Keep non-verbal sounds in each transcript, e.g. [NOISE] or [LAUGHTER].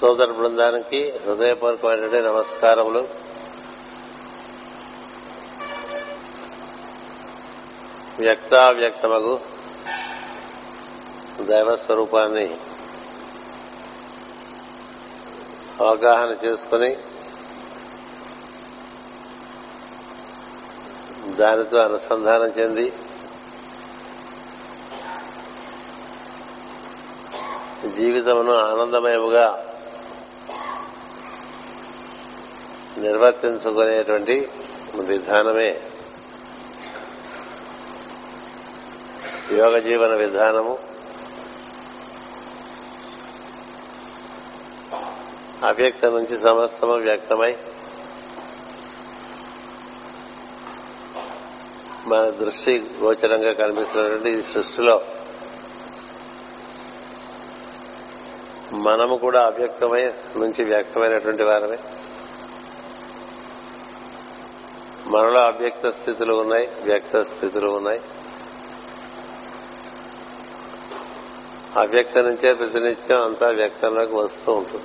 సోదర బృందానికి హృదయపూర్వకమైనటువంటి నమస్కారములు. వ్యక్తావ్యక్తమగు దైవ స్వరూపాన్ని అవగాహన చేసుకుని దానితో అనుసంధానం చెంది జీవితమును ఆనందమయముగా నిర్వర్తించుకునేటువంటి విధానమే. యోగ జీవన విధానము. అవ్యక్తం నుంచి సమస్తము వ్యక్తమై మన దృష్టి గోచరంగా కనిపిస్తున్నటువంటి ఈ సృష్టిలో మనము కూడా అవ్యక్తమై నుంచి వ్యక్తమైనటువంటి వారమే. మనలో అవ్యక్త స్థితులు ఉన్నాయి వ్యక్త స్థితులు ఉన్నాయి. అవ్యక్త నుంచే ప్రతినిత్యం అంతా వ్యక్తంలోకి వస్తూ ఉంటుంది.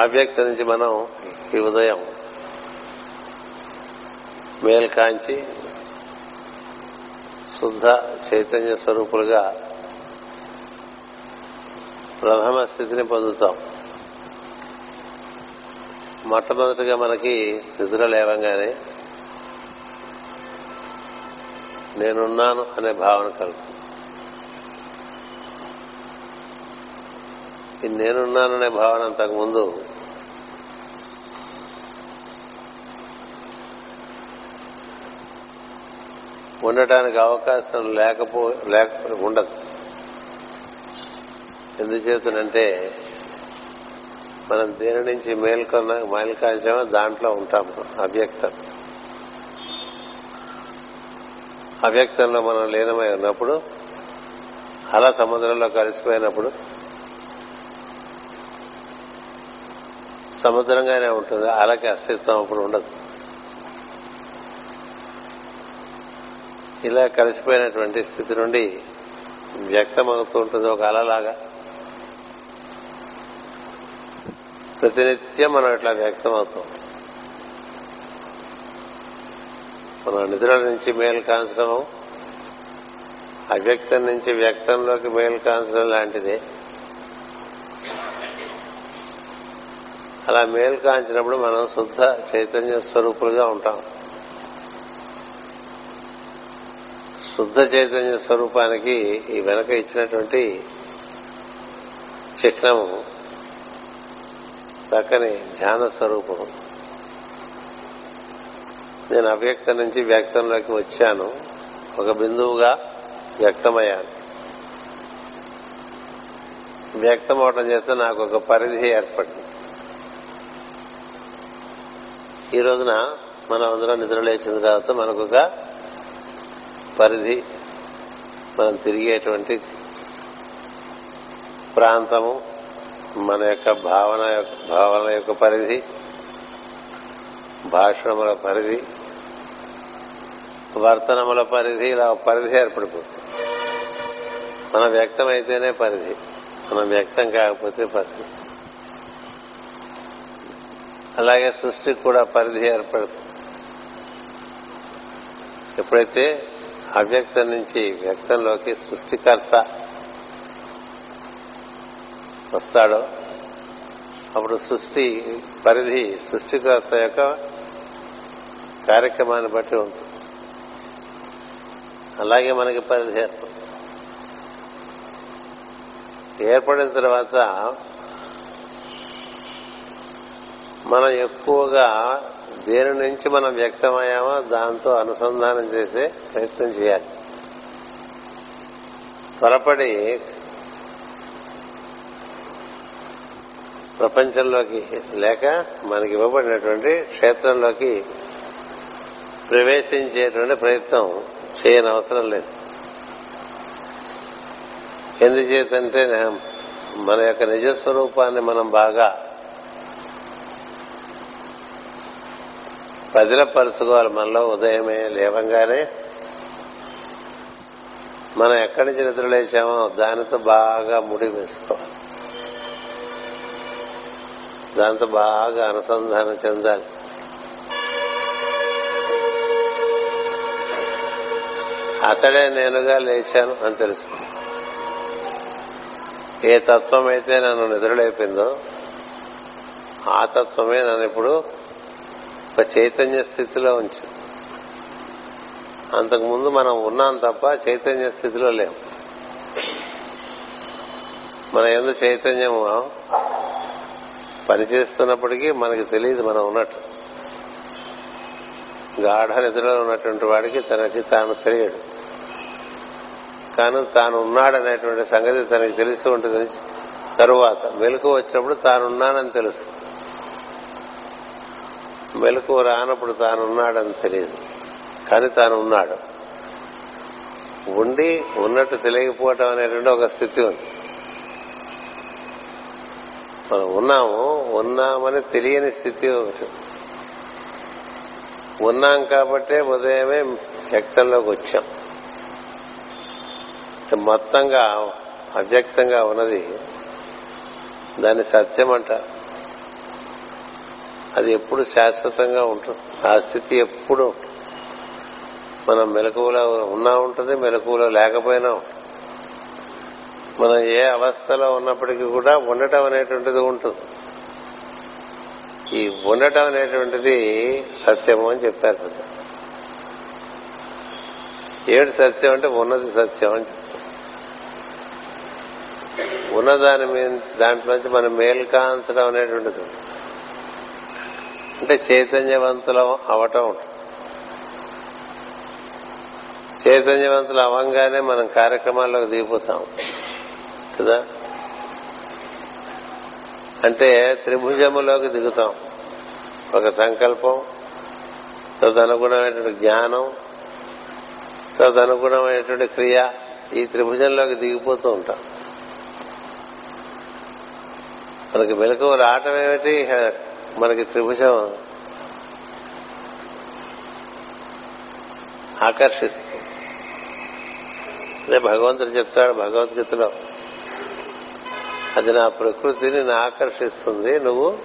అవ్యక్త నుంచి మనం ఈ ఉదయం మేల్కాంచి శుద్ధ చైతన్య స్వరూపులుగా ప్రథమ స్థితిని పొందుతాం. మొట్టమొదటిగా మనకి నిద్ర లేవంగానే నేనున్నాను అనే భావన కలుగుతుంది. ఈ నేనున్నాననే భావన అంతకుముందు ఉండటానికి అవకాశం లేకపో లేక ఉండదు. ఎందుచేతనంటే మనం దేని నుంచి మేల్కొన్న మేల్కాల్చామో దాంట్లో ఉంటాం అవ్యక్తం. అవ్యక్తంలో మనం లీనమై ఉన్నప్పుడు అలా సముద్రంలో కలిసిపోయినప్పుడు సముద్రంగానే ఉంటుంది అలాకి అస్తిత్వం అప్పుడు ఉండదు. ఇలా కలిసిపోయినటువంటి స్థితి నుండి వ్యక్తమవుతూ ఉంటుంది ఒక అలలాగా. ప్రతినిత్యం మనం ఇట్లా వ్యక్తం అవుతాం. మన నిద్ర నుంచి మేలు కాంచడం అవ్యక్తం నుంచి వ్యక్తంలోకి మేలు కాంచడం లాంటిదే. అలా మేలు కాంచినప్పుడు మనం శుద్ధ చైతన్య స్వరూపులుగా ఉంటాం. శుద్ధ చైతన్య స్వరూపానికి ఈ వెనక ఇచ్చినటువంటి చిహ్నము చక్కని ధ్యాన స్వరూపం నేను అవ్యక్తం నుంచి వ్యక్తంలోకి వచ్చాను. ఒక బిందువుగా వ్యక్తమయ్యాను. వ్యక్తం అవటం చేస్తే నాకు ఒక పరిధి ఏర్పడింది. ఈ రోజున మనం అందరం నిద్ర లేచిన తర్వాత మనకు ఒక పరిధి మనం తిరిగేటువంటి ప్రాంతము మన యొక్క భావన భావన యొక్క పరిధి భాషణముల పరిధి వర్తనముల పరిధి ఇలా పరిధి ఏర్పడిపోతుంది. మనం వ్యక్తమైతేనే పరిధి మనం వ్యక్తం కాకపోతే పరిధి. అలాగే సృష్టికి కూడా పరిధి ఏర్పడుతుంది. ఎప్పుడైతే అవ్యక్తం నుంచి వ్యక్తంలోకి సృష్టికర్త వస్తాడో అప్పుడు సృష్టి పరిధి సృష్టికర్త యొక్క కార్యక్రమాన్ని బట్టి ఉంటుంది. అలాగే మనకి పరిధి ఏర్పడుతుంది. ఏర్పడిన తర్వాత మనం ఎక్కువగా దేని నుంచి మనం వ్యక్తమయ్యామో దాంతో అనుసంధానం చేసే ప్రయత్నం చేయాలి. త్వరపడి ప్రపంచంలోకి లేక మనకి ఇవ్వబడినటువంటి క్షేత్రంలోకి ప్రవేశించేటువంటి ప్రయత్నం చేయని అవసరం లేదు. ఎందుచేతంటే మన యొక్క నిజస్వరూపాన్ని మనం బాగా పదిలపరుచుకోవాలి మనలో ఉదయమే లేవంగానే మనం ఎక్కడి నుంచి నిద్రలేచామో దానితో బాగా ముడి వేసుకోవాలి. దాంతో బాగా అనుసంధానం చెందాలి. అతడే నేనుగా లేచాను అని తెలుసు. ఏ తత్వం అయితే నన్ను నిద్రలేపిందో ఆ తత్వమే నన్ను ఇప్పుడు ఒక చైతన్య స్థితిలో ఉంచింది అంతకుముందు మనం ఉన్నాం తప్ప చైతన్య స్థితిలో లేము మన ఎందు చైతన్యము పనిచేస్తున్నప్పటికీ మనకి తెలియదు మనం ఉన్నట్టు. గాఢ నిద్రలో ఉన్నటువంటి వాడికి తనకి తాను తెలియడు. కానీ తాను ఉన్నాడనేటువంటి సంగతి తనకి తెలిసి ఉంటుంది. తరువాత మెలకు వచ్చినప్పుడు తానున్నానని తెలుసు. మెలకు రానప్పుడు తానున్నాడని తెలియదు. కానీ తాను ఉన్నాడు ఉండి ఉన్నట్టు తెలియకపోవటం అనేటువంటి ఒక స్థితి ఉంది. మనం ఉన్నాము ఉన్నామని తెలియని స్థితి ఒకటి. ఉన్నాం కాబట్టే ఉదయమే వ్యక్తంలోకి వచ్చాం. మొత్తంగా అవ్యక్తంగా ఉన్నది దాన్ని సత్యం అంటారు. అది ఎప్పుడు శాశ్వతంగా ఉంటుంది. ఆ స్థితి ఎప్పుడు మనం మెలకువలో ఉన్నా ఉంటుంది మెలకువలో లేకపోయినా మనం ఏ అవస్థలో ఉన్నప్పటికీ కూడా ఉండటం అనేటువంటిది ఉంటుంది. ఈ ఉండటం అనేటువంటిది సత్యము అని చెప్పారు కదా. ఏడు సత్యం అంటే ఉన్నది సత్యం అని చెప్తారు ఉన్నదాని మీద దాంట్లోంచి మనం మేల్కాంచడం అనేటువంటిది అంటే చైతన్యవంతులం అవటం ఉంటుంది. చైతన్యవంతులు అవంగానే మనం కార్యక్రమాల్లోకి దిగిపోతాం. కదా? అంటే త్రిభుజములోకి దిగుతాం. ఒక సంకల్పం తదనుగుణమైనటువంటి జ్ఞానం తదనుగుణమైనటువంటి క్రియ ఈ త్రిభుజంలోకి దిగిపోతూ ఉంటాం. మనకి మెలకువ రావటం ఏమిటి? మనకి త్రిభుజం ఆకర్షిస్తుంది. అదే భగవంతుడు చెప్తాడు భగవద్గీతలో అది నా ప్రకృతిని నా ఆకర్షిస్తుంది. నువ్వు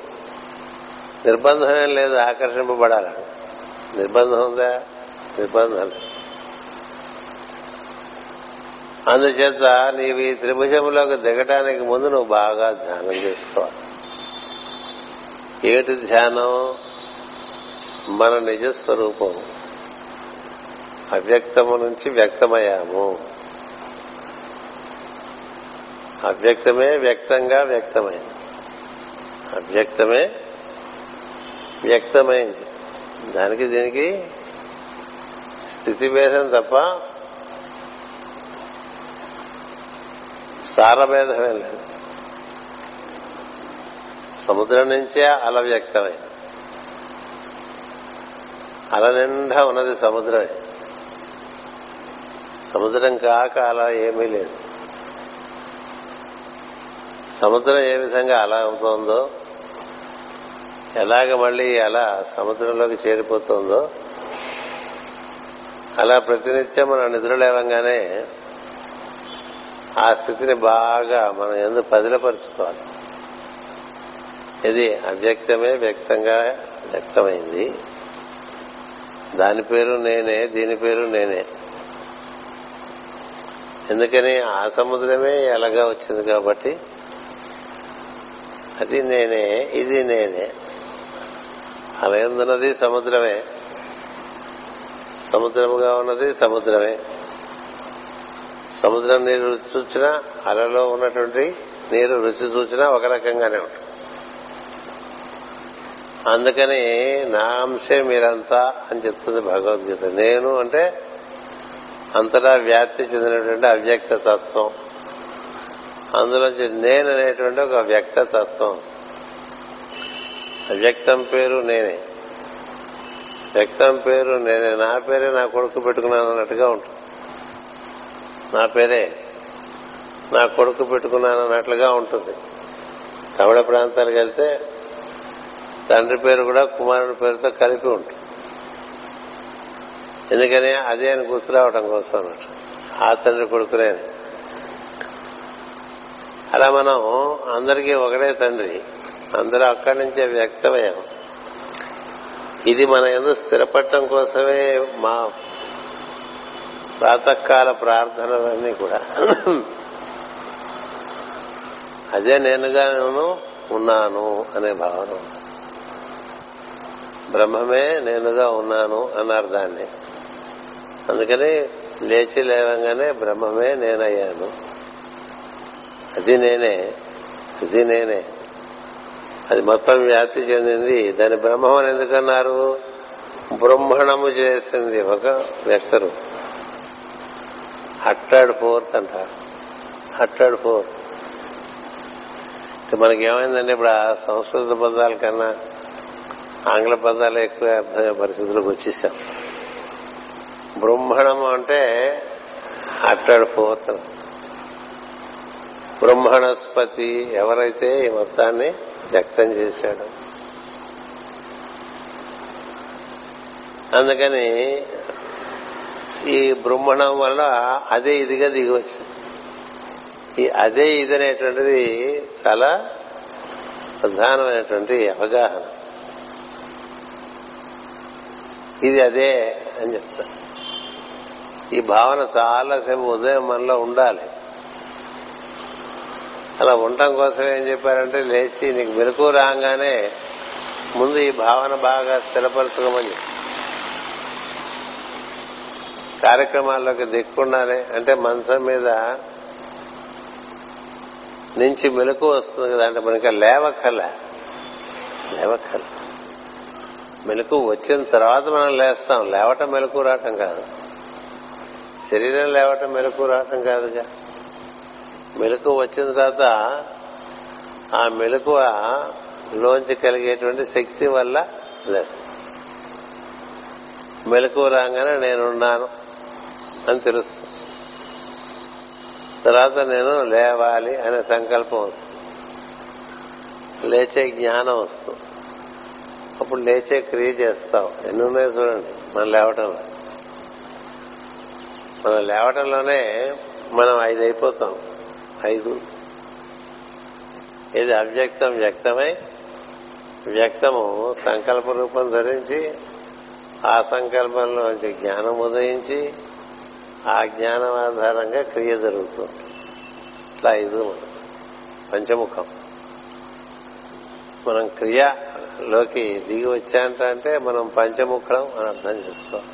నిర్బంధం ఏం లేదు ఆకర్షింపబడాలని నిర్బంధం ఉందా? నిర్బంధం అందుచేత నీవు ఈ త్రిభుజంలోకి దిగటానికి ముందు నువ్వు బాగా ధ్యానం చేసుకోవాలి. ఏటి ధ్యానం? మన నిజస్వరూపం. అవ్యక్తము నుంచి వ్యక్తమయ్యాము. అవ్యక్తమే వ్యక్తంగా వ్యక్తమైంది అవ్యక్తమే వ్యక్తమైంది దానికి దీనికి స్థితి భేదం తప్ప సారభేదమే లేదు. సముద్రం నుంచే అల వ్యక్తమై. అల నిండా ఉన్నది సముద్రమే. సముద్రం కాక అలా ఏమీ లేదు. సముద్రం ఏ విధంగా అలా అవుతోందో ఎలాగ మళ్ళీ అలా సముద్రంలోకి చేరిపోతుందో అలా ప్రతినిత్యం మనం నిద్రలేవంగానే ఆ స్థితిని బాగా మనం ఎందుకు పదిలపరుచుకోవాలి. ఇది అవ్యక్తమే వ్యక్తంగా వ్యక్తమైంది. దాని పేరు నేనే దీని పేరు నేనే. ఎందుకని ఆ సముద్రమే ఎలాగా వచ్చింది కాబట్టి అది నేనే ఇది నేనే. అలా సముద్రమే. సముద్రముగా ఉన్నది సముద్రమే. సముద్రం నీరు రుచి చూచినా అలలో ఉన్నటువంటి నీరు రుచి చూచినా ఒక రకంగానే ఉంటుంది. అందుకని నా అంశే మీరంతా అని చెప్తుంది భగవద్గీత. నేను అంటే అంతటా వ్యాప్తి చెందినటువంటి అవ్యక్త తత్వం. అందులోంచి నేను అనేటువంటి ఒక వ్యక్త తత్వం. అవ్యక్తం పేరు నేనే. వ్యక్తం పేరు నేనే. నా పేరే నా కొడుకు పెట్టుకున్నాను అన్నట్టుగా ఉంటుంది. నా పేరే నా కొడుకు పెట్టుకున్నాను అన్నట్లుగా ఉంటుంది. తమిళ ప్రాంతాలకు వెళ్తే తండ్రి పేరు కూడా కుమారుడి పేరుతో కలిపి ఉంటుంది. ఎందుకని? అదే అని గుర్తు రావడం కోసం అన్నట్టు. ఆ తండ్రి కొడుకునే అలా మనం అందరికీ ఒకటే తండ్రి. అందరూ అక్కడి నుంచే వ్యక్తమయ్యాం. ఇది మన ఎందు స్థిరపడటం కోసమే మా ప్రాతకాల ప్రార్థనలన్నీ కూడా. అదే నేనుగా నేను ఉన్నాను అనే భావన బ్రహ్మమే నేనుగా ఉన్నాను అన్నారు దాన్ని అందుకని లేచి లేవంగానే బ్రహ్మమే నేనయ్యాను. అది నేనే ఇది నేనే. అది మొత్తం వ్యాప్తి చెందింది. దాని బ్రహ్మం అని ఎందుకన్నారు? బ్రహ్మణము చేసింది ఒక వ్యక్తరు హట్టర్డ్ ఫోర్త్ అంటారు హట్టర్డ్ ఫోర్త్. మనకేమైందంటే ఇప్పుడు ఆ సంస్కృత పదాల కన్నా ఆంగ్ల పదాలు ఎక్కువ అర్థమయ్యే పరిస్థితులకు వచ్చేసాం. బ్రహ్మణము అంటే అట్టాడు ఫోర్త్. బ్రహ్మణస్పతి ఎవరైతే ఈ మొత్తాన్ని వ్యక్తం చేశాడు. అందుకని ఈ బ్రహ్మణం వల్ల అదే ఇదిగా దిగి వచ్చింది. ఈ అదే ఇది అనేటువంటిది చాలా ప్రధానమైనటువంటి అవగాహన. ఇది అదే అని చెప్తా ఈ భావన చాలాసేపు ఉదయం మనలో ఉండాలి. అలా ఉండటం కోసం ఏం చెప్పారంటే లేచి నీకు మెలకు రాగానే ముందు ఈ భావన బాగా స్థిరపరచుకోమని కార్యక్రమాల్లోకి దిక్కుండాలి అంటే మనసు మీద నుంచి మెలకు వస్తుంది కదా అంటే మనకి లేవకల. లేవకల. మెలకు వచ్చిన తర్వాత మనం లేస్తాం. లేవటం మెలకు రావటం కాదు. శరీరం లేవటం మెలకు రావటం కాదుగా. మెలకు వచ్చిన తర్వాత ఆ మెలకువ లోంచి కలిగేటువంటి శక్తి వల్ల లేస్తాం మెలకు రాగానే నేనున్నాను అని తెలుస్తుంది. తర్వాత నేను లేవాలి అనే సంకల్పం వస్తుంది. లేచే జ్ఞానం వస్తుంది. అప్పుడు లేచే క్రియ చేస్తాం ఎన్ని ఉన్నాయి చూడండి మనం లేవటంలో. మనం లేవటంలోనే మనం ఐదు అయిపోతాం ఐదు. ఇది అవ్యక్తం వ్యక్తమై? వ్యక్తము సంకల్ప రూపం ధరించి ఆ సంకల్పంలోంచి జ్ఞానం ఉదయించి ఆ జ్ఞానం ఆధారంగా క్రియ జరుగుతుంది. ఇట్లా ఐదు మనం. పంచముఖం. మనం క్రియలోకి దిగి వచ్చాంట అంటే మనం పంచముఖం అని అర్థం చేసుకోవాలి.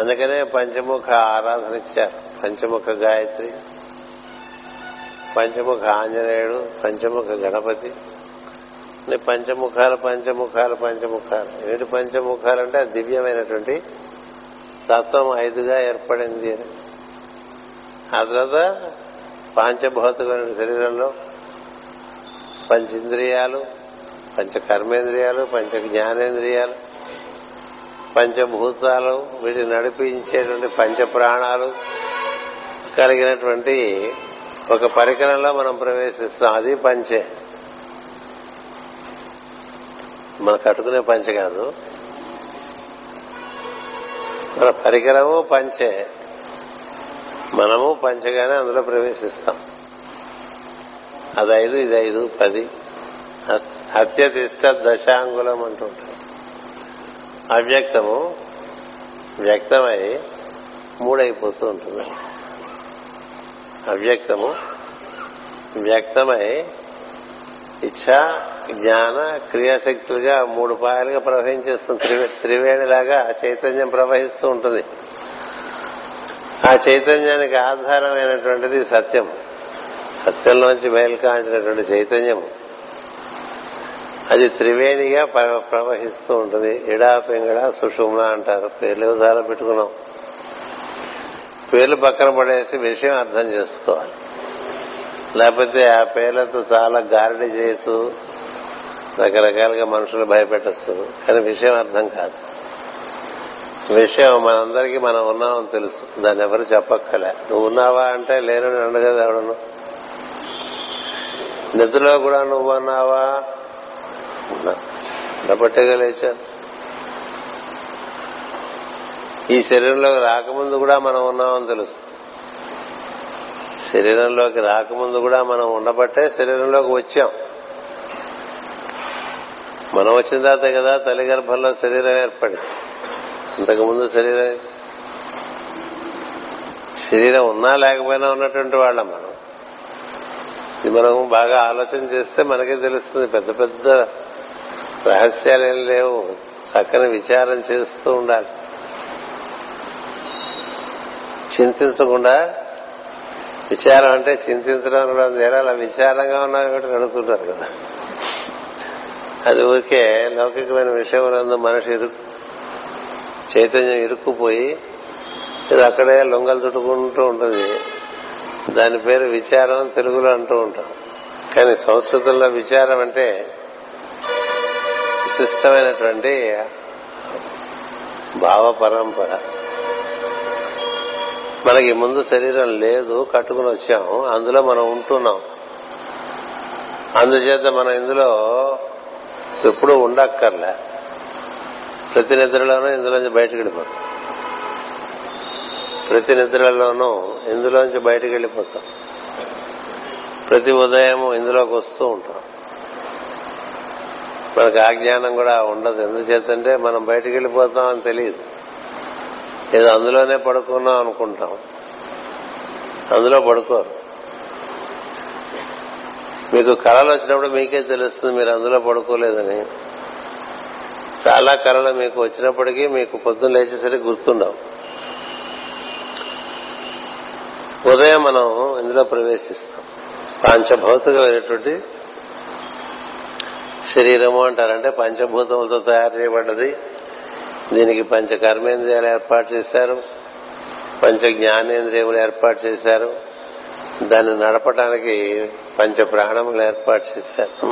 అందుకనే పంచముఖ ఆరాధన ఇచ్చారు. పంచముఖ గాయత్రి పంచముఖ ఆంజనేయుడు పంచముఖ గణపతి. పంచముఖాలు పంచముఖాలు పంచముఖాలు. ఏమిటి పంచముఖాలు అంటే దివ్యమైనటువంటి తత్వం ఐదుగా ఏర్పడింది ఆ తర్వాత పాంచభౌతికమైన శరీరంలో పంచేంద్రియాలు పంచ కర్మేంద్రియాలు పంచ జ్ఞానేంద్రియాలు పంచభూతాలు వీటిని నడిపించేటువంటి పంచ ప్రాణాలు కలిగినటువంటి ఒక పరికరంలో మనం ప్రవేశిస్తాం. అది పంచే. మనం కట్టుకునే పంచ కాదు. మన పరికరము పంచే. మనము పంచగానే అందులో ప్రవేశిస్తాం. అది ఐదు ఇది ఐదు పది. అత్యతిష్ట దశాంగులం అంటుంటాం అవ్యక్తము వ్యక్తమై మూడైపోతూ ఉంటుంది. అవ్యక్తము. వ్యక్తమై ఇచ్ఛ జ్ఞాన క్రియాశక్తులుగా మూడు పాయలుగా ప్రవహించేస్తుంది. త్రివేణిలాగా చైతన్యం ప్రవహిస్తూ ఉంటుంది. ఆ చైతన్యానికి ఆధారమైనటువంటిది సత్యం. సత్యంలోంచి బయలుకాంచినటువంటి చైతన్యం అది త్రివేణిగా ప్రవహిస్తూ ఉంటుంది. ఇడా పింగడ సుషుమ్న అంటారు. పేర్లు చాలా పెట్టుకున్నాం. పేర్లు పక్కన పడేసి విషయం అర్థం చేసుకోవాలి. లేకపోతే ఆ పేర్లతో చాలా గారడి చేయొచ్చు రకరకాలుగా మనుషులు భయపెట్టచ్చు కానీ విషయం అర్థం కాదు. విషయం మనందరికీ మనం ఉన్నామని తెలుసు. దాన్ని ఎవరు చెప్పక్కలే నువ్వు ఉన్నావా అంటే లేను అండు కదా ఎవడను? నిద్రలో కూడా నువ్వు అన్నావా? ఉండబట్టేగా లేచాను ఈ శరీరంలోకి రాకముందు కూడా మనం ఉన్నామని తెలుస్తుంది శరీరంలోకి రాకముందు కూడా మనం ఉండబట్టే శరీరంలోకి వచ్చాం. మనం వచ్చిన తర్వాత కదా తల్లి గర్భంలో శరీరం ఏర్పడింది. ఇంతకుముందు శరీరం శరీరం ఉన్నా లేకపోయినా ఉన్నటువంటి వాళ్ళం మనం. ఇది మనం బాగా ఆలోచన చేస్తే మనకే తెలుస్తుంది. పెద్ద పెద్ద రహస్యాలేం లేవు. చక్కని విచారం చేస్తూ ఉండాలి. చింతించకుండా విచారం అంటే చింతించడం కూడా వేరే అలా విచారంగా ఉన్నా కూడా అడుగుతుంటారు కదా. అది ఊరికే లౌకికమైన విషయములందు మనిషి ఇరుక్కు చైతన్యం ఇరుక్కుపోయి ఇది అక్కడే లొంగలు చుట్టుకుంటూ ఉంటుంది. దాని పేరు విచారం తెలుగులో అంటూ ఉంటాం కానీ సంస్కృతంలో విచారం అంటే విశిష్టమైనటువంటి భావ పరంపర. మనకి ముందు శరీరం లేదు కట్టుకుని వచ్చాము. అందులో మనం ఉంటున్నాం. అందుచేత మనం ఇందులో ఎప్పుడూ ఉండక్కర్లే. ప్రతి నిద్రలోనూ ఇందులోంచి బయటకు వెళ్ళిపోతాం. ప్రతి నిద్రలోనూ ఇందులోంచి బయటకు వెళ్ళిపోతాం. ప్రతి ఉదయం ఇందులోకి వస్తూ ఉంటాం. మనకు ఆ జ్ఞానం కూడా ఉండదు. ఎందుచేతంటే మనం బయటకు వెళ్ళిపోతాం అని తెలియదు. ఏదో అందులోనే పడుకున్నాం అనుకుంటాం. అందులో పడుకోరు. మీకు కళలు వచ్చినప్పుడు మీకే తెలుస్తుంది మీరు అందులో పడుకోలేదని. చాలా కళలు మీకు వచ్చినప్పటికీ మీకు పొద్దున్న లేచేసరికి గుర్తుండవు. ఉదయం మనం ఇందులో ప్రవేశిస్తాం. పంచభౌతికమైనటువంటి శరీరము అంటారంటే పంచభూతములతో తయారు చేయబడ్డది. దీనికి పంచ కర్మేంద్రియాలు ఏర్పాటు చేశారు. పంచ జ్ఞానేంద్రియములు ఏర్పాటు చేశారు. దాన్ని నడపడానికి పంచ ప్రాణములు ఏర్పాటు చేశారు.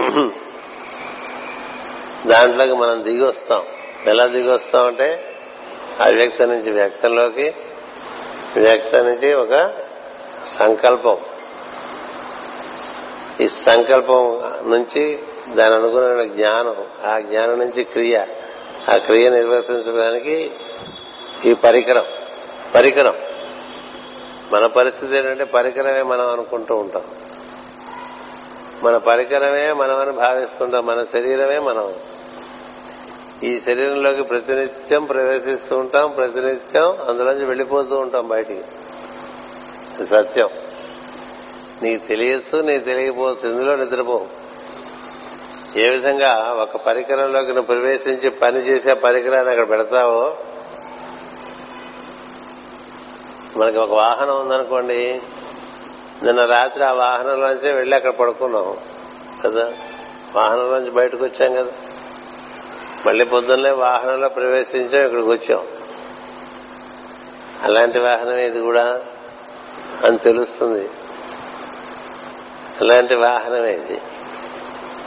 దాంట్లోకి మనం దిగి వస్తాం ఎలా దిగి వస్తాం అంటే అవ్యక్తం నుంచి వ్యక్తంలోకి వ్యక్తం నుంచి ఒక సంకల్పం. ఈ సంకల్పం నుంచి దాని అనుగుణమైన జ్ఞానం ఆ జ్ఞానం నుంచి క్రియ. ఆ క్రియ నిర్వర్తించడానికి ఈ పరికరం పరికరం. మన పరిస్థితి ఏంటంటే పరికరమే మనం అనుకుంటూ ఉంటాం. మన పరికరమే మనమని భావిస్తుంటాం. మన శరీరమే మనం. ఈ శరీరంలోకి ప్రతినిత్యం ప్రవేశిస్తూ ఉంటాం ప్రతినిత్యం అందులోంచి వెళ్ళిపోతూ ఉంటాం బయటికి. సత్యం. నీకు తెలియచ్చు నీకు తెలియకపోవచ్చు. ఇందులో నిద్రపోవు. ఏ విధంగా ఒక పరికరంలోకి నువ్వు ప్రవేశించి పని చేసే పరికరాన్ని అక్కడ పెడతావో? మనకి ఒక వాహనం ఉందనుకోండి. నిన్న రాత్రి ఆ వాహనంలోంచే వెళ్ళి అక్కడ పడుకున్నాం కదా? వాహనంలోంచి బయటకు వచ్చాం కదా? మళ్ళీ పొద్దున్నే వాహనంలో ప్రవేశించాం ఇక్కడికి వచ్చాం. అలాంటి వాహనం ఇది కూడా అని తెలుస్తుంది. అలాంటి వాహనం ఇది.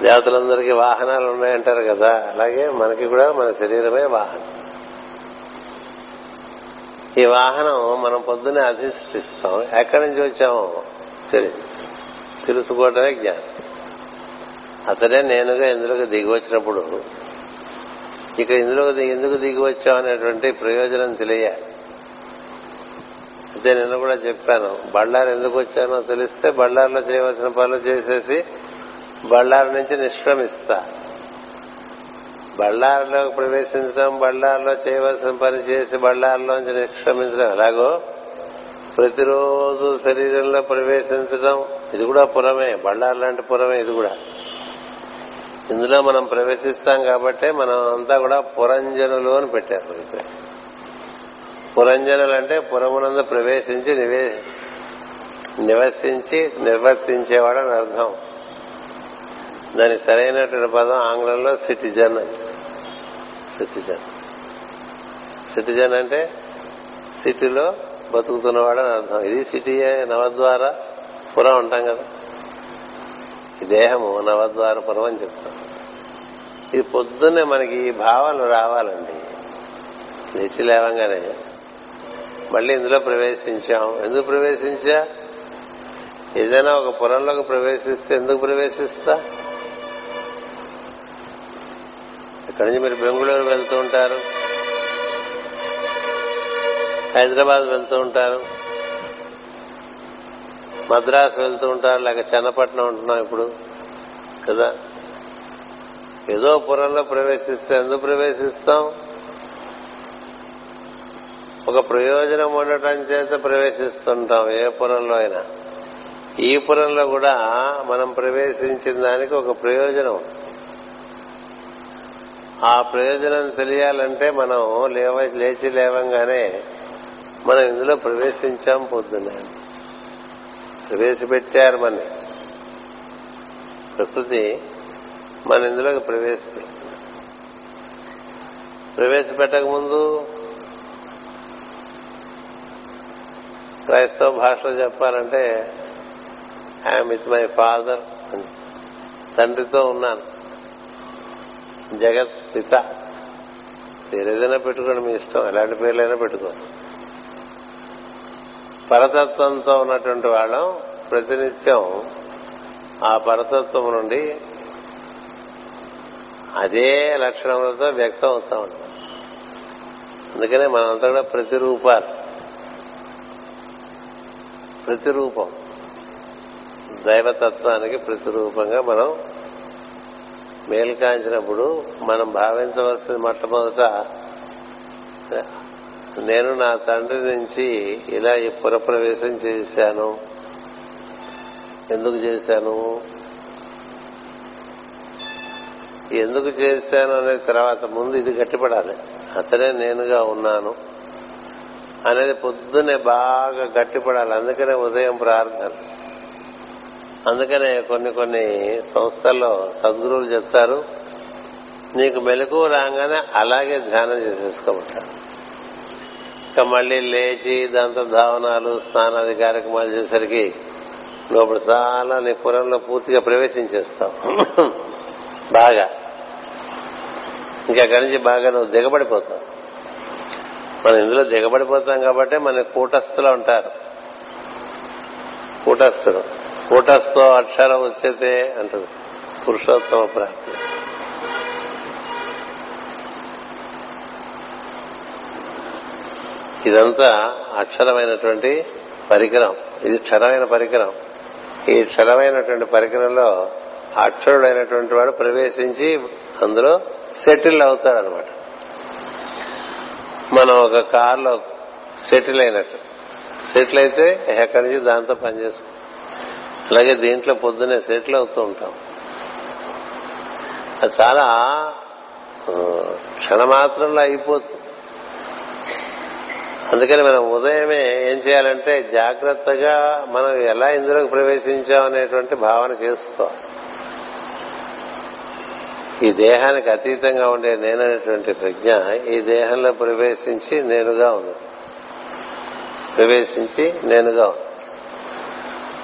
దేవతలందరికీ వాహనాలు ఉన్నాయంటారు కదా అలాగే మనకి కూడా మన శరీరమే వాహనం. ఈ వాహనం మనం పొద్దునే అధిష్ఠిస్తాం ఎక్కడి నుంచి వచ్చామో తెలియదు తెలుసుకోవటమే జ్ఞానం. అతడే నేనుగా ఇందులోకి దిగి వచ్చినప్పుడు ఇక ఇందులో ఎందుకు దిగి వచ్చాం అనేటువంటి ప్రయోజనం తెలియాలి అదే నిన్న కూడా చెప్పాను. బళ్ళారు ఎందుకు వచ్చానో తెలిస్తే బళ్ళారులో చేయవలసిన పనులు చేసేసి బళ్ళారు నుంచి నిష్క్రమిస్తా. బళ్ళారులోకి ప్రవేశించడం బళ్ళారులో చేయవలసిన పని చేసి బళ్ళారులోంచి నిష్క్రమించడం ఎలాగో ప్రతిరోజు శరీరంలో ప్రవేశించడం ఇది కూడా పురమే బళ్ళారు లాంటి పురమే ఇది కూడా. ఇందులో మనం ప్రవేశిస్తాం కాబట్టే మనం అంతా కూడా పురంజనులు అని పెట్టారు పురంజనులు అంటే పురమునందు ప్రవేశించి నివే నివసించి నిర్వర్తించేవాడని అర్థం. దానికి సరైనటువంటి పదం ఆంగ్లంలో సిటిజన్ సిటిజన్ సిటిజన్ అంటే సిటీలో బతుకుతున్నవాడని అర్థం. ఇది సిటీయే నవద్వార పురం ఉంటాం కదా. ఈ దేహము నవద్వార పురం అని చెప్తాం. ఇది పొద్దున్నే మనకి ఈ భావాలు రావాలండి. లేచి లేవంగానే మళ్ళీ ఇందులో ప్రవేశించాం. ఎందుకు ప్రవేశించా? ఏదైనా ఒక పురంలోకి ప్రవేశిస్తే ఎందుకు ప్రవేశిస్తా? ఇక్కడి నుంచి మీరు బెంగళూరు వెళ్తూ ఉంటారు? హైదరాబాద్ వెళ్తూ ఉంటారు? మద్రాసు వెళ్తూ ఉంటారు లేక చెన్నపట్నం ఉంటున్నాం ఇప్పుడు కదా? ఏదో పురంలో ప్రవేశిస్తే ఎందుకు ప్రవేశిస్తాం? ఒక ప్రయోజనం ఉండటం చేత ప్రవేశిస్తుంటాం ఏ పురంలో అయినా. ఈ పురంలో కూడా మనం ప్రవేశించిన దానికి ఒక ప్రయోజనం. ఆ ప్రయోజనం తెలియాలంటే మనం లేవ లేచి లేవంగానే మనం ఇందులో ప్రవేశించాం పొద్దున్న. ప్రవేశపెట్టారు మన ప్రకృతి మన ఇందులోకి ప్రవేశపెట్టింది. ప్రవేశపెట్టక ముందు క్రైస్తవ భాషలో చెప్పాలంటే ఐఎమ్ విత్ మై ఫాదర్ తండ్రితో ఉన్నాను. జగత్ పిత పేరు ఏదైనా పెట్టుకోండి మీ ఇష్టం. ఎలాంటి పేర్లైనా పెట్టుకోవచ్చు పరతత్వంతో ఉన్నటువంటి వాళ్ళం ప్రతినిత్యం ఆ పరతత్వం నుండి అదే లక్షణములతో వ్యక్తం అవుతా ఉంటాం. అందుకనే మనంతా కూడా ప్రతిరూపాలు. ప్రతిరూపం. దైవతత్వానికి ప్రతిరూపంగా మనం మేలు కాంచినప్పుడు మనం భావించవలసింది మొట్టమొదట నేను నా తండ్రి నుంచి ఇలా ఈ పురప్రవేశం చేశాను. ఎందుకు చేశాను? ఎందుకు చేశాను అనేది తర్వాత ముందు ఇది గట్టిపడాలి. అతనే నేనుగా ఉన్నాను అనేది పొద్దునే బాగా గట్టిపడాలి. అందుకనే ఉదయం ప్రార్థన. అందుకనే కొన్ని కొన్ని సంస్థల్లో సద్గురువులు చెప్తారు నీకు మెలకు రాగానే అలాగే ధ్యానం చేసేసుకోమంటారు. ఇక మళ్ళీ లేచి దాంతో ధావనాలు స్నానాది కార్యక్రమాలు చేసరికి లోపల చాలా నీ పురంలో పూర్తిగా ప్రవేశించేస్తావు. బాగా. ఇంకెక్కడి నుంచి బాగా నువ్వు దిగబడిపోతావు. మనం ఇందులో దిగబడిపోతాం కాబట్టి మన కూటస్థులు ఉంటారు కూటస్థుడు. కూటస్థో అక్షరం వచ్చేతే అంటుంది. పురుషోత్తమ ప్రాప్తి. ఇదంతా అక్షరమైనటువంటి పరికరం. ఇది క్షరమైన పరికరం. ఈ క్షరమైనటువంటి పరికరంలో అక్షరుడైనటువంటి వాడు ప్రవేశించి అందులో సెటిల్ అవుతాడనమాట మనం ఒక కారులో సెటిల్ అయినట్టు. సెటిల్ అయితే ఎక్కడి నుంచి దాంతో పనిచేసుకో అలాగే దీంట్లో పొద్దునే సెటిల్ అవుతూ ఉంటాం. అది చాలా క్షణమాత్రంలో అయిపోతుంది. అందుకని మనం ఉదయమే ఏం చేయాలంటే జాగ్రత్తగా మనం ఎలా ఇందులోకి ప్రవేశించాం అనేటువంటి భావన చేసుకోవాలి. ఈ దేహానికి అతీతంగా ఉండే నేననేటువంటి ప్రజ్ఞ ఈ దేహంలో ప్రవేశించి నేనుగా ఉంది ప్రవేశించి నేనుగా ఉంది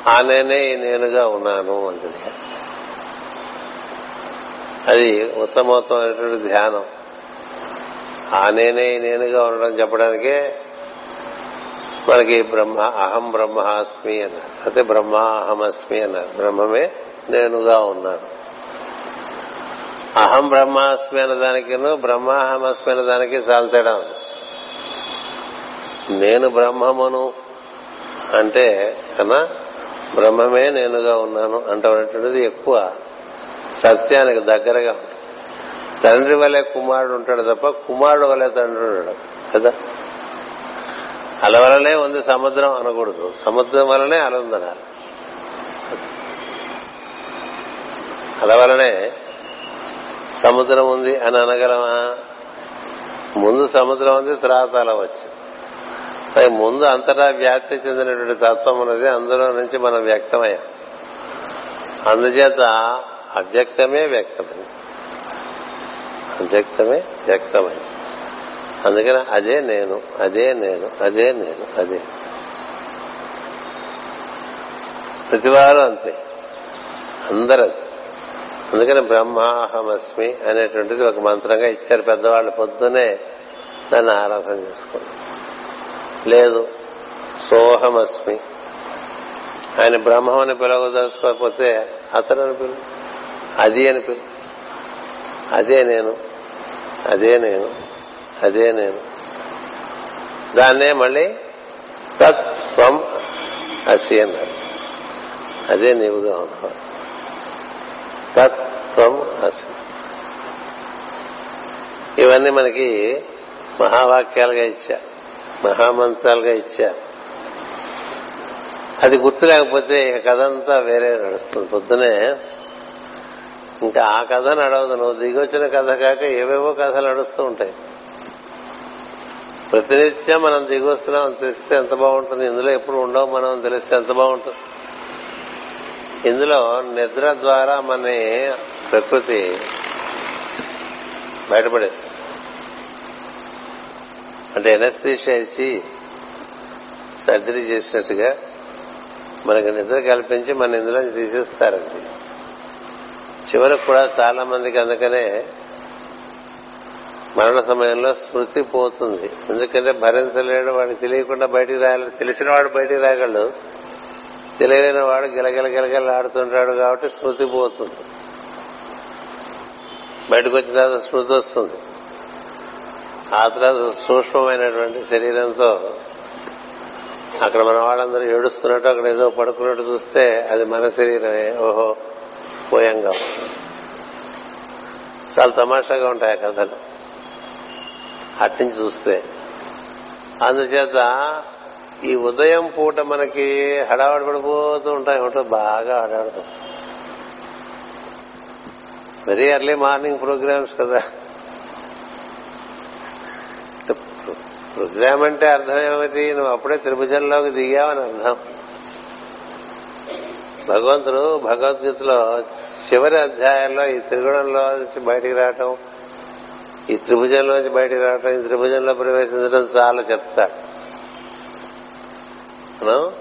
ఆ నేనే నేనుగా ఉన్నాను అంటుంది. అది ఉత్తమోత్తమైనటువంటి ధ్యానం. ఆ నేనే నేనుగా ఉండడం చెప్పడానికే మనకి బ్రహ్మ అహం బ్రహ్మాస్మి అన్నారు. అయితే బ్రహ్మ అహమస్మి అన్నారు. బ్రహ్మమే నేనుగా ఉన్నాను. అహం బ్రహ్మాస్మి అన్న దానికిను బ్రహ్మాహమస్మి అన్న దానికి చాలా తేడా ఉంది. నేను బ్రహ్మమును అంటే కన్నా బ్రహ్మమే నేనుగా ఉన్నాను అంటున్నటువంటిది ఎక్కువ సత్యానికి దగ్గరగా ఉంటుంది. తండ్రి వలె కుమారుడు ఉంటాడు తప్ప కుమారుడు వలె తండ్రి ఉండడు కదా? అల వలనే ఉంది సముద్రం అనకూడదు. సముద్రం వలనే అల ఉందనాలి అల వలనే సముద్రం ఉంది అని అనగలమా? ముందు సముద్రం ఉంది తర్వాత అలా వచ్చింది ముందు అంతటా వ్యాప్తి చెందినటువంటి తత్వం ఉన్నది అందులో నుంచి మనం వ్యక్తమయ్యాం. అందుచేత అవ్యక్తమే వ్యక్తమైంది. అవ్యక్తమే వ్యక్తమైంది. అందుకని అదే నేను అదే నేను అదే నేను అదే. ప్రతివారు అంతే. అందరూ అందుకని బ్రహ్మాహమస్మి అనేటువంటిది ఒక మంత్రంగా ఇచ్చారు పెద్దవాళ్ళు పొద్దునే. దాన్ని ఆరాధన చేసుకోండి. లేదు. సోహమస్మి. ఆయన బ్రహ్మం అని పిలవదలుచుకోకపోతే అతను అని పిలు అది అని పిలు అదే నేను అదే నేను అదే నేను. దాన్నే మళ్ళీ తత్వం అసి అన్నారు. అదే నీవుగా ఉన్నావు తత్వం అసి. ఇవన్నీ మనకి మహావాక్యాలుగా ఇచ్చా. మహామంత్రాలుగా ఇచ్చారు అది గుర్తు లేకపోతే ఇక కథ అంతా వేరే నడుస్తుంది. పొద్దునే ఇంకా ఆ కథ నడవదు. నువ్వు దిగొచ్చిన కథ కాక ఏవేవో కథలు నడుస్తూ ఉంటాయి. ప్రతినిత్యం మనం దిగొస్తున్నాం తెలిస్తే ఎంత బాగుంటుంది. ఇందులో ఎప్పుడు ఉండవు మనం తెలిస్తే ఎంత బాగుంటుంది. ఇందులో నిద్ర ద్వారా మన ప్రకృతి బయటపడేస్తుంది. అంటే ఎనస్థీషియా ఇచ్చి సర్జరీ చేసినట్టుగా మనకు నిద్ర కల్పించి మన ఇందులో తీసేస్తారండి. చివరకు కూడా చాలా మందికి అందుకనే మరణ సమయంలో స్మృతి పోతుంది. ఎందుకంటే భరించలేడు వాడికి తెలియకుండా బయటికి రాయాలి. తెలిసిన వాడు బయటికి రాగలడు. తెలియలేని వాడు గిలగిల గిలగిల ఆడుతుంటాడు కాబట్టి స్మృతి పోతుంది. బయటకు వచ్చిన తర్వాత స్మృతి వస్తుంది. ఆ తర్వాత సూక్ష్మమైనటువంటి శరీరంతో అక్కడ మన వాళ్ళందరూ ఏడుస్తున్నట్టు అక్కడ ఏదో పడుకున్నట్టు చూస్తే అది మన శరీరమే. ఓహో పోయంగా. చాలా తమాషాగా ఉంటాయి ఆ కథలు. అట్నుంచి చూస్తే. అందుచేత ఈ ఉదయం పూట మనకి హడావడి పడిపోతూ ఉంటాయి. ఉంటుంది బాగా హడావడుతాం వెరీ ఎర్లీ మార్నింగ్ ప్రోగ్రామ్స్ కదా. రుద్రామంటే అర్థం ఏమిటి? నువ్వు అప్పుడే త్రిభుజంలోకి దిగావని అర్థం. భగవంతుడు భగవద్గీతలో చివరి అధ్యాయంలో ఈ త్రిగుణంలో నుంచి బయటికి రావటం ఈ త్రిభుజంలో నుంచి బయటికి రావటం ఈ త్రిభుజంలో ప్రవేశించడం చాలా చెప్తాడు మనం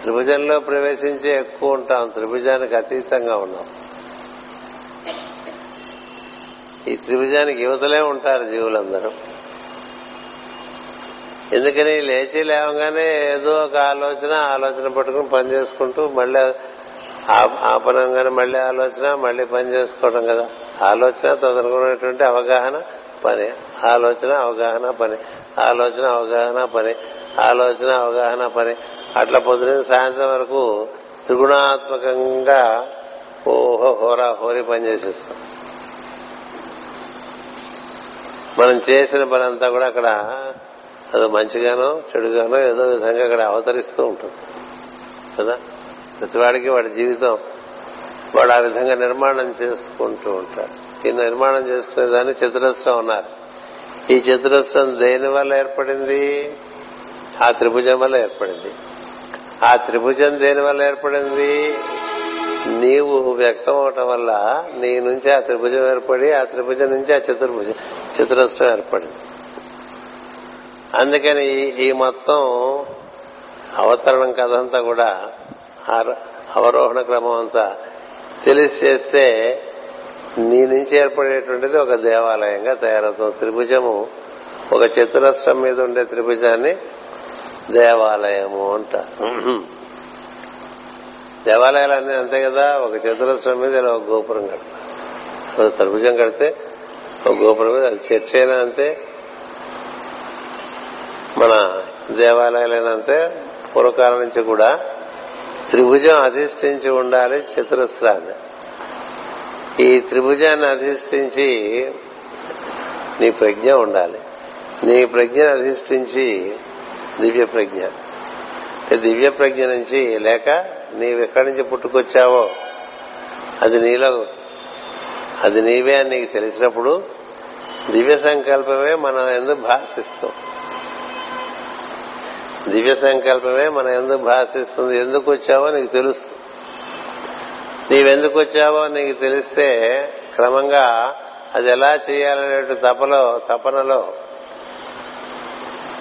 త్రిభుజంలో ప్రవేశించి ఎక్కువ ఉంటాం త్రిభుజానికి అతీతంగా ఉన్నాం. ఈ త్రిభుజానికి యువతలే ఉంటారు జీవులందరూ. ఎందుకని లేచి లేవగానే ఏదో ఒక ఆలోచన ఆలోచన పట్టుకుని పని చేసుకుంటూ మళ్ళీ ఆపనంగానే మళ్ళీ ఆలోచన మళ్ళీ పని చేసుకోవడం కదా. ఆలోచన తదనుకున్నటువంటి అవగాహన పని. ఆలోచన అవగాహన పని. ఆలోచన అవగాహన పని. ఆలోచన అవగాహన పని. అట్లా పొద్దున సాయంత్రం వరకు త్రిగుణాత్మకంగా ఓహో హోరా హోరీ పనిచేసేస్తాం మనం చేసిన పని అంతా కూడా అక్కడ అది మంచిగానో చెడుగానో ఏదో విధంగా అక్కడ అవతరిస్తూ ఉంటుంది. కదా? ప్రతివాడికి వాడి జీవితం వాడు ఆ విధంగా నిర్మాణం చేసుకుంటూ ఉంటాడు. ఈ నిర్మాణం చేసుకునే దాన్ని చతురస్రం ఉన్నారు ఈ చతురస్రం దేని వల్ల ఏర్పడింది? ఆ త్రిభుజం వల్ల ఏర్పడింది. ఆ త్రిభుజం దేని వల్ల ఏర్పడింది? నీవు వ్యక్తం అవటం వల్ల నీ నుంచి ఆ త్రిభుజం ఏర్పడి ఆ త్రిభుజం నుంచి ఆ చతుర్భుజం చతురస్రం ఏర్పడింది. అందుకని ఈ మొత్తం అవతరణం కథ అంతా కూడా అవరోహణ క్రమం అంతా తెలిసి చేస్తే నీ నుంచి ఏర్పడేటువంటిది ఒక దేవాలయంగా తయారవుతుంది. త్రిభుజము ఒక చతురస్రం మీద ఉండే త్రిభుజాన్ని దేవాలయము అంట. దేవాలయాలు అన్నీ అంతే కదా ఒక చతురస్రం మీద ఇలా ఒక గోపురం కడతారు. త్రిభుజం కడితే ఒక గోపురం మీద అది చర్చ అయినా అంతే మన దేవాలయాలైనంతే పూర్వకాలం నుంచి కూడా త్రిభుజం అధిష్ఠించి ఉండాలి చతురస్రాన్ని. ఈ త్రిభుజాన్ని అధిష్ఠించి నీ ప్రజ్ఞ ఉండాలి. నీ ప్రజ్ఞను అధిష్ఠించి దివ్య ప్రజ్ఞ. దివ్య ప్రజ్ఞ నుంచి లేక నీవెక్కడి నుంచి పుట్టుకొచ్చావో అది నీలో అది నీవే అని నీకు తెలిసినప్పుడు దివ్య సంకల్పమే మనం ఎందుకు భాషిస్తాం దివ్య సంకల్పమే మన ఎందుకు భాషిస్తుంది. ఎందుకు వచ్చావో నీకు తెలుస్తుంది నీవెందుకు వచ్చావో నీకు తెలిస్తే క్రమంగా అది ఎలా చేయాలనే తపలో తపనలో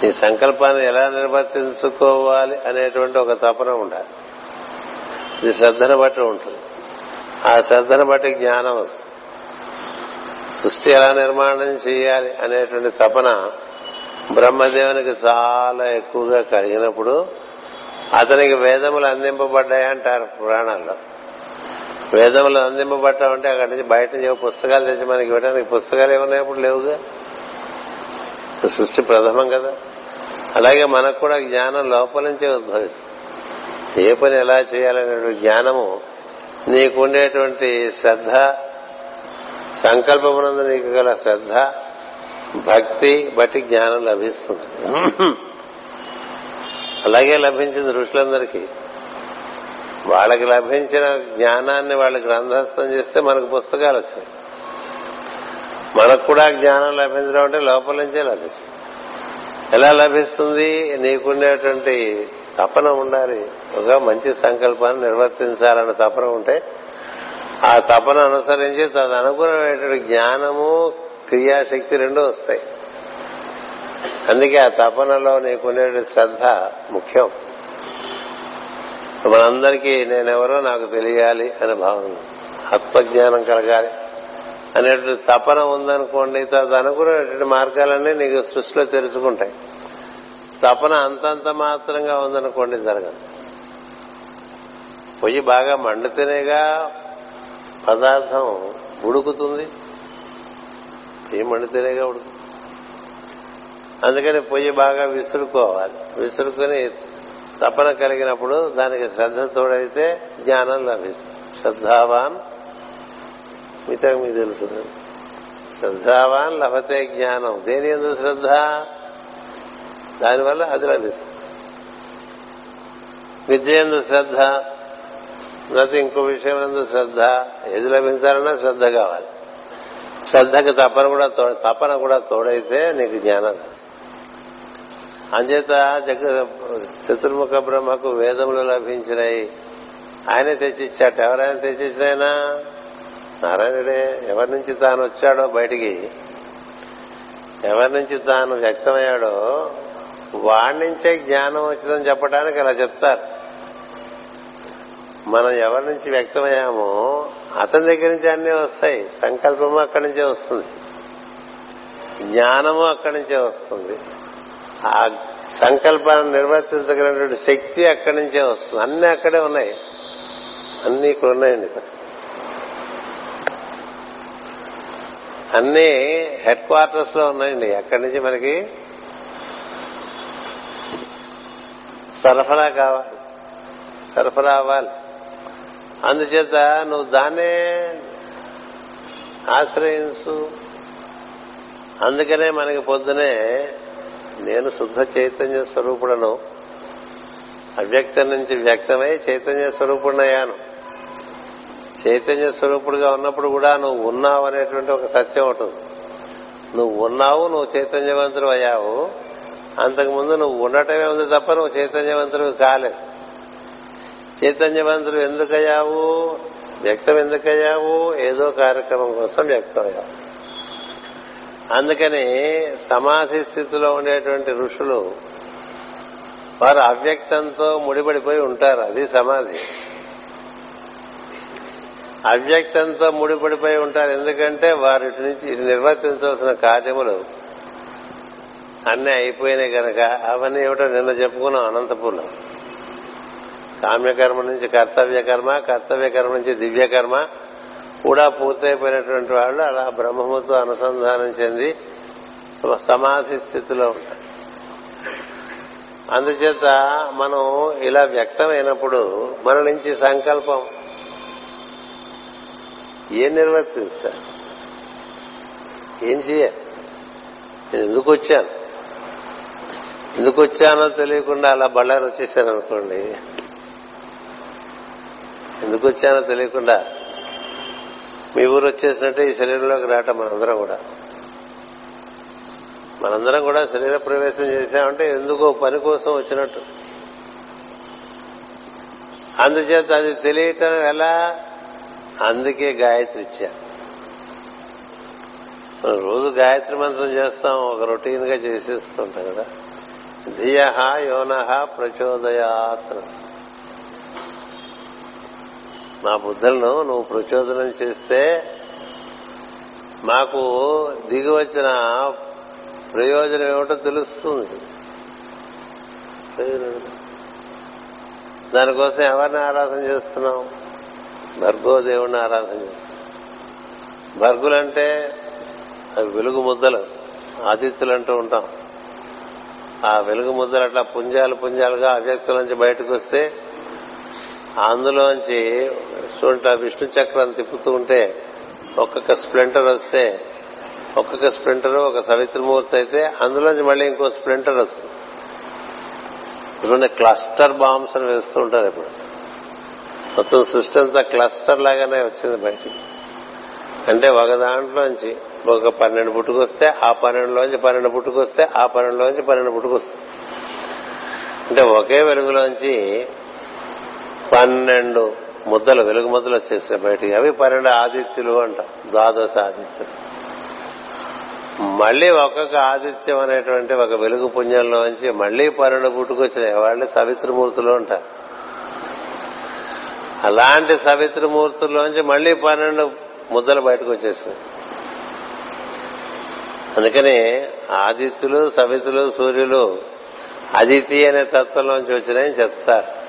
నీ సంకల్పాన్ని ఎలా నిర్వర్తించుకోవాలి అనేటువంటి ఒక తపన ఉండాలి. ఇది శ్రద్ధను బట్టి ఉంటుంది. ఆ శ్రద్ధను బట్టి జ్ఞానం వస్తుంది. సృష్టి ఎలా నిర్మాణం చేయాలి అనేటువంటి తపన బ్రహ్మదేవునికి చాలా ఎక్కువగా కలిగినప్పుడు అతనికి వేదములు అందింపబడ్డాయంటారు పురాణాల్లో. వేదములు అందింపబడ్డామంటే అక్కడి నుంచి బయట నుంచి పుస్తకాలు తెచ్చి మనకి ఇవ్వడానికి పుస్తకాలు ఏమున్నాయి అప్పుడు లేవుగా? సృష్టి ప్రథమం కదా. అలాగే మనకు కూడా జ్ఞానం లోపల నుంచే ఉద్భవిస్తుంది. ఏ పని ఎలా చేయాలనే జ్ఞానము నీకుండేటువంటి శ్రద్ధ సంకల్పమునందు నీకు గల శ్రద్ధ భక్తి బట్టి జ్ఞానం లభిస్తుంది. అలాగే లభించింది ఋషులందరికీ. వాళ్ళకి లభించిన జ్ఞానాన్ని వాళ్ళు గ్రంథస్థం చేస్తే మనకు పుస్తకాలు వచ్చాయి. మనకు కూడా జ్ఞానం లభించడం అంటే లోపల నుంచే లభిస్తుంది. ఎలా లభిస్తుంది? నీకుండేటువంటి తపన ఉండాలి. ఒక మంచి సంకల్పాన్ని నిర్వర్తించాలన్న తపన ఉంటే ఆ తపన అనుసరించి తదనుగుణమైనటువంటి జ్ఞానము క్రియాశక్తి రెండూ వస్తాయి. అందుకే ఆ తపనలో నీకుండే శ్రద్ధ ముఖ్యం. మనందరికీ నేనెవరో నాకు తెలియాలి అనే భావన. ఆత్మజ్ఞానం కలగాలి. అనేటువంటి తపన ఉందనుకోండి తదు మార్గాలన్నీ నీకు సృష్టిలో తెరుచుకుంటాయి తపన అంతంత మాత్రంగా ఉందనుకోండి జరగదు. పొయ్యి బాగా మండితేనేగా పదార్థం ఉడుకుతుంది. పొయ్యి మండితేనేగా ఉడుకుతుంది అందుకని పొయ్యి బాగా విసురుకోవాలి. విసురుకుని తపన కలిగినప్పుడు దానికి శ్రద్ధ తోడైతే జ్ఞానం లభిస్తుంది. శ్రద్ధావాన్ మిగతా మీకు తెలుసు శ్రద్ధావాన్ లభతే జ్ఞానం. దేని ఎందు శ్రద్ధ? దానివల్ల అది లభిస్తుంది. విద్య ఎందు శ్రద్ధ లేకపోతే ఇంకో విషయం ఎందు శ్రద్ధ ఏది లభించాలన్నా శ్రద్ధ కావాలి. శ్రద్ధకి తపన కూడా తపన కూడా తోడైతే నీకు జ్ఞానం. అంచేత జగ చతుర్ముఖ బ్రహ్మకు వేదములు లభించినాయి ఆయనే తెచ్చిచ్చాట. ఎవరైనా తెచ్చిచ్చినైనా నారాయణుడే ఎవరి నుంచి తాను వచ్చాడో బయటికి ఎవరి నుంచి తాను వ్యక్తమయ్యాడో వాడి నుంచే జ్ఞానం వచ్చిందని చెప్పడానికి అలా చెప్తారు. మనం ఎవరి నుంచి వ్యక్తమయ్యామో అతని దగ్గర నుంచి అన్నీ వస్తాయి. సంకల్పము అక్కడి నుంచే వస్తుంది. జ్ఞానము అక్కడి నుంచే వస్తుంది. ఆ సంకల్పాన్ని నిర్వర్తించగలిగినటువంటి శక్తి అక్కడి నుంచే వస్తుంది. అన్ని అక్కడే ఉన్నాయి. అన్ని ఇక్కడ ఉన్నాయండి అన్ని హెడ్ క్వార్టర్స్లో ఉన్నాయండి. అక్కడి నుంచి మనకి సరఫరా కావాలి. సరఫరా అవ్వాలి. అందుచేత నువ్వు దాన్నే ఆశ్రయించు. అందుకనే మనకి పొద్దునే నేను శుద్ధ చైతన్య స్వరూపుడను. అవ్యక్తం నుంచి వ్యక్తమై చైతన్య స్వరూపుడనయ్యాను. చైతన్య స్వరూపుడుగా ఉన్నప్పుడు కూడా నువ్వు ఉన్నావు అనేటువంటి ఒక సత్యం ఉంటుంది. నువ్వు ఉన్నావు నువ్వు చైతన్యవంతుడు అయ్యావు. అంతకుముందు నువ్వు ఉండటమే ఉంది తప్ప నువ్వు చైతన్యవంతుడు కాలేదు. చైతన్యవంతులు ఎందుకయ్యావు? వ్యక్తం ఎందుకయ్యావు? ఏదో కార్యక్రమం కోసం వ్యక్తమయ్యావు. అందుకని సమాధి స్థితిలో ఉండేటువంటి ఋషులు వారు అవ్యక్తంతో ముడిపడిపోయి ఉంటారు. అది సమాధి. అవ్యక్తంతో ముడిపడిపోయి ఉంటారు. ఎందుకంటే వారి నుంచి నిర్వర్తించవలసిన కార్యములు అన్నీ అయిపోయినాయి కనుక అవన్నీ ఏమిటో నిన్న చెప్పుకున్నాం అనంతపూర్లో కామ్యకర్మ నుంచి కర్తవ్య కర్మ కర్తవ్య కర్మ నుంచి దివ్యకర్మ కూడా పూర్తయిపోయినటువంటి వాళ్ళు అలా బ్రహ్మముతో అనుసంధానం చెంది సమాధి స్థితిలో ఉంటారు. అందుచేత మనం ఇలా వ్యక్తమైనప్పుడు మన నుంచి సంకల్పం ఏం నిర్వర్తించాలి ఏం చేయాలి? నేను ఎందుకు వచ్చాను? ఎందుకు వచ్చానో తెలియకుండా అలా బళ్ళారు వచ్చేసాను అనుకోండి ఎందుకు వచ్చానో తెలియకుండా మీ ఊరు వచ్చేసినట్టే ఈ శరీరంలోకి రావటం మనందరం కూడా. మనందరం కూడా శరీర ప్రవేశం చేశామంటే ఎందుకో పని కోసం వచ్చినట్టు. అందుచేత అది తెలియటం ఎలా? అందుకే గాయత్రి ఇచ్చారు మనం రోజు గాయత్రి మంత్రం చేస్తాం ఒక రొటీన్గా చేసేస్తుంటాం కదా. ధియ యోన ప్రచోదయాత్ర మా బుద్ధులను నువ్వు ప్రచోదనం చేస్తే మాకు దిగి వచ్చిన ప్రయోజనం ఏమిటో తెలుస్తుంది. దానికోసం ఎవరిని ఆరాధన చేస్తున్నాం భర్గో దేవుణ్ణి ఆరాధన చేస్తున్నాం భర్గులంటే అవి వెలుగు ముద్దలు ఆదిత్యులు అంటూ ఉంటాం. ఆ వెలుగు ముద్దలు అట్లా పుంజాలు పుంజాలుగా అవ్యక్తుల నుంచి బయటకు వస్తే అందులోంచి చూడండి విష్ణు చక్రం తిప్పుతూ ఉంటే ఒక్కొక్క స్ప్లింటర్ వస్తే ఒక్కొక్క స్ప్లింటర్ ఒక సవిత్రమూర్తి అయితే అందులోంచి మళ్ళీ ఇంకో స్ప్లింటర్ వస్తుంది. ఇప్పుడు క్లస్టర్ బాంబ్స్ అని వేస్తూ ఉంటారు ఇప్పుడు. మొత్తం సృష్టి అంతా క్లస్టర్ లాగానే వచ్చింది బయటికి. అంటే ఒక దాంట్లోంచి ఒక పన్నెండు పుట్టుకొస్తే ఆ పన్నెండులోంచి పన్నెండు పుట్టుకొస్తే ఆ పన్నెండులోంచి పన్నెండు పుట్టుకొస్తుంది. అంటే ఒకే వెలుగులోంచి పన్నెండు ముద్దలు వెలుగు ముద్దలు వచ్చేసాయి బయటికి. అవి పన్నెండు ఆదిత్యులు అంట ద్వాదశ ఆదిత్యులు. మళ్ళీ ఒక్కొక్క ఆదిత్యం అనేటువంటి ఒక వెలుగు పుణ్యంలోంచి మళ్ళీ పన్నెండు పుట్టుకొచ్చినాయి వాళ్ళు సవిత్రమూర్తులు అంటారు అలాంటి సవిత్రమూర్తుల్లోంచి మళ్ళీ పన్నెండు ముద్దలు బయటకు వచ్చేసినాయి. అందుకని ఆదిత్యులు సవితులు సూర్యులు అదితి అనే తత్వంలోంచి వచ్చినాయని చెప్తారు.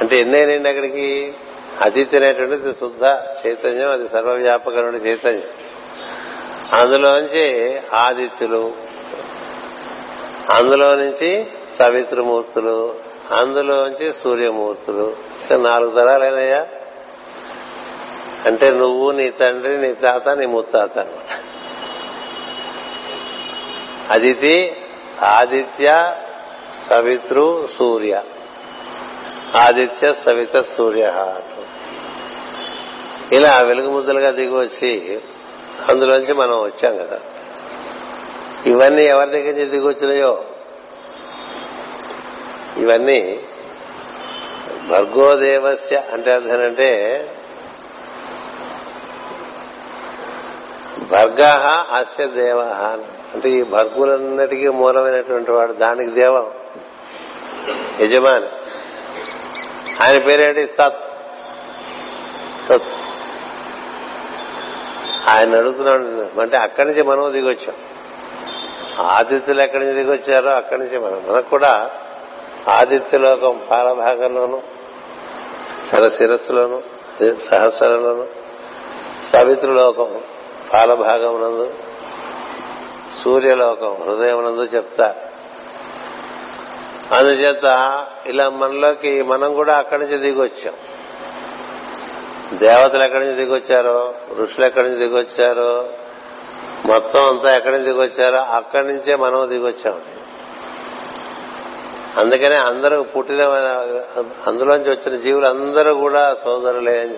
అంటే ఎన్నేనండి అక్కడికి? అదితి అనేటువంటిది శుద్ధ చైతన్యం అది సర్వవ్యాపకమైన చైతన్యం. అందులోంచి ఆదిత్యులు అందులో నుంచి సవిత్రమూర్తులు అందులోంచి సూర్యమూర్తులు నాలుగు తరాలైనయ్యా అంటే నువ్వు నీ తండ్రి నీ తాత నీ ముత్తాత అదితి ఆదిత్య సవిత్రు సూర్య. ఆదిత్య సవిత సూర్య. ఇలా వెలుగు ముద్దలుగా దిగి వచ్చి అందులోంచి మనం వచ్చాం కదా. ఇవన్నీ ఎవరి దగ్గర నుంచి దిగి వచ్చినాయో ఇవన్నీ భర్గోదేవస్య అంటే అర్థనంటే భర్గ అస్య దేవ అంటే ఈ భర్గులన్నిటికీ మూలమైనటువంటి వాడు దానికి దేవం యజమాని. ఆయన పేరేంటి? తత్ తత్ ఆయన అడుగుతున్నాడు అంటే అక్కడి నుంచి మనం దిగొచ్చాం. ఆదిత్యులు ఎక్కడి నుంచి దిగొచ్చారో అక్కడి నుంచి మనం. మనకు కూడా ఆదిత్యలోకం పాలభాగంలోను శిరస్సులోను సహస్రంలోను సవిత్రులోకం పాలభాగమునందు సూర్యలోకం హృదయమునందు చెప్తారు. అందుచేత ఇలా మనలోకి మనం కూడా అక్కడి నుంచి దిగొచ్చాం. దేవతలు ఎక్కడి నుంచి దిగొచ్చారో ఋషులు ఎక్కడి నుంచి దిగొచ్చారో మొత్తం అంతా ఎక్కడి నుంచి దిగొచ్చారో అక్కడి నుంచే మనం దిగొచ్చాం. అందుకనే అందరూ పుట్టిన అందులోంచి వచ్చిన జీవులు అందరూ కూడా సోదరులే అని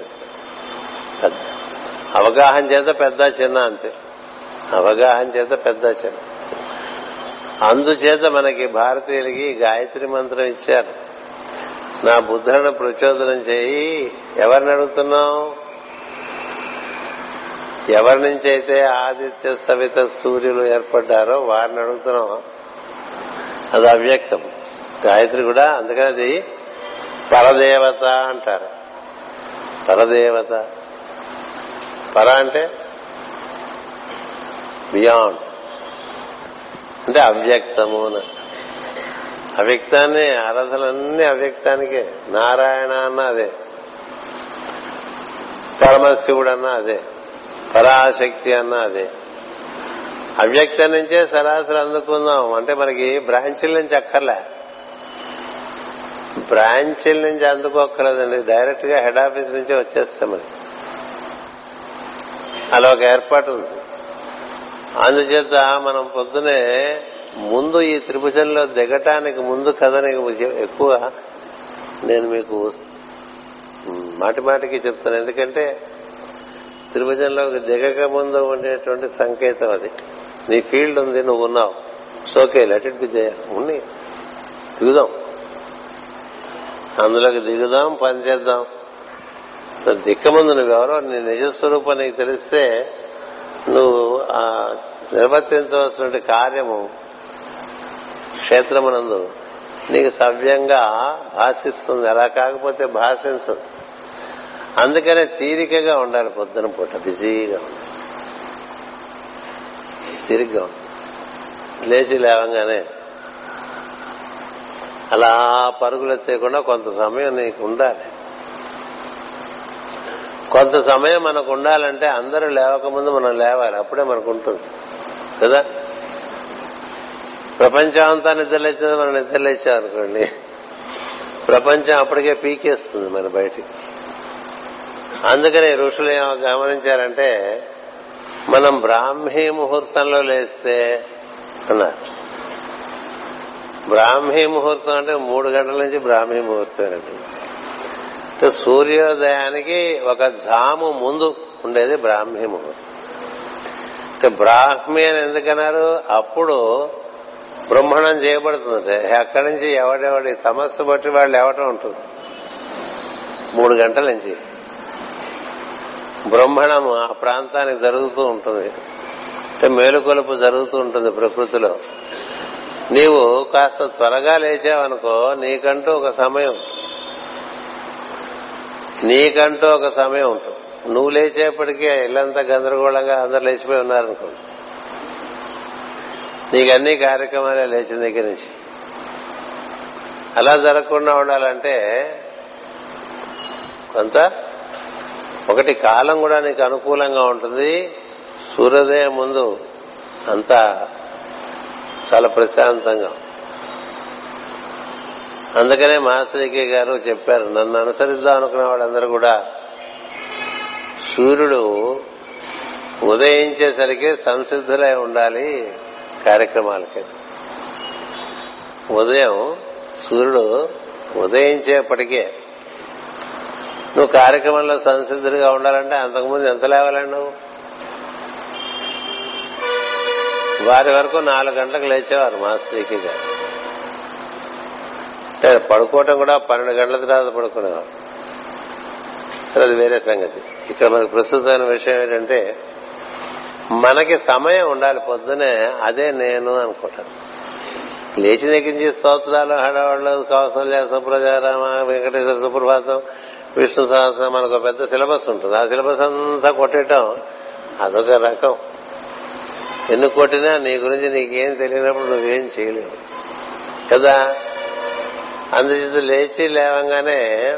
అవగాహన చేత పెద్ద చిన్న అంతే. అవగాహన చేత పెద్ద చిన్న. అందుచేత మనకి భారతీయులకి గాయత్రి మంత్రం ఇచ్చారు. నా బుద్ధులను ప్రచోదనం చేయి. ఎవరిని అడుగుతున్నావు? ఎవరి నుంచి అయితే ఆదిత్య సవిత సూర్యులు ఏర్పడ్డారో వారిని అడుగుతున్నాం. అది అవ్యక్తం. గాయత్రి కూడా అందుకని అది పరదేవత అంటారు. పరదేవత. పర అంటే బియాండ్ అంటే అవ్యక్తము అని. అవ్యక్తాన్ని ఆరాధనలన్నీ అవ్యక్తానికే. నారాయణ అన్న అదే. పరమశివుడు అన్న అదే. పరాశక్తి అన్న అదే. అవ్యక్తం నుంచే సరాసరి అందుకుందాం. అంటే మనకి బ్రాంచీల నుంచి అక్కర్లే. బ్రాంచీల నుంచి అందుకోక్కర్లేదండి. డైరెక్ట్గా హెడ్ ఆఫీస్ నుంచే వచ్చేస్తాం అది అలా ఒక ఏర్పాటు ఉంది. అందుచేత మనం పొద్దునే ముందు ఈ త్రిభుజంలో దిగటానికి ముందు కథని ఎక్కువ నేను మీకు మాటి మాటికి చెప్తాను. ఎందుకంటే త్రిభుజంలోకి దిగక ముందు ఉండేటువంటి సంకేతం అది. నీ ఫీల్డ్ ఉంది నువ్వు ఉన్నావు. సోకే లెట్ ఇట్ బి దే ఉండి దిగుదాం. అందులోకి దిగుదాం పని చేద్దాం. దిక్కముందు నువ్వెవరో నీ నిజస్వరూపం నీకు తెలిస్తే నువ్వు నిర్వర్తించవలసిన కార్యము క్షేత్రమునందు నీకు సవ్యంగా భాషిస్తుంది. అలా కాకపోతే భాషించదు. అందుకనే తీరికగా ఉండాలి పొద్దున పూట బిజీగా ఉండాలి. తీరిగ్గా ఉండాలి. లేచి లేవంగానే అలా పరుగులు ఎత్తేయకుండా కొంత సమయం నీకు ఉండాలి. కొంత సమయం మనకు ఉండాలంటే అందరూ లేవకముందు మనం లేవాలి. అప్పుడే మనకు ఉంటుంది. కదా? ప్రపంచం అంతా నిద్రలేచింది మనం నిద్రలేచాం అనుకోండి. ప్రపంచం అప్పటికే పీకేస్తుంది మన బయటికి. అందుకని ఋషులు ఏమో గమనించారంటే మనం బ్రాహ్మీ ముహూర్తంలో లేస్తే అన్నారు. బ్రాహ్మీ ముహూర్తం అంటే మూడు గంటల నుంచి బ్రాహ్మీ ముహూర్తం అండి అంటే సూర్యోదయానికి ఒక జాము ముందు ఉండేది బ్రాహ్మీ ముహూర్తం అంటే బ్రాహ్మీ అని ఎందుకన్నారు? అప్పుడు బ్రహ్మణం చేయబడుతుంది. అక్కడి నుంచి ఎవడెవడి తమస్సు బట్టి వాళ్ళు లేవటం ఉంటుంది. మూడు గంటల నుంచి. బ్రహ్మణము ఆ ప్రాంతానికి జరుగుతూ ఉంటుంది. అంటే మేలుకొలుపు జరుగుతూ ఉంటుంది ప్రకృతిలో. నీవు కాస్త త్వరగా లేచావనుకో నీకంటూ ఒక సమయం. నీకంటూ ఒక సమయం ఉంటుంది. నువ్వు లేచేపటికే ఇల్లంతా గందరగోళంగా అందరు లేచిపోయి ఉన్నారనుకోండి నీకు అన్ని కార్యక్రమాలే లేచిన దగ్గర నుంచి. అలా జరగకుండా ఉండాలంటే కొంత ఒకటి కాలం కూడా నీకు అనుకూలంగా ఉంటుంది. సూర్యోదయం ముందు అంతా చాలా ప్రశాంతంగా అందుకనే మాస్టర్కి గారు చెప్పారు నన్ను అనుసరిద్దాం అనుకున్న వాళ్ళందరూ కూడా సూర్యుడు ఉదయించేసరికి సంసిద్ధులై ఉండాలి కార్యక్రమాలకి. ఉదయం సూర్యుడు ఉదయించేపటికే నువ్వు కార్యక్రమంలో సంసిద్ధుడిగా ఉండాలంటే అంతకుముందు ఎంత లేవాలండి నువ్వు? వారి వరకు నాలుగు గంటలకు లేచేవారు మాస్టర్కి గారు. అంటే పడుకోవటం కూడా పన్నెండు గంటల తర్వాత పడుకునేవారు అది వేరే సంగతి. ఇక్కడ మనకు ప్రస్తుతమైన విషయం ఏంటంటే మనకి సమయం ఉండాలి పొద్దునే అదే నేను అనుకుంటాను. లేచి దగ్గరించి స్తోత్రాలు హడవాళ్ళు కౌసల్య సుప్రజారామ వెంకటేశ్వర సుప్రభాతం విష్ణు సహస్రం మనకు పెద్ద సిలబస్ ఉంటుంది. ఆ సిలబస్ అంతా కొట్టడం అదొక రకం. ఎన్ని కొట్టినా నీ గురించి నీకేం తెలియనప్పుడు నువ్వేం చేయలేవు. కదా? అందుచేత లేచి లేవంగానే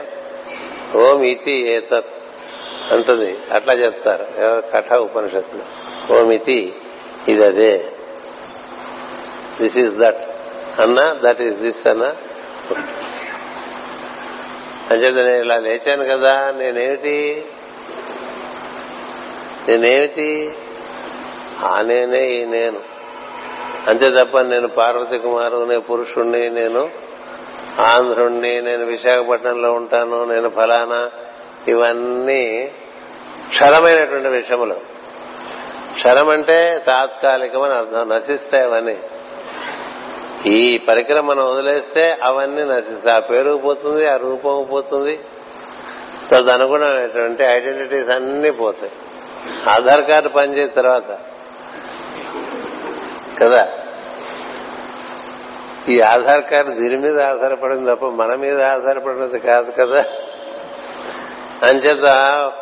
ఓం ఇతి ఏతత్ అంటుంది. అట్లా చెప్తారు. కఠ ఉపనిషత్తులు. ఓం ఇతి ఇది అదే దిస్ ఈస్ దట్ అన్నా దట్ ఈస్ దిస్ అన్నా. అంచేత నేను ఇలా లేచాను కదా నేనేమిటి? నేనేమిటి? ఆ నేనే ఈ నేను. అంతే తప్ప నేను పార్వతి కుమారు నేను పురుషుణ్ణి నేను ఆంధ్రుణ్ణి నేను విశాఖపట్నంలో ఉంటాను నేను ఫలానా ఇవన్నీ క్షరమైనటువంటి విషయములు. క్షరం అంటే తాత్కాలికమని అర్థం నశిస్తాయి అవన్నీ. ఈ పరికరం మనం వదిలేస్తే అవన్నీ నశిస్తాయి ఆ పేరు పోతుంది ఆ రూపం పోతుంది. తదనుగుణమైనటువంటి ఐడెంటిటీస్ అన్ని పోతాయి. ఆధార్ కార్డు పనిచేసిన తర్వాత. కదా? ఈ ఆధార్ కార్డు దీని మీద ఆధారపడింది తప్ప మన మీద ఆధారపడినది కాదు కదా. అంచేత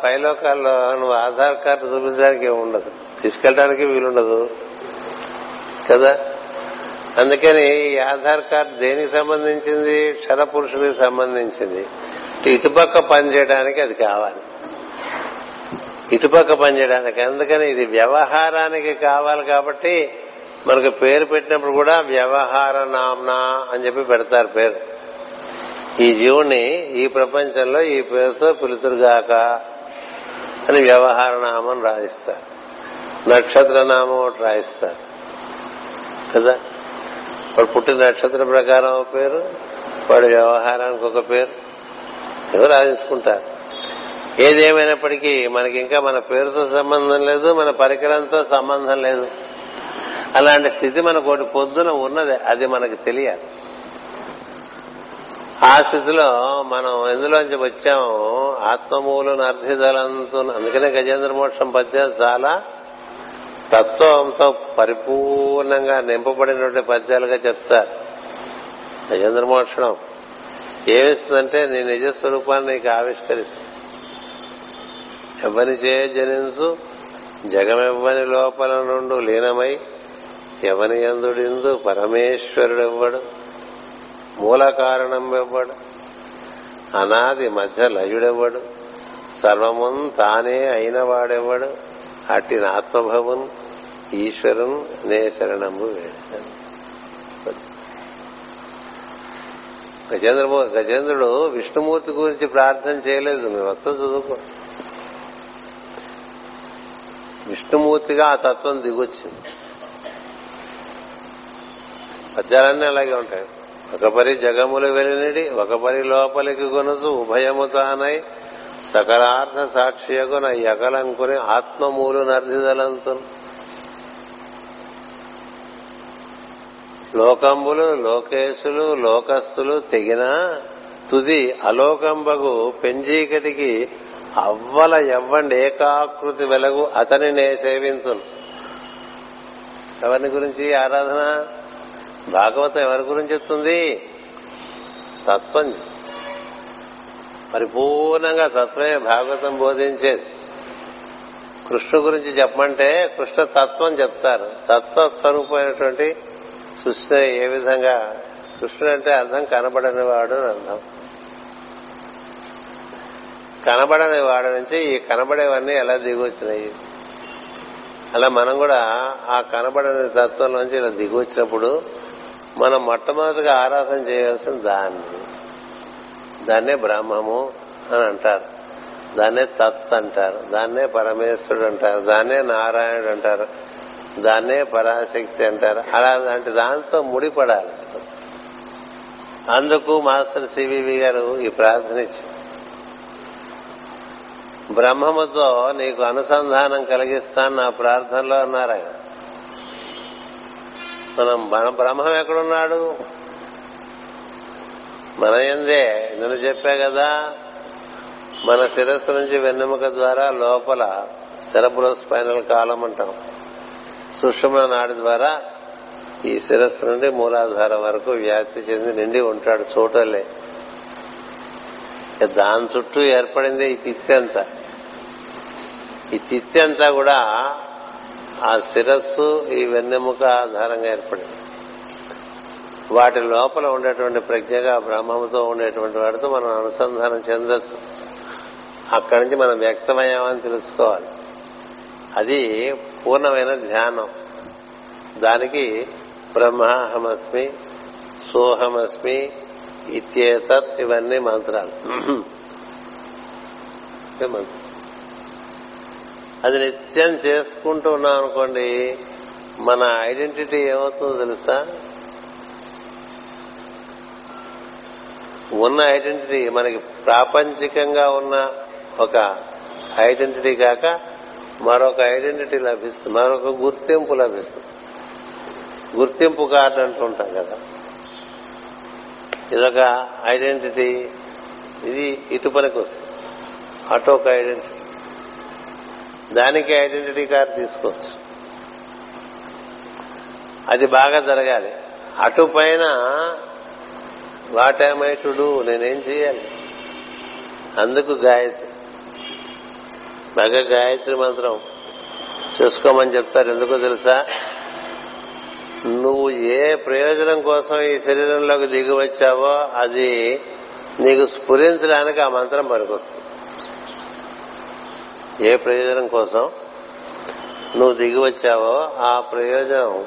పైలోకాల్లో నువ్వు ఆధార్ కార్డు చూపించడానికి ఉండదు. తీసుకెళ్ళడానికి వీలుండదు కదా. అందుకని ఈ ఆధార్ కార్డు దేనికి సంబంధించింది? క్షరపురుషుడికి సంబంధించింది. ఇటుపక్క పనిచేయడానికి అది కావాలి. ఇటుపక్క పనిచేయడానికి అందుకని ఇది వ్యవహారానికి కావాలి కాబట్టి మనకు పేరు పెట్టినప్పుడు కూడా వ్యవహార నామ్నా అని చెప్పి పెడతారు పేరు. ఈ జీవుణ్ణి ఈ ప్రపంచంలో ఈ పేరుతో పిలుతురుగాక అని వ్యవహార నామం రాయిస్తారు. నక్షత్ర నామం ఒకటి రాయిస్తారు. కదా? వాడు పుట్టిన నక్షత్రం ప్రకారం ఒక పేరు వాడి వ్యవహారానికి ఒక పేరు. ఎవరు రాయించుకుంటారు. ఏదేమైనప్పటికీ మనకి ఇంకా మన పేరుతో సంబంధం లేదు మన పరికరంతో సంబంధం లేదు. అలాంటి స్థితి మనకు ఒకటి పొద్దున ఉన్నది అది మనకు తెలియాలి. ఆ స్థితిలో మనం ఎందులోంచి వచ్చాము ఆత్మమూలు నర్ధిదలంతో అందుకనే గజేంద్ర మోక్షం పద్యాలు చాలా తత్వంతో పరిపూర్ణంగా నింపబడినటువంటి పద్యాలుగా చెప్తారు. గజేంద్ర మోక్షణం ఏమిస్తుందంటే నీ నిజ స్వరూపాన్ని నీకు ఆవిష్కరిస్తుంది ఎవరి చే జనించు జగమెవ్వని లోపల నుండి లీనమై ఎవని ఎందుడిందు పరమేశ్వరుడెవ్వడు? మూల కారణం ఎవ్వడు అనాది మధ్య లయుడెవ్వడు సర్వమున్ తానే అయిన వాడెవ్వడు అట్టి ఆత్మభవున్ ఈశ్వరున్ నే శరణము గజేంద్ర గజేంద్రుడు విష్ణుమూర్తి గురించి ప్రార్థన చేయలేదు. మీ మొత్తం చదువుకో. విష్ణుమూర్తిగా ఆ తత్వం దిగొచ్చింది. పద్యాలన్నీ అలాగే ఉంటాయి. ఒక పరి జగములు వెలినిడి ఒక పరి లోపలికి గొనుసు ఉభయము తానై సకలార్థ నా ఎగలంకుని ఆత్మమూలు నర్దిదలంతు లోకంబులు లోకేశులు లోకస్తులు తెగిన తుది అలోకంబగు పెంజీకటికి అవ్వల ఎవ్వండి ఏకాకృతి వెలగు అతనినే సేవించును ఎవరిని గురించి ఆరాధన? భాగవతం ఎవరి గురించి చెప్తుంది? తత్వం. పరిపూర్ణంగా తత్వమే భాగవతం బోధించేది. కృష్ణు గురించి చెప్పమంటే కృష్ణ తత్వం చెప్తారు. తత్వ స్వరూపమైనటువంటి సృష్టి ఏ విధంగా? కృష్ణుడు అంటే అర్థం కనబడని వాడు అని అర్థం. కనబడని వాడి నుంచి ఈ కనబడేవన్నీ ఎలా దిగొచ్చినాయి? అలా మనం కూడా ఆ కనబడని తత్వం నుంచి ఇలా దిగొచ్చినప్పుడు మనం మొట్టమొదటిగా ఆరాధన చేయాల్సిన దాన్ని. దాన్నే బ్రహ్మము అని అంటారు. దాన్నే తత్ అంటారు. దాన్నే పరమేశ్వరుడు అంటారు. దాన్నే నారాయణుడు అంటారు. దాన్నే పరాశక్తి అంటారు. అలాంటి దాంతో ముడిపడాలి. అందుకు మాస్టర్ సివివి గారు ఈ ప్రార్థన ఇచ్చారు. బ్రహ్మముతో నీకు అనుసంధానం కలిగిస్తాను నా ప్రార్థనలో అన్నారు ఆయన. మనం మన బ్రహ్మం ఎక్కడున్నాడు? మన ఎందే? నేను చెప్పా కదా మన శిరస్సు నుంచి వెన్నెముక ద్వారా లోపల సెరబ్రో స్పైనల్ కాలం అంటాం. సుషుమ్న నాడి ద్వారా ఈ శిరస్సు నుండి మూలాధారం వరకు వ్యాప్తి చెంది నిండి ఉంటాడు చోటలే దాని చుట్టూ ఏర్పడింది ఈ తిత్తి అంతా. ఈ తిత్తి అంతా కూడా ఆ శిరస్సు ఈ వెన్నెముక ఆధారంగా ఏర్పడింది. వాటి లోపల ఉండేటువంటి ప్రజ్ఞగా బ్రహ్మముతో ఉండేటువంటి వాటితో మనం అనుసంధానం చెందొచ్చు. అక్కడి నుంచి మనం వ్యక్తమయ్యామని తెలుసుకోవాలి. అది పూర్ణమైన ధ్యానం. దానికి బ్రహ్మాహమస్మి సోహమస్మి ఇత్యేతత్ ఇవన్నీ మంత్రాలు. [CLEARS THROAT] మంత్రం. అది నిత్యం చేసుకుంటూ ఉన్నాం అనుకోండి మన ఐడెంటిటీ ఏమవుతుందో తెలుసా? ఉన్న ఐడెంటిటీ మనకి ప్రాపంచికంగా ఉన్న ఒక ఐడెంటిటీ కాక మరొక ఐడెంటిటీ లభిస్తుంది మరొక గుర్తింపు లభిస్తుంది గుర్తింపు కార్డు అంటుంటాం కదా. ఇదొక ఐడెంటిటీ ఇది ఇటు పనికి వస్తుంది. అటు ఒక ఐడెంటిటీ. దానికి ఐడెంటిటీ కార్డు తీసుకోవచ్చు. అది బాగా జరగాలి. అటు పైన వాటేమైటుడు నేనేం చేయాలి? అందుకు గాయత్రి. బాగా గాయత్రి మంత్రం చూసుకోమని చెప్తారు. ఎందుకో తెలుసా? నువ్వు ఏ ప్రయోజనం కోసం ఈ శరీరంలోకి దిగి వచ్చావో అది నీకు స్ఫురించడానికి ఆ మంత్రం పనికొస్తుంది. ఏ ప్రయోజనం కోసం నువ్వు దిగి వచ్చావో ఆ ప్రయోజనం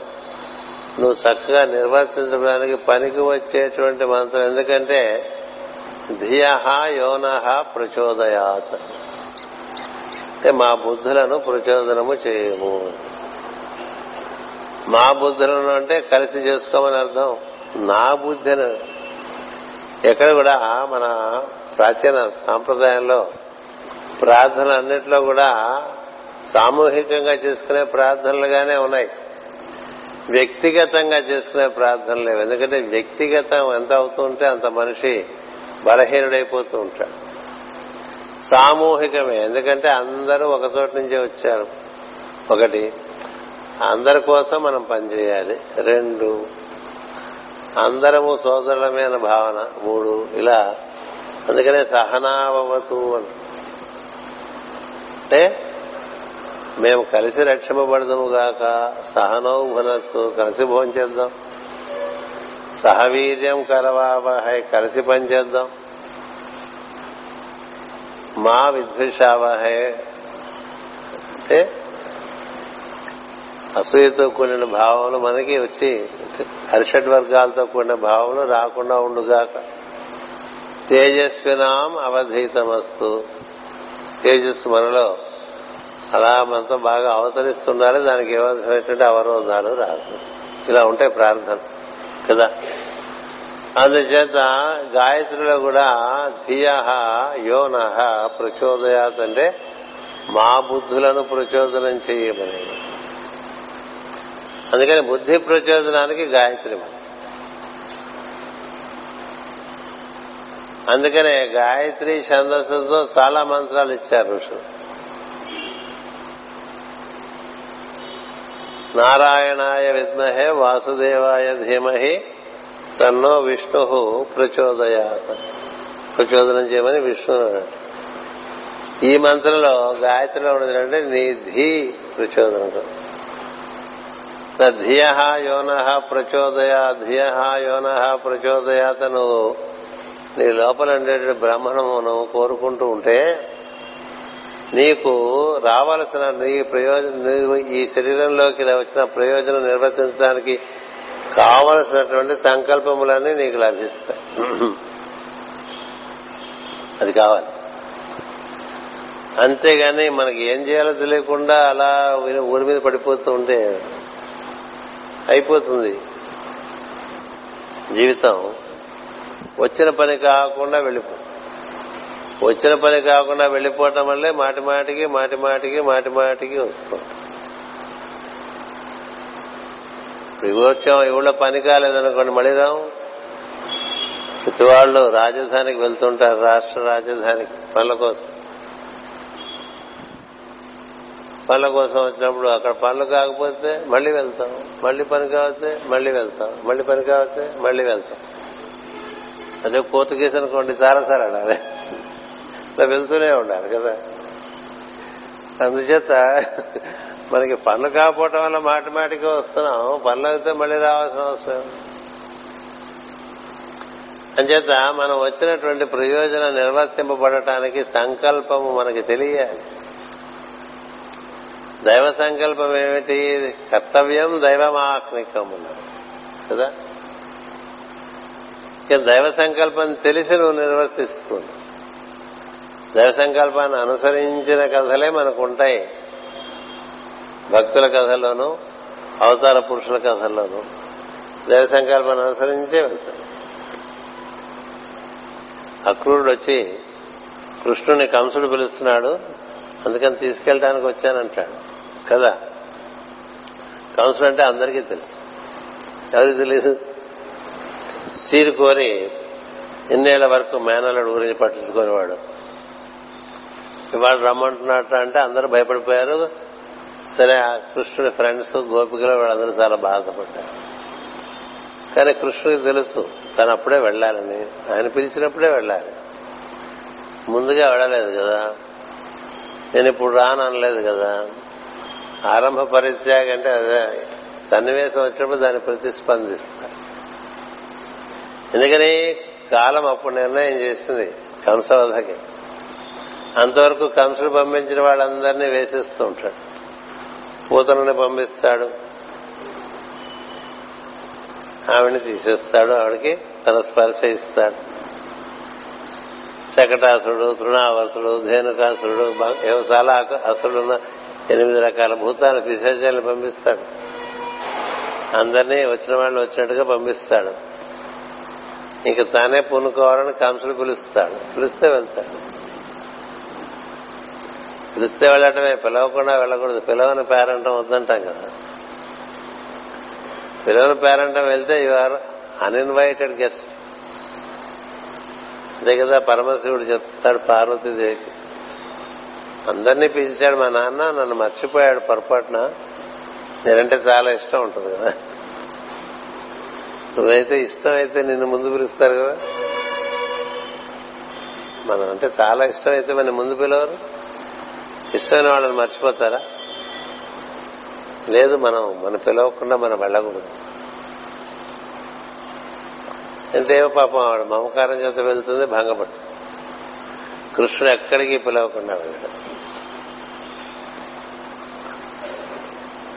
నువ్వు చక్కగా నిర్వర్తించడానికి పనికి వచ్చేటువంటి మంత్రం. ఎందుకంటే ధియహ యోనహ ప్రచోదయాత్. అంటే మా బుద్ధులను ప్రచోదనము చేయము. మా బుద్ధులను అంటే కలిసి చేసుకోమని అర్థం. నా బుద్ధిని. ఎక్కడ కూడా మన ప్రాచీన సాంప్రదాయంలో ప్రార్థన అన్నిట్లో కూడా సామూహికంగా చేసుకునే ప్రార్థనలుగానే ఉన్నాయి. వ్యక్తిగతంగా చేసుకునే ప్రార్థన లేవు. ఎందుకంటే వ్యక్తిగతం ఎంత అవుతూ ఉంటే అంత మనిషి బలహీనుడైపోతూ ఉంటాడు. సామూహికమే. ఎందుకంటే అందరూ ఒక చోట నుంచే వచ్చారు. ఒకటి అందరి కోసం మనం పనిచేయాలి రెండు అందరము సోదరులమే అన్న భావన. మూడు ఇలా అందుకనే సహనావతు అని అంటే మేము కలిసి రక్షింపబడదాము గాక సహనౌభనత్తు కలిసి భోంచేద్దాం సహవీర్యం కరవావహై కలిసి పనిచేద్దాం మా విద్వేషావహై అంటే అసూయతో కూడిన భావములు మనకి వచ్చి హరిషడ్ వర్గాలతో కూడిన భావములు రాకుండా ఉండుగాక. తేజస్వినాం అవధీతమస్తు. తేజస్సు మనలో అలా మనతో బాగా అవతరిస్తుండాలి దానికి ఏవలసినటువంటి అవరోధాలు రాదు. ఇలా ఉంటాయి ప్రార్థన కదా? అందుచేత గాయత్రిలో కూడా ధియ యోన ప్రచోదయాత్ అంటే మా బుద్ధులను ప్రచోదనం చేయమని అందుకని బుద్ధి ప్రచోదనానికి గాయత్రి మనం అందుకనే గాయత్రి ఛందస్సుతో చాలా మంత్రాలు ఇచ్చారు ఋషులు. నారాయణాయ విద్మహే వాసుదేవాయ ధీమహి తన్నో విష్ణు ప్రచోదయాత. ప్రచోదనం చేయమని విష్ణు ఈ మంత్రంలో గాయత్రిలో ఉన్నది అంటే నీ ధీ ప్రచోదనం ధియ యోన ప్రచోదయా ధియ యోన ప్రచోదయాత నువ్వు నీ లోపల ఉండేటువంటి బ్రహ్మణము కోరుకుంటూ ఉంటే నీకు రావాల్సిన నీ ప్రయోజనం ఈ శరీరంలోకి వచ్చిన ప్రయోజనం నిర్వర్తించడానికి కావలసినటువంటి సంకల్పములన్నీ నీకు లభిస్తాయి. అది కావాలి. అంతేగాని మనకి ఏం చేయాలో తెలియకుండా అలా ఊరి మీద పడిపోతూ ఉంటే అయిపోతుంది జీవితం. వచ్చిన పని కాకుండా వెళ్ళిపో. వచ్చిన పని కాకుండా వెళ్ళిపోవటం వల్లే మాటి మాటికి మాటి మాటికి మాటి మాటికి వస్తాం. ఇప్పుడు వచ్చాం ఇవాళ పని కాలేదనుకోండి మళ్ళీ రాము ప్రతి వాళ్ళు రాజధానికి వెళ్తుంటారు రాష్ట్ర రాజధానికి పనుల కోసం. పనుల కోసం వచ్చినప్పుడు అక్కడ పనులు కాకపోతే మళ్ళీ వెళ్తాం. మళ్ళీ పని కావతే మళ్ళీ వెళ్తాం. మళ్ళీ పని కావతే మళ్ళీ వెళ్తాం. అదే కోర్టు కేసు అనుకోండి చాలా సార్ అడాలి ఇలా వెళ్తూనే ఉండాలి కదా. అందుచేత మనకి పనులు కాకపోవటం వల్ల మాటి మాటికి వస్తున్నాం. పనులు అయితే మళ్ళీ రావాల్సిన అవసరం. అంచేత మనం వచ్చినటువంటి ప్రయోజనం నిర్వర్తింపబడటానికి సంకల్పము మనకి తెలియాలి. దైవ సంకల్పం ఏమిటి? కర్తవ్యం దైవమాత్మికం కదా? ఇక దైవ సంకల్పం తెలిసి నువ్వు నిర్వర్తిస్తుంది. దైవ సంకల్పాన్ని అనుసరించిన కథలే మనకు ఉంటాయి భక్తుల కథల్లోనూ అవతార పురుషుల కథల్లోనూ దైవ సంకల్పాన్ని అనుసరించే వెళ్తాడు అక్రూరుడు వచ్చి కృష్ణుని కంసుడు పిలుస్తున్నాడు అందుకని తీసుకెళ్ళడానికి వచ్చానంటాడు. కదా? కంసుడు అంటే అందరికీ తెలుసు. ఎవరికి తెలియదు తీరు కోరి ఇన్నేళ్ళ వరకు మేనల్లుడు గురించి పట్టించుకునేవాడు. ఇవాళ రమ్మంటున్నట్టు అంటే అందరూ భయపడిపోయారు. సరే ఆ కృష్ణుడి ఫ్రెండ్స్ గోపికలు వాళ్ళందరూ చాలా బాధపడ్డారు. కానీ కృష్ణుడికి తెలుసు తను అప్పుడే వెళ్ళాలని. ఆయన పిలిచినప్పుడే వెళ్ళాలి. ముందుగా వెళ్ళలేదు కదా. నేను ఇప్పుడు రాను అనలేదు కదా. ఆరంభ పరిత్యాగం అంటే అదే. సన్నివేశం వచ్చినప్పుడు దాన్ని ప్రతిస్పందిస్తారు. ఎందుకని కాలం అప్పుడు నిర్ణయం చేసింది కంసవధకి. అంతవరకు కంసుడు పంపించిన వాళ్ళందరినీ వేసేస్తూ ఉంటాడు. పూతనని పంపిస్తాడు. ఆవిడని తీసేస్తాడు. ఆవిడకి తన స్పర్శ ఇస్తాడు. శకటాసుడు తృణావర్తుడు ధేనుకాసురుడు ఏవో చాలా అసురుడున్న ఎనిమిది రకాల భూతాలు పిశాచాలను పంపిస్తాడు. అందరినీ వచ్చిన వాళ్ళు వచ్చినట్టుగా పంపిస్తాడు. ఇంక తానే పూనుకోవాలని కంసుడు పిలుస్తాడు. పిలిస్తే వెళ్తాడు. పిలిస్తే వెళ్ళటమే పిలవకుండా వెళ్ళకూడదు. పిలవని పేరంటం వద్దంటాం కదా. పిలవని పేరంటం వెళ్తే యు ఆర్ అన్ఇన్వైటెడ్ గెస్ట్ అంతే కదా పరమశివుడు చెప్తాడు పార్వతీదేవికి. అందరినీ పిలిచాడు మా నాన్న నన్ను మర్చిపోయాడు పొరపాటున. నేనంటే చాలా ఇష్టం ఉంటుంది కదా. నువ్వైతే ఇష్టం అయితే నిన్ను ముందు పిలుస్తారు కదా? మనం అంటే చాలా ఇష్టం అయితే మన ముందు పిలవరు? ఇష్టమైన వాళ్ళని మర్చిపోతారా? లేదు మనం మనం పిలవకుండా మనం వెళ్ళకూడదు. ఎంతేమో పాపం ఆవిడ మమకారం చేత వెళ్తుంది భంగపడు కృష్ణుడు ఎక్కడికి పిలవకుండా వెళ్ళాడు.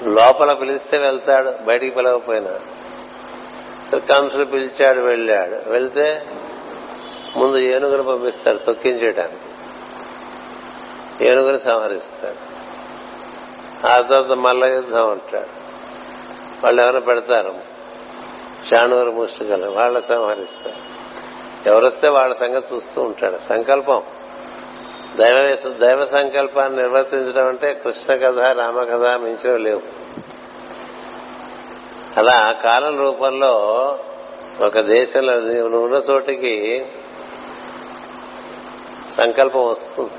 లోపల పిలిస్తే వెళ్తాడు బయటికి పిలవకపోయినా. కంసుడు పిలిచాడు వెళ్ళాడు. వెళ్తే ముందు ఏనుగును పంపిస్తాడు తొక్కించేయడానికి ఏనుగును సంహరిస్తాడు. ఆ తర్వాత మల్ల యుద్ధం అంటాడు. వాళ్ళు ఎవరైనా పెడతారు? చాణూరు ముష్టికలు. వాళ్ళ సంహరిస్తారు. ఎవరొస్తే వాళ్ళ సంగతి చూస్తూ ఉంటాడు. సంకల్పం. దైవ దైవ సంకల్పాన్ని నిర్వర్తించడం అంటే కృష్ణ కథ రామకథ మించినవి లేవు. అలా కాలం రూపంలో ఒక దేశంలో నువ్వు ఉన్న చోటికి సంకల్పం వస్తుంది.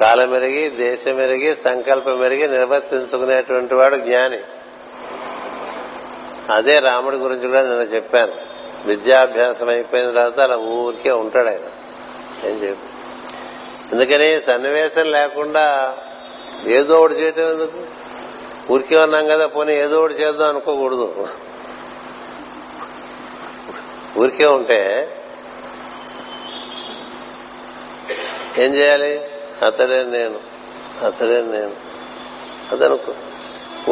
కాలం మెరిగి దేశం మెరిగి సంకల్పం మెరిగి నిర్వర్తించుకునేటువంటి వాడు జ్ఞాని. అదే రాముడి గురించి కూడా నేను చెప్పాను. విద్యాభ్యాసం అయిపోయిన తర్వాత అలా ఊరికే ఉంటాడు ఆయన. ఏం చెప్పి ఎందుకని సన్నివేశం లేకుండా ఏదో ఒకటి చేయటం ఎందుకు? ఊరికే ఉన్నాం కదా పోనీ ఏదో ఒకటి చేద్దాం అనుకోకూడదు. ఊరికే ఉంటే ఏం చేయాలి? అతడే నేను అతడే నేను. అదనుకో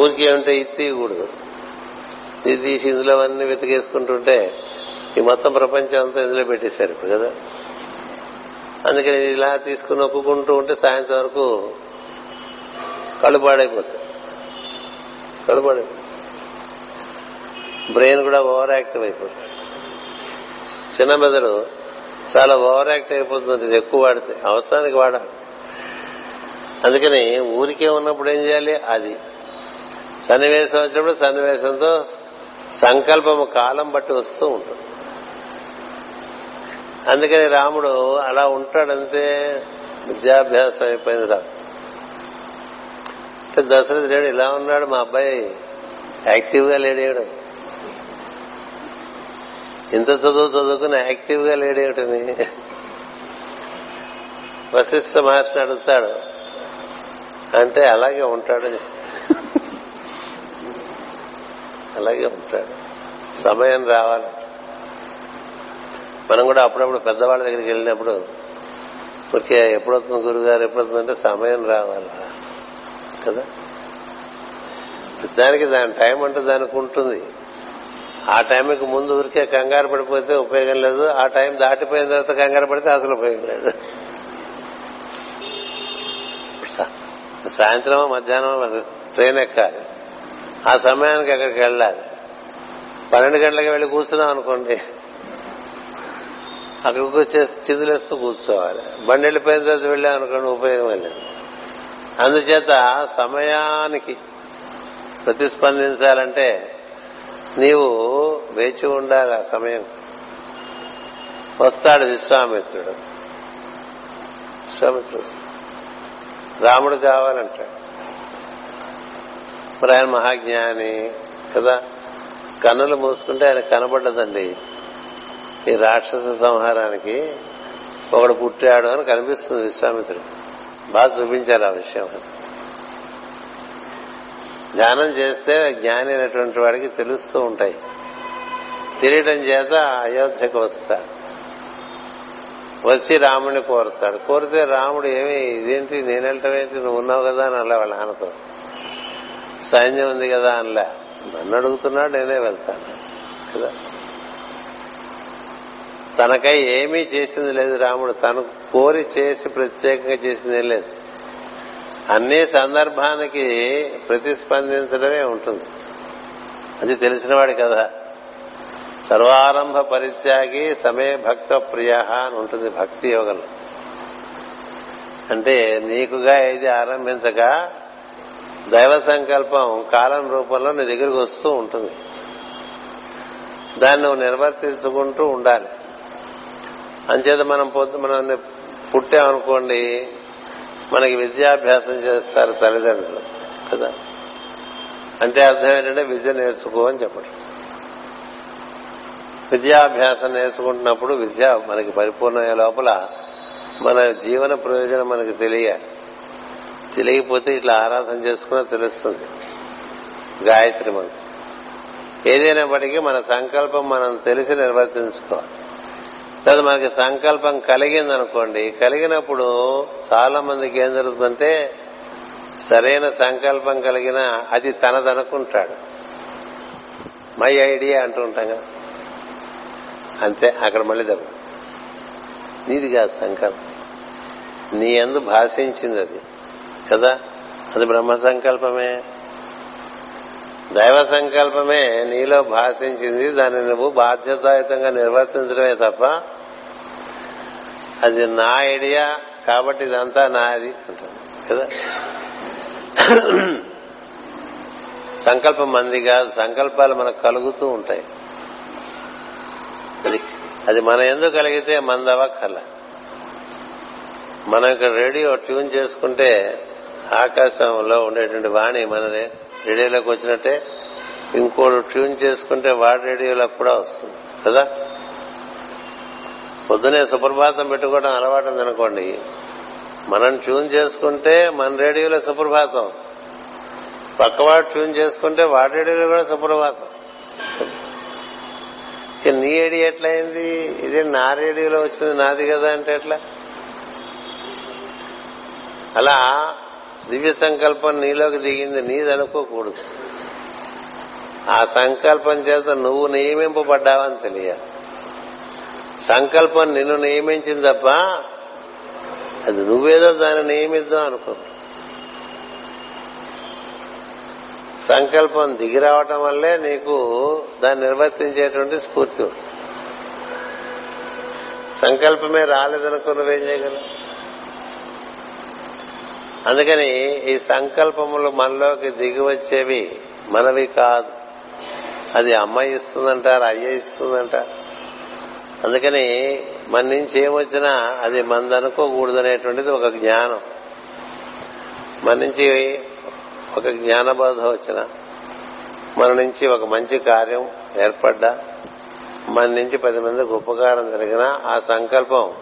ఊరికే ఉంటే ఇది తీయకూడదు. ఇది తీసి ఇందులో అన్ని వెతికేసుకుంటుంటే ఈ మొత్తం ప్రపంచం అంతా ఇందులో పెట్టేశారు ఇప్పుడు కదా. అందుకని ఇలా తీసుకుని ఒప్పుకుంటూ ఉంటే సాయంత్రం వరకు కళ్ళు పాడైపోతాయి. కళ్ళు బ్రెయిన్ కూడా ఓవర్ యాక్టివ్ అయిపోతుంది. చిన్న మెదడు చాలా ఓవర్ యాక్ట్ అయిపోతుంది ఇది ఎక్కువ వాడితే అవసరానికి వాడాలి. అందుకని ఊరికే ఉన్నప్పుడు ఏం చేయాలి? అది. సన్నివేశం వచ్చినప్పుడు సన్నివేశంతో సంకల్పము కాలం బట్టి వస్తూ ఉంటుంది. అందుకని రాముడు అలా ఉంటాడంతే విద్యాభ్యాసం అయిపోయింది రా దశరథ లేడు ఇలా ఉన్నాడు మా అబ్బాయి. యాక్టివ్గా లేడేయడం ఇంత చదువు చదువుకుని యాక్టివ్గా లేడేమిటని వశిష్ఠ మహర్షిని అడుగుతాడు అంటే అలాగే ఉంటాడు. అలాగే ఉంటాడు. సమయం రావాలి. మనం కూడా అప్పుడప్పుడు పెద్దవాళ్ళ దగ్గరికి వెళ్ళినప్పుడు ఓకే ఎప్పుడవుతుంది గురుగారు ఎప్పుడవుతుందంటే సమయం రావాలి. కదా? దానికి దాని టైం అంటే దానికి ఉంటుంది. ఆ టైంకి ముందు ఊరికే కంగారు పడిపోతే ఉపయోగం లేదు. ఆ టైం దాటిపోయిన తర్వాత కంగారు పడితే అసలు ఉపయోగం లేదు. సాయంత్రం మధ్యాహ్నం ట్రైన్ ఎక్కాలి. ఆ సమయానికి అక్కడికి వెళ్ళాలి. పన్నెండు గంటలకు వెళ్ళి కూర్చున్నాం అనుకోండి. అక్కడికి వచ్చే చిదులేస్తూ కూర్చోవాలి. బండి వెళ్ళిపోయిన తర్వాత వెళ్ళాం అనుకోండి ఉపయోగం లేదు. అందుచేత సమయానికి ప్రతిస్పందించాలంటే నీవు వేచి ఉండాలి ఆ సమయం. వస్తాడు విశ్వామిత్రుడు. విశ్వామిత్రుడు రాముడు కావాలంటాడు. మరి ఆయన మహాజ్ఞాని కదా. కన్నులు మూసుకుంటే ఆయన కనబడ్డదండి ఈ రాక్షస సంహారానికి ఒకడు పుట్టాడు అని కనిపిస్తుంది విశ్వామిత్రుడు. బాగా చూపించారు ఆ విషయం. ధ్యానం చేస్తే జ్ఞాని అయినటువంటి వాడికి తెలుస్తూ ఉంటాయి. తెలియటం చేత అయోధ్యకు వస్తాడు వచ్చి రాముడిని కోరుతాడు. కోరితే రాముడు ఏమి ఇదేంటి నేను వెళ్ళటమేంటి నువ్వు ఉన్నావు కదా అని అలా వాళ్ళ నాన్నతో. సైన్యం ఉంది కదా అనలే. నన్ను అడుగుతున్నాడు నేనే వెళ్తాను. కదా? తనకై ఏమీ చేసింది లేదు రాముడు. తను కోరి చేసి ప్రత్యేకంగా చేసింది లేదు. అన్ని సందర్భానికి ప్రతిస్పందించడమే ఉంటుంది. అది తెలిసినవాడి కదా సర్వారంభ పరిత్యాగి సమే భక్త ప్రియ అని ఉంటుంది భక్తి యోగంలో. అంటే నీకుగా ఏది ఆరంభించక దైవ సంకల్పం కాలం రూపంలో నీ దగ్గరికి వస్తూ ఉంటుంది. దాన్ని నువ్వు నిర్వర్తించుకుంటూ ఉండాలి. అంచేత మనం పొద్దు మనం పుట్టామనుకోండి మనకి విద్యాభ్యాసం చేస్తారు తల్లిదండ్రులు కదా? అంటే అర్థం ఏంటంటే విద్య నేర్చుకో అని చెప్పడం. విద్యాభ్యాసం నేర్చుకుంటున్నప్పుడు విద్య మనకి పరిపూర్ణమయ్యే లోపల మన జీవన ప్రయోజనం మనకి తెలియాలి. తెలియకపోతే ఇట్లా ఆరాధన చేసుకున్నా తెలుస్తుంది. గాయత్రి మంత్రం. ఏదైనప్పటికీ మన సంకల్పం మనం తెలిసి నిర్వర్తించుకోవాలి. లేదా మనకి సంకల్పం కలిగిందనుకోండి కలిగినప్పుడు చాలా మందికి ఏం జరుగుతుందంటే సరైన సంకల్పం కలిగిన అది తనదనుకుంటాడు. మై ఐడియా అంటూ ఉంటాం కదా. అంతే అక్కడ మళ్ళీ దెబ్బ నీది కాదు సంకల్పం. నీ ఎందు భాషించింది అది. కదా? అది బ్రహ్మ సంకల్పమే. దైవ సంకల్పమే నీలో భాషించింది దాన్ని నువ్వు బాధ్యతాయుతంగా నిర్వర్తించడమే తప్ప అది నా ఐడియా కాబట్టి ఇదంతా నాది అంటాను కదా? సంకల్పం మంది కాదు సంకల్పాలు మనకు కలుగుతూ ఉంటాయి. అది అది మన ఎందుకు కలిగితే మందవ కల. మనం ఇక్కడ రేడియో ట్యూన్ చేసుకుంటే ఆకాశంలో ఉండేటువంటి వాణి మన రేడియోలోకి వచ్చినట్టే ఇంకోడు ట్యూన్ చేసుకుంటే వాడి రేడియోలోకి కూడా వస్తుంది. కదా? పొద్దునే సుప్రభాతం పెట్టుకోవడం అలవాటు ఉందనుకోండి మనం ట్యూన్ చేసుకుంటే మన రేడియోలో సుప్రభాతం వస్తుంది. పక్కవాడు ట్యూన్ చేసుకుంటే వాడి రేడియోలో కూడా సుప్రభాతం. నీ ఐడియా ఎట్లయింది? ఇదే నా రేడియోలో వచ్చింది నాది కదా అంటే ఎట్లా? అలా దివ్య సంకల్పం నీలోకి దిగింది నీదనుకోకూడదు ఆ సంకల్పం చేత నువ్వు నియమింపబడ్డావని తెలియాలి. సంకల్పం నిన్ను నియమించింది తప్ప అది నువ్వేదో దాన్ని నియమిద్దాం అనుకో సంకల్పం దిగి రావటం వల్లే నీకు దాన్ని నిర్వర్తించేటువంటి స్ఫూర్తి వస్తుంది. సంకల్పమే రాలేదనుకో నువ్వేం చేయగలవు అందుకని ఈ సంకల్పములు మనలోకి దిగి వచ్చేవి మనవి కాదు. అది అమ్మ ఇస్తుందంటారు అయ్య ఇస్తుందంటారు. అందుకని మన నుంచి ఏమొచ్చినా అది మందనుకోకూడదనేటువంటిది ఒక జ్ఞానం. మన నుంచి ఒక జ్ఞానబోధ వచ్చిన మన నుంచి ఒక మంచి కార్యం ఏర్పడ్డా మన నుంచి పది మందికి ఉపకారం జరిగినా ఆ సంకల్పం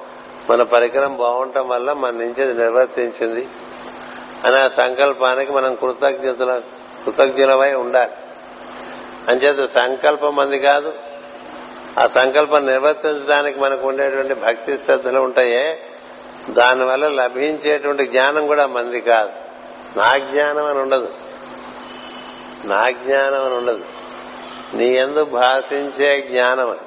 మన పరికరం బాగుండటం వల్ల మన నుంచి అది నిర్వర్తించింది. అనే సంకల్పానికి మనం కృతజ్ఞతల కృతజ్ఞులమై ఉండాలి. అంచేత సంకల్పం మంది కాదు. ఆ సంకల్పం నిర్వర్తించడానికి మనకు ఉండేటువంటి భక్తి శ్రద్ధలు ఉంటాయే. దానివల్ల లభించేటువంటి జ్ఞానం కూడా మంది కాదు. నా జ్ఞానం అని ఉండదు. నా జ్ఞానం అని ఉండదు. నీ ఎందు భాషించే జ్ఞానం అని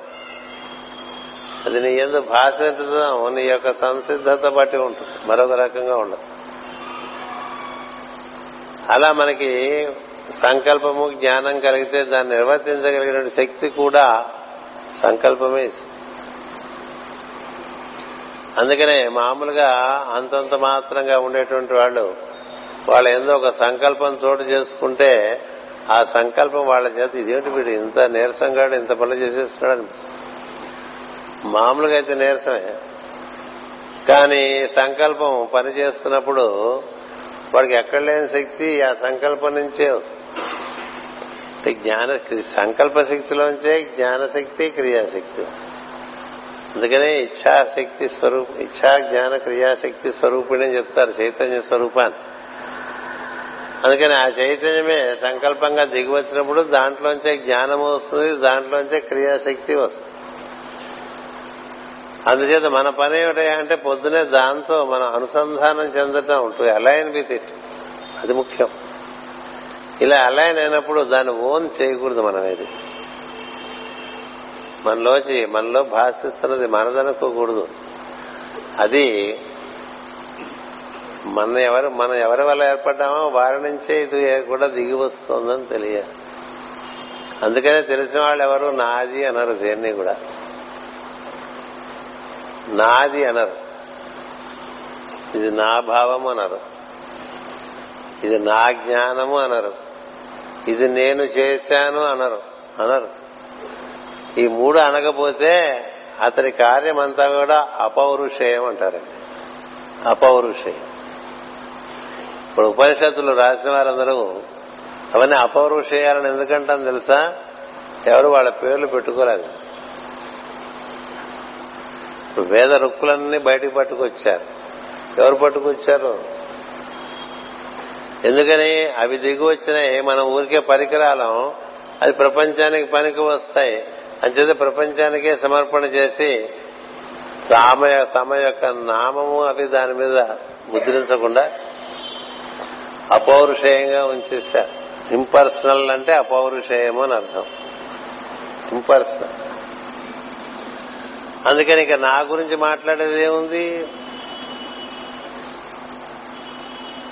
అది నీ ఎందు భాషించడం నీ యొక్క సంసిద్ధత బట్టి ఉంటుంది. మరొక రకంగా ఉండదు. అలా మనకి సంకల్పము జ్ఞానం కలిగితే దాన్ని నిర్వర్తించగలిగిన శక్తి కూడా సంకల్పమే. అందుకనే మామూలుగా అంతంత మాత్రంగా ఉండేటువంటి వాళ్ళు వాళ్ళ ఏదో ఒక సంకల్పం చోటు చేసుకుంటే ఆ సంకల్పం వాళ్ళ చేత ఇదేంటి వీడు ఇంత నీరసంగా ఇంత పనులు చేసేస్తున్నాడు అనిపిస్తుంది. మామూలుగా అయితే నీరసమే. కానీ సంకల్పం పని చేస్తున్నప్పుడు వాడికి ఎక్కడ లేని శక్తి ఆ సంకల్పం నుంచే వస్తుంది. జ్ఞాన సంకల్ప శక్తిలోంచే జ్ఞానశక్తి క్రియాశక్తి అందుకనే ఇచ్చాశక్తి స్వరూప ఇచ్ఛా జ్ఞాన క్రియాశక్తి స్వరూపిణి అని చెప్తారు చైతన్య స్వరూపాన్ని. అందుకని ఆ చైతన్యమే సంకల్పంగా దిగి వచ్చినప్పుడు దాంట్లోంచే జ్ఞానము వస్తుంది దాంట్లోంచే క్రియాశక్తి వస్తుంది. అందుచేత మన పని ఏమిటా అంటే పొద్దునే దాంతో మనం అనుసంధానం చెందటం ఉంటుంది అలైన్ విత్ ఇట్ అది ముఖ్యం. ఇలా అలైన్ అయినప్పుడు దాన్ని ఓన్ చేయకూడదు మనం ఏది మనలోచి మనలో భాషిస్తున్నది మనదనుకోకూడదు. అది మన ఎవరు మనం ఎవరి వల్ల ఏర్పడ్డామో వారి నుంచే ఇది కూడా దిగి వస్తుందని తెలియాలి. అందుకనే తెలిసిన వాళ్ళు ఎవరు? నాది అనరు దేన్ని కూడా. నాది అనరు. ఇది నా భావము అనరు. ఇది నా జ్ఞానము అనరు. ఇది నేను చేశాను అనరు. అనరు. ఈ మూడు అనకపోతే అతని కార్యం అంతా కూడా అపౌరుషేయం అంటారండి అపౌరుషేయం. ఇప్పుడు ఉపనిషత్తులు రాసిన వారందరూ అవన్నీ అపౌరుషేయాలని ఎందుకంటాం తెలుసా? ఎవరు వాళ్ళ పేర్లు పెట్టుకోలేదు. వేద రుక్కులన్నీ బయటకు పట్టుకొచ్చారు. ఎవరు పట్టుకొచ్చారు? ఎందుకని అవి దిగి వచ్చినాయి. మనం ఊరికే పరికరాలం. అది ప్రపంచానికి పనికి వస్తాయి. అంచేత ప్రపంచానికే సమర్పణ చేసి రామ తమ యొక్క నామము అవి దాని మీద ముద్రించకుండా అపౌరుషేయంగా ఉంచేశారు. ఇంపర్సనల్ అంటే అపౌరుషేయము అని అర్థం. ఇంపర్సనల్. అందుకని ఇక నా గురించి మాట్లాడేది ఏముంది?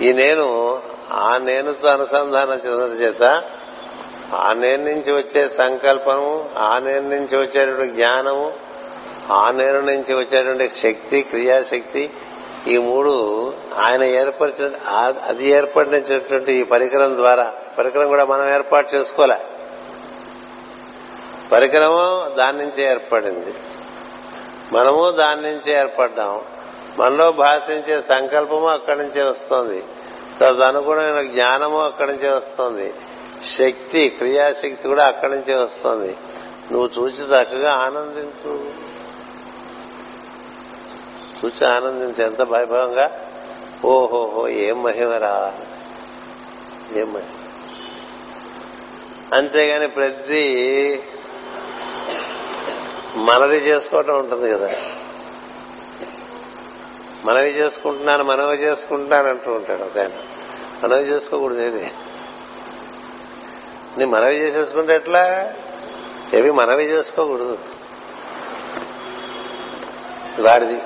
ఈ నేను ఆ నేనుతో అనుసంధానం చెందిన చేత ఆ నేను నుంచి వచ్చే సంకల్పము ఆ నేను నుంచి వచ్చేటువంటి జ్ఞానము ఆ నేను నుంచి వచ్చేటువంటి శక్తి క్రియాశక్తి ఈ మూడు ఆయన ఏర్పరిచిన అది ఏర్పడినటువంటి ఈ పరికరం ద్వారా పరికరం కూడా మనం ఏర్పాటు చేసుకోలే. పరికరము దాని నుంచి ఏర్పడింది. మనము దాని నుంచి ఏర్పడ్డాం. మనలో భాషించే సంకల్పము అక్కడి నుంచే వస్తుంది. తదనుగుణమైన జ్ఞానము అక్కడి నుంచే వస్తుంది. శక్తి క్రియాశక్తి కూడా అక్కడి నుంచే వస్తుంది. నువ్వు చూసి చక్కగా ఆనందించు. చూసి ఆనందించు. ఎంత వైభవంగా? ఓహోహో ఏం మహిమరా? ఏం మహిమ? అంతేగాని ప్రతి మనది చేసుకోవటం ఉంటుంది కదా. మనవి చేసుకుంటున్నాను మనవి చేసుకుంటున్నాను అంటూ ఉంటాడు ఒక ఆయన. మనవి చేసుకోకూడదు ఏది? నీ మనవి చేసేసుకుంటే ఎట్లా? ఏవి మనవి చేసుకోకూడదు. వారిది.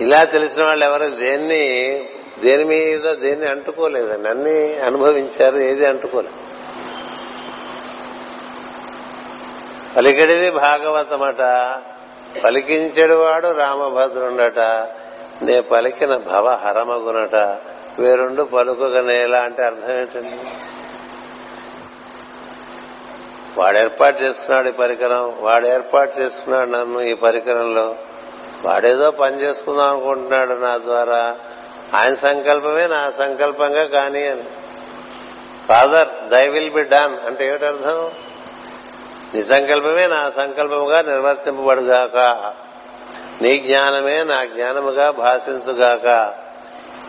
ఇలా తెలిసిన వాళ్ళు ఎవరు? దేన్ని దేని మీద దేన్ని అంటుకోలేదండి. అన్ని అనుభవించారు ఏది అంటుకోలేదు. పలికడిది భాగవతమట. పలికించెడువాడు రామభద్రుండట. నే పలికిన భవ హరమగునట. వేరుండు పలుకుగనేలా అంటే అర్థం ఏంటండి వాడు ఏర్పాటు చేస్తున్నాడు ఈ పరికరం. వాడు ఏర్పాటు చేస్తున్నాడు నన్ను ఈ పరికరంలో. వాడేదో పని చేసుకుందాం అనుకుంటున్నాడు నా ద్వారా. ఆయన సంకల్పమే నా సంకల్పంగా కాని అని. Father thy will be done అంటే ఏమిటర్థం? అర్థం నీ సంకల్పమే నా సంకల్పముగా నిర్వర్తింపబడుగాక. నీ జ్ఞానమే నా జ్ఞానముగా భాషించుగాక.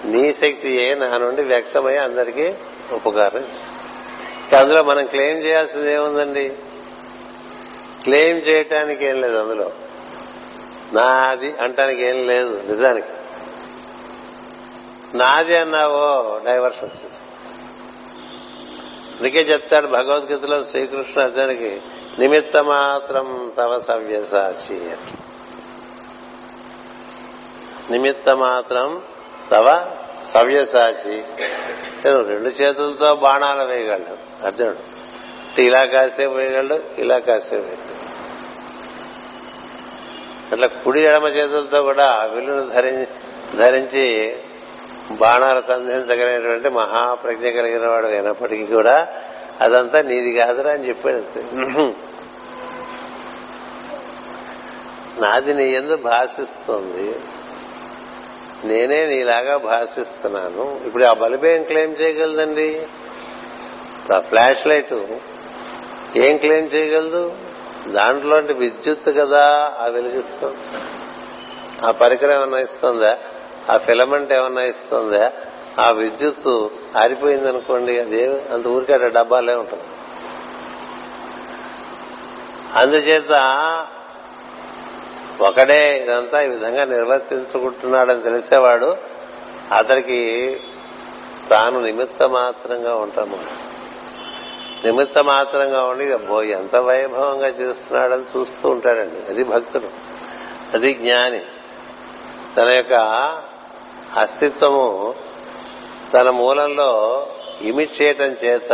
నీ శక్తియే నా నుండి వ్యక్తమై అందరికీ ఉపకారం అందులో మనం క్లెయిమ్ చేయాల్సింది ఏముందండి? క్లెయిమ్ చేయటానికి ఏం లేదు అందులో. నాది అంటానికి ఏం లేదు నిజానికి. నాది అన్నావో డైవర్షన్ వచ్చేసి అందుకే చెప్తాడు భగవద్గీతలో శ్రీకృష్ణ అర్జునికి నిమిత్త మాత్రం తవ సవ్యసాచి. నిమిత్త మాత్రం తవ సవ్యసాచి. రెండు చేతులతో బాణాలు వేయగలడు. అర్జునుడు ఇలా కాసేపు వేయగలడు ఇలా కాసేపు వేయగలడు. అట్లా కుడి ఎడమ చేతులతో కూడా విల్లును ధరించి ధరించి బాణాలు సంధించగలిగినటువంటి మహాప్రజ్ఞ కలిగిన వాడు అయినప్పటికీ కూడా అదంతా నీది కాదురా అని చెప్పాడు అంతే. నాది నీ ఎందు భాషిస్తుంది. నేనే నీలాగా భాషిస్తున్నాను. ఇప్పుడు ఆ బల్బ్ ఏం క్లెయిమ్ చేయగలదండి? ఇప్పుడు ఆ ఫ్లాష్ లైట్ ఏం క్లెయిమ్ చేయగలదు? దాంట్లోంటి విద్యుత్ కదా ఆ వెలిగిస్తుంది. ఆ పరికరం ఏమన్నా ఇస్తుందా? ఆ ఫిలమెంట్ ఏమన్నా ఇస్తుందా? ఆ విద్యుత్ ఆరిపోయిందనుకోండి అదే అంత ఊరికే డబ్బాలే ఉంటుంది అందుచేత ఒకడే ఇదంతా ఈ విధంగా నిర్వర్తించుకుంటున్నాడని తెలిసేవాడు అతనికి తాను నిమిత్త మాత్రంగా ఉంటాము నిమిత్త మాత్రంగా ఉండి అబ్బో ఎంత వైభవంగా చేస్తున్నాడని చూస్తూ ఉంటాడండి. అది భక్తుడు. అది జ్ఞాని. తన యొక్క అస్తిత్వము తన మూలంలో ఇమిట్ చేయటం చేత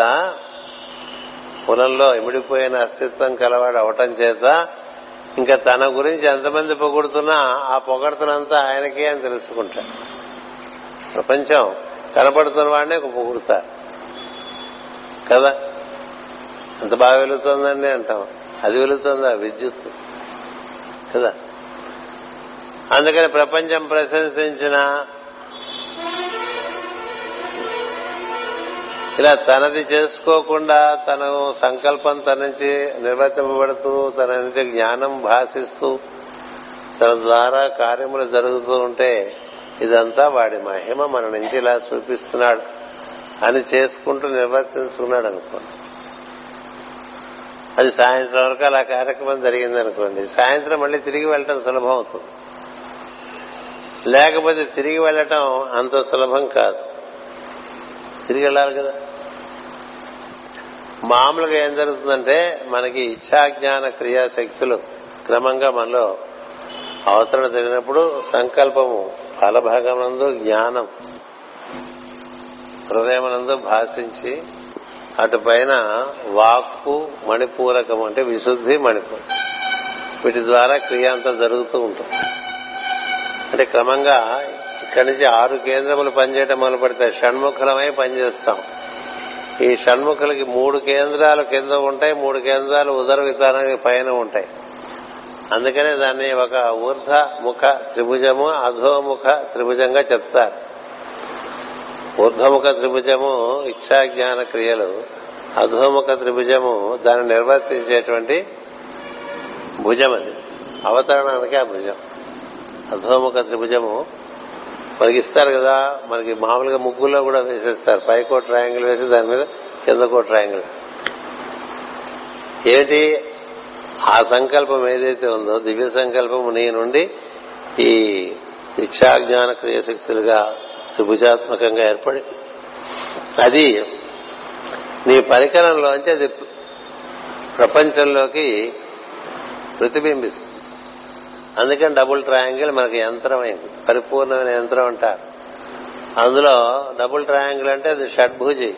మూలంలో ఇమిడిపోయిన అస్తిత్వం కలవాడు అవటం చేత ఇంకా తన గురించి ఎంతమంది పొగుడుతున్నా ఆ పొగడుతున్నంతా ఆయనకే అని తెలుసుకుంటా ప్రపంచం కనపడుతున్న వాడినే ఒక పొగుడుతారు. కదా? అంత బాగా వెలుగుతుందండి అంటాం. అది వెలుగుతుందా? విద్యుత్ కదా? అందుకని ప్రపంచం ప్రశంసించిన ఇలా తనది చేసుకోకుండా తన సంకల్పం తన నుంచి నిర్వర్తింపబడుతూ తన నుంచి జ్ఞానం భాషిస్తూ తన ద్వారా కార్యములు జరుగుతూ ఉంటే ఇదంతా వాడి మహిమ మన నుంచి ఇలా చూపిస్తున్నాడు అని చేసుకుంటూ నిర్వర్తించుకున్నాడు అనుకోండి. అది సాయంత్రం వరకు అలా కార్యక్రమం జరిగింది అనుకోండి. సాయంత్రం మళ్ళీ తిరిగి వెళ్ళటం సులభం అవుతుంది. లేకపోతే తిరిగి వెళ్ళటం అంత సులభం కాదు. తిరిగి వెళ్ళాలి కదా. మామూలుగా ఏం జరుగుతుందంటే మనకి ఇచ్చాజ్ఞాన క్రియాశక్తులు క్రమంగా మనలో అవతరణ జరిగినప్పుడు సంకల్పము ఫలభాగమునందు జ్ఞానం హృదయమునందు భాషించి అటు పైన వాక్కు మణిపూరకం అంటే విశుద్ధి మణిపూర్. వీటి ద్వారా క్రియ అంతా జరుగుతూ ఉంటుంది. అంటే క్రమంగా ఇక్కడి నుంచి ఆరు కేంద్రములు పనిచేయటం మొదలు పెడతాయి షణ్ముఖులమై పనిచేస్తాం. ఈ షణ్ముఖులకి మూడు కేంద్రాలు కింద ఉంటాయి మూడు కేంద్రాలు ఉదర విధానానికి పైన ఉంటాయి. అందుకనే దాన్ని ఒక ఊర్ధ ముఖ త్రిభుజము అధోముఖ త్రిభుజంగా చెప్తారు. ఊర్ధముఖ త్రిభుజము ఇచ్చాజ్ఞాన క్రియలు అధోముఖ త్రిభుజము దాన్ని నిర్వర్తించేటువంటి భుజం అది అవతరణానికి ఆ భుజం. అధోముఖ త్రిభుజము మనకి ఇస్తారు కదా మనకి మామూలుగా ముగ్గుల్లో కూడా వేసేస్తారు. పైకో ట్రయాంగిల్ వేసి దాని మీద కిందకో ట్రయాంగిల్ ఏంటి ఆ సంకల్పం ఏదైతే ఉందో దివ్య సంకల్పం నీ నుండి ఈ ఇచ్ఛాజ్ఞాన క్రియశక్తులుగా త్రిభుజాత్మకంగా ఏర్పడి అది నీ పరికరంలో అంటే అది ప్రపంచంలోకి ప్రతిబింబిస్తుంది. అందుకని డబుల్ ట్రయాంగిల్ మనకి యంత్రమైంది పరిపూర్ణమైన యంత్రం అంటారు. అందులో డబుల్ ట్రయాంగిల్ అంటే అది షడ్భుజి.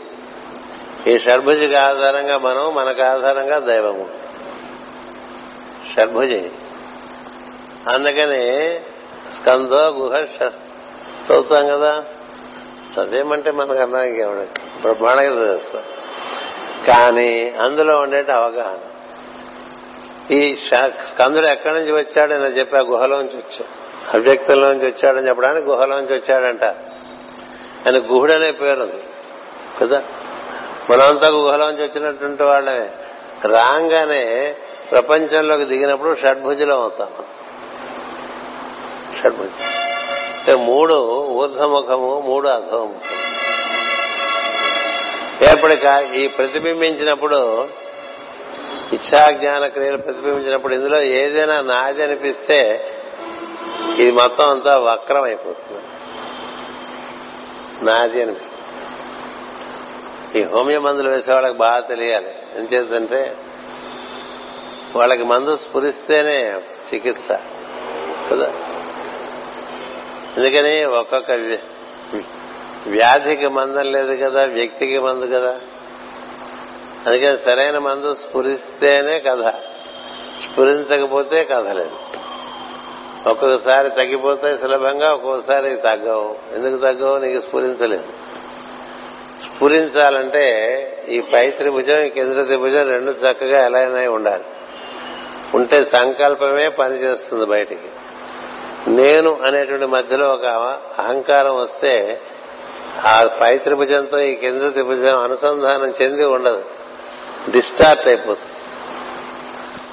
ఈ షడ్భుజికి ఆధారంగా మనం మనకు ఆధారంగా దైవము. షడ్భుజి. అందుకని స్కందో గుహ చదువుతాం కదా. చదివేమంటే మనకు అర్థం ఇంకేమన్నా బ్రహ్మాండంగా చదివేస్తాం. కానీ అందులో ఉండే అవగాహన. ఈ స్కందుడు ఎక్కడి నుంచి వచ్చాడని చెప్పి ఆ గుహలోంచి వచ్చాడు అవ్యక్తంలోంచి వచ్చాడని చెప్పడానికి గుహలోంచి వచ్చాడంట. ఆయన గుహుడనే పేరుంది కదా? మనంతా గుహలోంచి వచ్చినటువంటి వాళ్ళమే. రాగానే ప్రపంచంలోకి దిగినప్పుడు షడ్భుజులం అవుతాం షడ్భుజం అంటే మూడు ఊర్ధముఖము మూడు అధోముఖము. ఏర్పడిక ఈ ప్రతిబింబించినప్పుడు ఇచ్చాజ్ఞాన క్రియలు ప్రతిబింబించినప్పుడు ఇందులో ఏదైనా నాది అనిపిస్తే ఇది మొత్తం అంతా వక్రం అయిపోతుంది నాది అనిపిస్తుంది. ఈ హోమియో మందులు వేసే వాళ్ళకి బాగా తెలియాలి. ఏం వాళ్ళకి మందు స్ఫురిస్తేనే చికిత్స కదా? ఎందుకని? ఒక్కొక్క వ్యాధికి మందం లేదు కదా వ్యక్తికి మందు కదా? అందుకని సరైన మందు స్ఫురిస్తేనే కథ. స్ఫురించకపోతే కథ లేదు. ఒక్కొక్కసారి తగ్గిపోతాయి సులభంగా ఒక్కొక్కసారి తగ్గవు. ఎందుకు తగ్గవు? నీకు స్ఫురించలేదు. స్ఫురించాలంటే ఈ పై త్రిభుజం ఈ కేంద్ర త్రిభుజం రెండు చక్కగా ఎలా అయినా ఉండాలి. ఉంటే సంకల్పమే పనిచేస్తుంది బయటికి. నేను అనేటువంటి మధ్యలో ఒక అహంకారం వస్తే ఆ పై త్రిభుజంతో ఈ కేంద్ర త్రిభుజం అనుసంధానం చెంది ఉండదు. డిస్టార్ట్ అయిపోతుంది.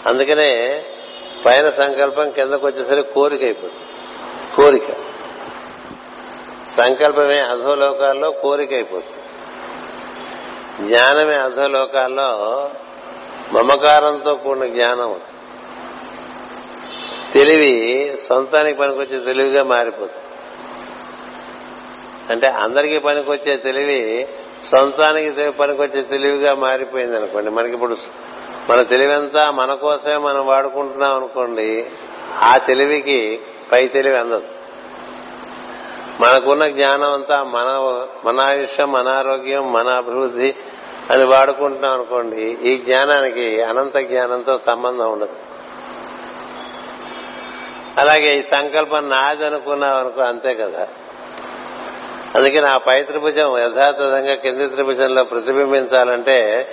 అందుకనే పైన సంకల్పం కిందకు వచ్చేసరికి కోరిక అయిపోతుంది. కోరిక. సంకల్పమే అధోలోకాల్లో కోరిక అయిపోతుంది. జ్ఞానమే అధోలోకాల్లో మమకారంతో కూడిన జ్ఞానం తెలివి సొంతానికి పనికొచ్చే తెలివిగా మారిపోతుంది. అంటే అందరికీ పనికొచ్చే తెలివి సొంతానికి పనికొచ్చే తెలివిగా మారిపోయింది అనుకోండి. మనకి ఇప్పుడు మన తెలివంతా మన కోసమే మనం వాడుకుంటున్నాం అనుకోండి ఆ తెలివికి పై తెలివి అందదు. మనకున్న జ్ఞానం అంతా మన మన ఆయుష్యం మన ఆరోగ్యం మన అభివృద్ధి అని వాడుకుంటున్నాం అనుకోండి ఈ జ్ఞానానికి అనంత జ్ఞానంతో సంబంధం ఉండదు. అలాగే ఈ సంకల్పం నాది అనుకున్నాం అనుకో అంతే కదా. అందుకే నా పై త్రిభుజం యథాతథంగా కింది త్రిభుజంలో ప్రతిబింబించాలంటే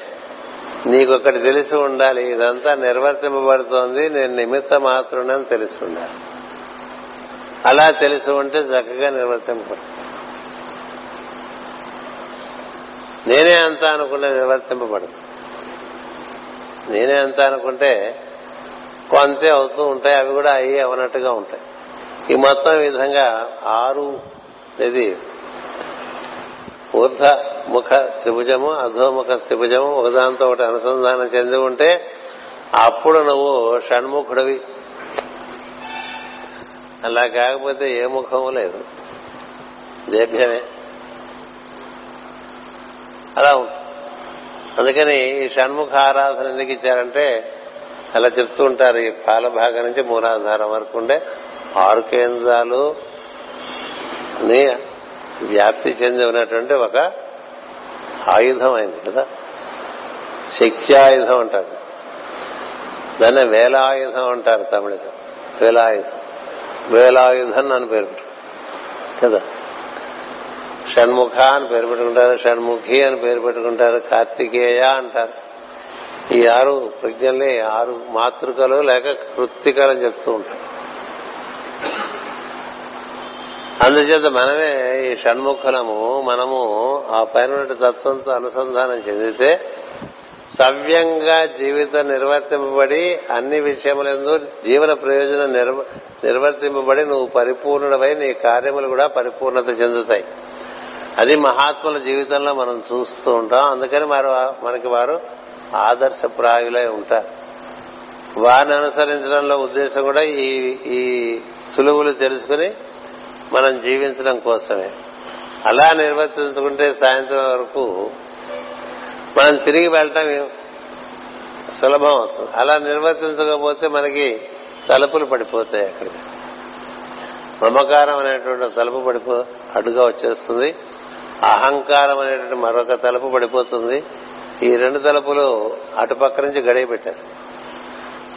నీకొకటి తెలిసి ఉండాలి. ఇదంతా నిర్వర్తింపబడుతోంది. నేను నిమిత్త మాత్రుడని తెలిసి ఉండాలి. అలా తెలిసి ఉంటే చక్కగా నిర్వర్తింపబడుతుంది. నేనే అంత అనుకుంటే నిర్వర్తింపబడదు. నేనే అంత అనుకుంటే కొంతే అవుతూ ఉంటాయి. అవి కూడా అయ్యి అవనట్టుగా ఉంటాయి. ఈ మొత్తం విధంగా ఆరు ఇది ఊర్ధ ముఖ త్రిభుజము అధోముఖ త్రిభుజము ఒకదాంతో ఒకటి అనుసంధానం చెంది ఉంటే అప్పుడు నువ్వు షణ్ముఖుడివి. అలా కాకపోతే ఏ ముఖము లేదు. దేభ్యమే. అలా అందుకని ఈ షణ్ముఖ ఆరాధన ఎందుకు ఇచ్చారంటే అలా చెప్తూ ఉంటారు ఈ పాల భాగం నుంచి మూలాధారం వరకు ఉండే ఆరు కేంద్రాలు వ్యాప్తి చెంది ఉన్నటువంటి ఒక ఆయుధం అయింది కదా? శక్తి ఆయుధం అంటారు. దాన్ని వేలాయుధం అంటారు తమిళకు వేలాయుధం. వేలాయుధం అని పేరు కదా? షణ్ముఖ అని పేరు పెట్టుకుంటారు షణ్ముఖి అని పేరు పెట్టుకుంటారు కార్తికేయ అంటారు. ఈ ఆరు ప్రజ్ఞల్ని ఆరు మాతృకలు లేక కృత్తికలు అని చెప్తూ ఉంటారు. అందుచేత మనమే ఈ షణ్ముఖలము మనము ఆ పైన తత్వంతో అనుసంధానం చెందితే సవ్యంగా జీవితం నిర్వర్తింపబడి అన్ని విషయములందు జీవన ప్రయోజనం నిర్వ- నిర్వర్తింపబడి నువ్వు పరిపూర్ణుడవై నీ కార్యములు కూడా పరిపూర్ణత చెందుతాయి. అది మహాత్ముల జీవితంలో మనం చూస్తూ ఉంటాం. అందుకని వారు మనకి వారు ఆదర్శప్రాయులై ఉంటారు. వారిని అనుసరించడంలో ఉద్దేశం కూడా ఈ ఈ సులువులు తెలుసుకుని మనం జీవించడం కోసమే. అలా నిర్వర్తించుకుంటే సాయంత్రం వరకు మనం తిరిగి వెళ్ళటం సులభం అవుతుంది. అలా నిర్వర్తించకపోతే మనకి తలుపులు పడిపోతాయి అక్కడికి. మమకారం అనేటువంటి తలుపు పడిపో అడ్డుగా వచ్చేస్తుంది. అహంకారం అనేటువంటి మరొక తలుపు పడిపోతుంది. ఈ రెండు తలుపులు అటుపక్క నుంచి గడియ పెట్టేస్తాయి.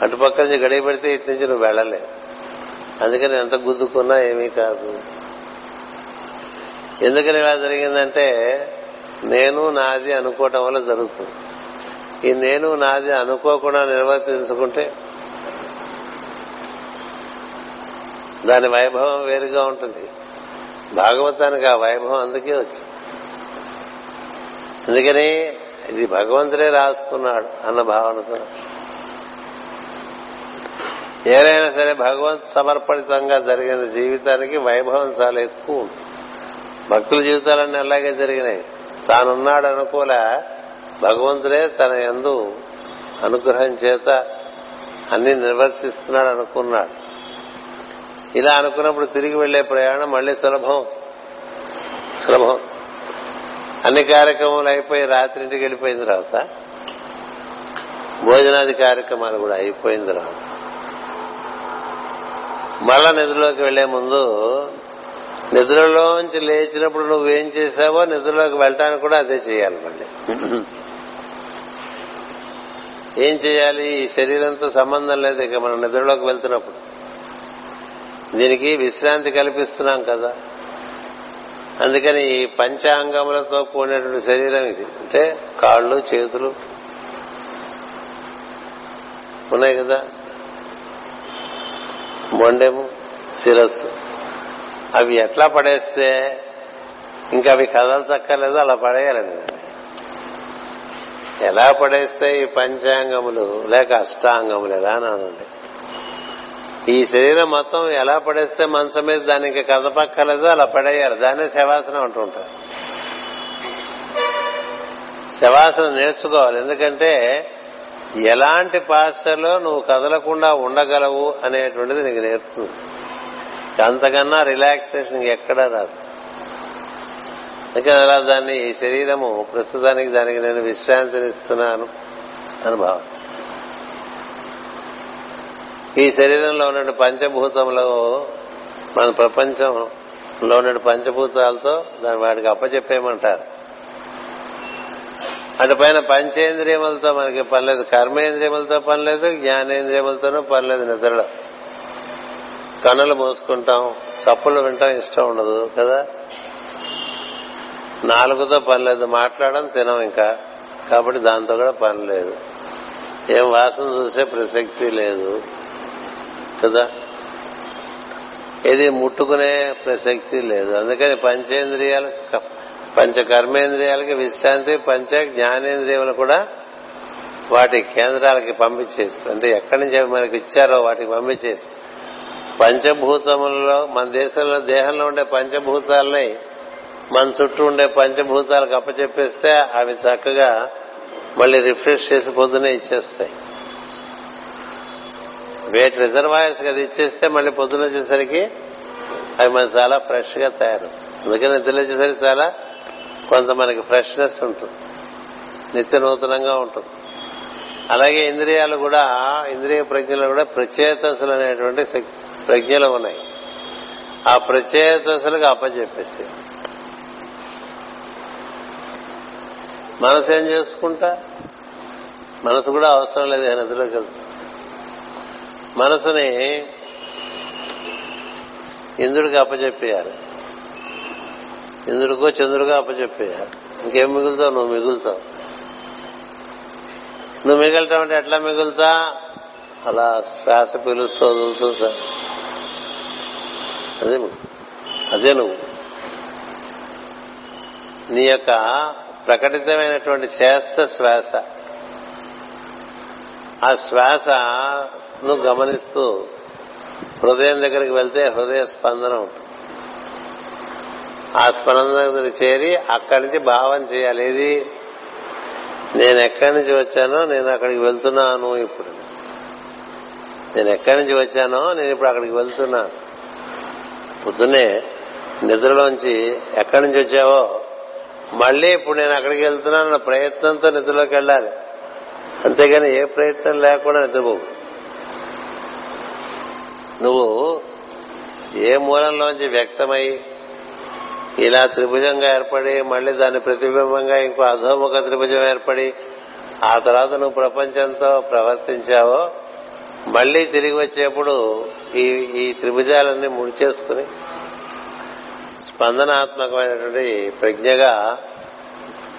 అటుపక్క నుంచి గడియ పెడితే ఇటు నుంచి నువ్వు వెళ్ళలేవు. అందుకని ఎంత గుద్దుకున్నా ఏమీ కాదు. ఎందుకని ఇలా జరిగిందంటే నేను నాది అనుకోవటం వల్ల జరుగుతుంది. ఈ నేను నాది అనుకోకుండా నిర్వర్తించుకుంటే దాని వైభవం వేరుగా ఉంటుంది. భాగవతానికి ఆ వైభవం అందుకే వచ్చింది. అందుకని ఇది భగవంతుడే రాసుకున్నాడు అన్న భావనతో. ఏదైనా సరే భగవంత్ సమర్పణితంగా జరిగిన జీవితానికి వైభవం చాలా ఎక్కువ భక్తుల జీవితాలన్నీ అలాగే జరిగినాయి. తానున్నాడు అనుకూల భగవంతుడే తన ఎందు అనుగ్రహం చేత అన్ని నిర్వర్తిస్తున్నాడు అనుకున్నాడు. ఇలా అనుకున్నప్పుడు తిరిగి వెళ్ళే ప్రయాణం మళ్ళీ సులభం. సులభం. అన్ని కార్యక్రమాలు అయిపోయి రాత్రి ఇంటికి వెళ్ళిపోయిన తర్వాత భోజనాది కార్యక్రమాలు కూడా అయిపోయిన తర్వాత మళ్ళా నిద్రలోకి వెళ్ళే ముందు నిద్రలోంచి లేచినప్పుడు నువ్వేం చేశావో నిద్రలోకి వెళ్ళటానికి కూడా అదే చేయాలి మళ్ళీ. ఏం చేయాలి? ఈ శరీరంతో సంబంధం లేదు ఇక మనం నిద్రలోకి వెళ్తున్నప్పుడు. దీనికి విశ్రాంతి కల్పిస్తున్నాం కదా. అందుకని ఈ పంచాంగములతో కూడినటువంటి శరీరం ఇది. అంటే కాళ్ళు చేతులు ఉన్నాయి కదా. మొండెము శిరస్సు అవి ఎట్లా పడేస్తే ఇంకా అవి కదల్చక్కర్లేదు అలా పడేయాలండి. ఎలా పడేస్తే ఈ పంచాంగములు లేక అష్టాంగములు ఎలా అనండి. ఈ శరీరం మొత్తం ఎలా పడేస్తే మంచం మీద దానికి కదపక్కర్లేదు అలా పడేయాలి. దాన్నే శవాసనం అంటుంటారు శవాసనం నేర్చుకోవాలి. ఎందుకంటే ఎలాంటి పాశ్చర్లో నువ్వు కదలకుండా ఉండగలవు అనేటువంటిది నీకు నేర్పుతుంది. అంతకన్నా రిలాక్సేషన్ ఎక్కడా రాదు. అందుకని అలా దాన్ని ఈ శరీరము ప్రస్తుతానికి దానికి నేను విశ్రాంతినిస్తున్నాను అని భావం. ఈ శరీరంలో ఉన్న పంచభూతంలో మన ప్రపంచంలో ఉన్న పంచభూతాలతో దాని వాటికి అప్పచెప్పేయమంటారు అటు పైన పంచేంద్రియములతో మనకి పనిలేదు కర్మేంద్రియములతో పనిలేదు జ్ఞానేంద్రియములతోనూ పనిలేదు నిద్రలో. కన్నులు మూసుకుంటాం చప్పులు వింటాం ఇష్టం ఉండదు కదా? నాలుగుతో పనిలేదు మాట్లాడడం తినం ఇంకా. కాబట్టి దాంతో కూడా పని లేదు. ఏం వాసన చూసే ప్రసక్తి లేదు కదా? ఇది ముట్టుకునే ప్రసక్తి లేదు. అందుకని పంచేంద్రియాలు పంచ కర్మేంద్రియాలకి విశ్రాంతి పంచ జ్ఞానేంద్రియాలు కూడా వాటి కేంద్రాలకి పంపించేసి అంటే ఎక్కడి నుంచి అవి మనకి ఇచ్చారో వాటికి పంపించేసి పంచభూతములలో మన దేశంలో దేహంలో ఉండే పంచభూతాలని మన చుట్టూ ఉండే పంచభూతాలకు అప్పచెప్పేస్తే అవి చక్కగా మళ్ళీ రిఫ్రెష్ చేసి పొద్దునే ఇచ్చేస్తాయి. వేట్ రిజర్వాయర్స్ అది ఇచ్చేస్తే మళ్ళీ పొద్దున వచ్చేసరికి అవి మనం చాలా ఫ్రెష్గా తయారు అందుకని నిద్ర వచ్చేసరికి చాలా కొంత మనకి ఫ్రెష్నెస్ ఉంటుంది. నిత్య నూతనంగా ఉంటుంది. అలాగే ఇంద్రియాలు కూడా ఇంద్రియ ప్రజ్ఞలు కూడా ప్రచేతసులు అనేటువంటి శక్తి ప్రజ్ఞలు ఉన్నాయి. ఆ ప్రచేతసులకు అప్పచెప్పేసి మనసు ఏం చేసుకుంటా? మనసు కూడా అవసరం లేదు ఆయన ఎదురు వెళ్తా. మనసుని ఇంద్రుడికి అప్పచెప్పేయాలి ఇంద్రుడికో చంద్రుడికో అప్పచెప్పేయాలి ఇంకేం మిగులుతావు? నువ్వు మిగులుతావు. నువ్వు మిగులుతావు అంటే ఎట్లా మిగులుతా? అలా శ్వాస పిలుస్తూ వదులుతూ సార్ అదే అదే నువ్వు. నీ యొక్క ప్రకటితమైనటువంటి శ్రేష్ట శ్వాస. ఆ శ్వాస నువ్వు గమనిస్తూ హృదయం దగ్గరికి వెళ్తే హృదయ స్పందన ఉంటుంది. ఆ స్పందన చేరి అక్కడి నుంచి భావం చేయాలి. ఏది? నేను ఎక్కడి నుంచి వచ్చానో నేను అక్కడికి వెళ్తున్నాను ఇప్పుడు. నేను ఎక్కడి నుంచి వచ్చానో నేను ఇప్పుడు అక్కడికి వెళ్తున్నాను. పొద్దున్నే నిద్రలోంచి ఎక్కడి నుంచి వచ్చావో మళ్ళీ ఇప్పుడు నేను అక్కడికి వెళ్తున్నాను ప్రయత్నంతో నిద్రలోకి వెళ్ళాలి. అంతేగాని ఏ ప్రయత్నం లేకుండా నిద్రపో నువ్వు ఏ మూలంలోంచి వ్యక్తమై ఇలా త్రిభుజంగా ఏర్పడి మళ్ళీ దాని ప్రతిబింబంగా ఇంకో అధోముఖ త్రిభుజం ఏర్పడి ఆ తర్వాత నువ్వు ప్రపంచంతో ప్రవర్తించావో మళ్ళీ తిరిగి వచ్చేప్పుడు ఈ ఈ త్రిభుజాలన్నీ ముడిచేసుకుని స్పందనాత్మకమైనటువంటి ప్రజ్ఞగా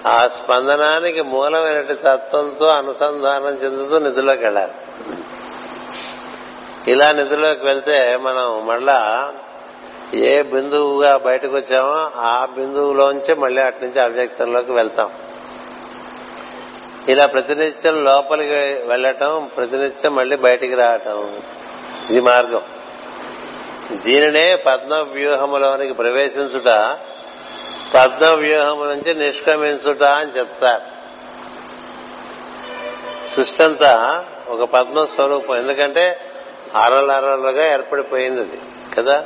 ఆ స్పందనానికి మూలమైనటువంటి తత్వంతో అనుసంధానం చెందుతూ నిధుల్లోకి వెళ్ళాలి. ఇలా నిధుల్లోకి వెళ్తే మనం మళ్ళా ఏ బిందువుగా బయటకు వచ్చామో ఆ బిందువులోంచి మళ్ళీ అటు నుంచి అవ్యక్తంలోకి వెళ్తాం. ఇలా ప్రతినిత్యం లోపలికి వెళ్ళటం ప్రతినిత్యం మళ్ళీ బయటికి రావటం ఇది మార్గం. దీనినే పద్మ వ్యూహములోనికి ప్రవేశించుట పద్మ వ్యూహము నుంచి నిష్క్రమించుట అని చెప్తారు. సృష్టి అంతా ఒక పద్మ స్వరూపం ఎందుకంటే అరలరలుగా ఏర్పడిపోయింది అది కదా?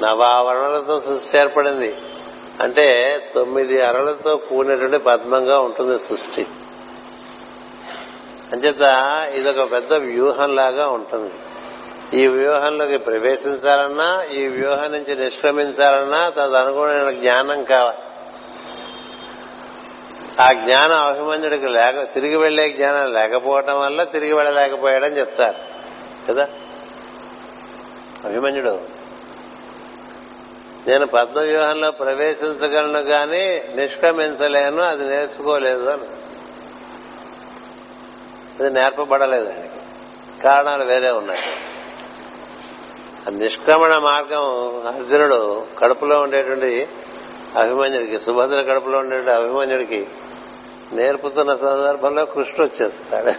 నవావరణలతో సృష్టి ఏర్పడింది. అంటే తొమ్మిది అరలతో కూడినటువంటి పద్మంగా ఉంటుంది సృష్టి. అంచేత ఇదొక పెద్ద వ్యూహంలాగా ఉంటుంది. ఈ వ్యూహంలోకి ప్రవేశించాలన్నా ఈ వ్యూహం నుంచి నిష్క్రమించాలన్నా తదనుగుణమైన జ్ఞానం కావాలి. ఆ జ్ఞానం అభిమన్యుడికి లేక తిరిగి వెళ్ళే జ్ఞానం లేకపోవటం వల్ల తిరిగి వెళ్ళలేకపోయాడని చెప్తారు. కదా? అభిమన్యుడు నేను పద్మ వ్యూహంలో ప్రవేశించగలను గాని నిష్క్రమించలేను అది నేర్చుకోలేదు అని. అది నేర్పబడలేదు ఆయనకి. కారణాలు వేరే ఉన్నాయి. ఆ నిష్క్రమణ మార్గం అర్జునుడు కడుపులో ఉండేటువంటి అభిమన్యుడికి సుభద్ర కడుపులో ఉండేటువంటి అభిమన్యుడికి నేర్పుతున్న సందర్భంలో కృష్ణ వచ్చేస్తాడు.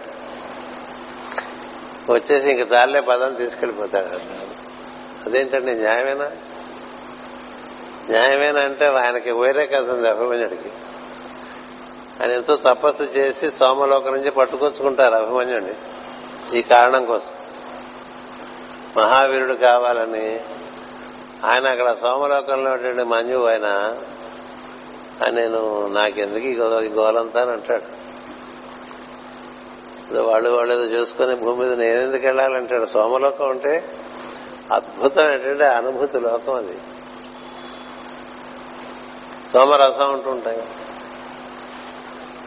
వచ్చేసి ఇంక చాలే పదం తీసుకెళ్ళిపోతాడు అదేంటండి న్యాయమేనా? న్యాయమేనంటే ఆయనకి వేరే కాసింది అభిమన్యుడికి. ఆయన ఎంతో తపస్సు చేసి సోమలోకం నుంచి పట్టుకొచ్చుకుంటారు అభిమన్యుడిని ఈ కారణం కోసం. మహావీరుడు కావాలని ఆయన అక్కడ సోమలోకంలో ఉండే మంజు ఆయన నేను నాకెందుకు ఈ గోలంతా అని అంటాడు. వాళ్ళు వాళ్ళు ఏదో చూసుకుని భూమి మీద నేనెందుకు వెళ్ళాలంటాడు. సోమలోకం అంటే అద్భుతమైనటువంటి అనుభూతి లోకం అది. సోమరసం ఉంటుంటాయి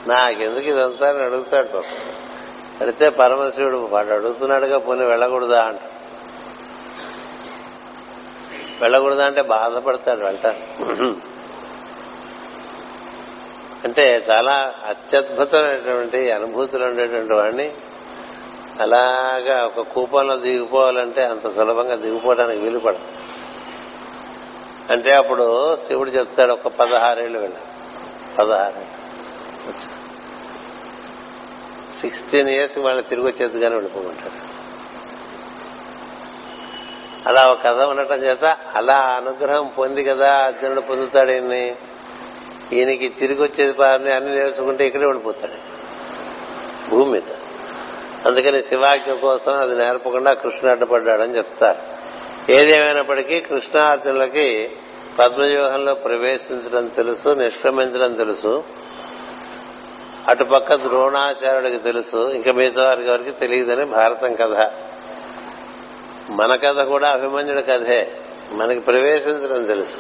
నాకెందుకు ఇదంతా అని అడుగుతాడు అడిగితే పరమశివుడు వాడు అడుగుతున్నాడుగా పోనీ వెళ్ళకూడదా అంట. వెళ్ళకూడదా అంటే బాధపడతాడు అంట అంటే చాలా అత్యద్భుతమైనటువంటి అనుభూతులు ఉండేటువంటి వాడిని అలాగా ఒక కూపంలో దిగిపోవాలంటే అంత సులభంగా దిగిపోవడానికి వీలుపడదు. అంటే అప్పుడు శివుడు చెప్తాడు ఒక పదహారేళ్ళు వెళ్ళ. పదహారేళ్ళు సిక్స్టీన్ ఇయర్స్ వాళ్ళు తిరిగి వచ్చేదిగానే వెళ్ళిపోమంటాడు. అలా ఒక కథ ఉండటం చేత అలా అనుగ్రహం పొంది కదా అర్జునుడు పొందుతాడు ఈయన్ని. ఈయనకి తిరిగి వచ్చేది పారని అన్ని నేర్చుకుంటే ఇక్కడే ఉండిపోతాడు. భూమి మీద. అందుకని శివాజ్ఞ కోసం అది నేర్పకుండా కృష్ణుడు అడ్డపడ్డాడని చెప్తారు. ఏదేమైనప్పటికీ కృష్ణార్జునులకి పద్మవ్యూహంలో ప్రవేశించడం తెలుసు నిష్క్రమించడం తెలుసు. అటుపక్క ద్రోణాచార్యుడికి తెలుసు. ఇంకా మిగతా వారికి ఎవరికి తెలియదని భారతం కథ. మన కథ కూడా అభిమన్యుడి కథే. మనకి ప్రవేశించడం తెలుసు.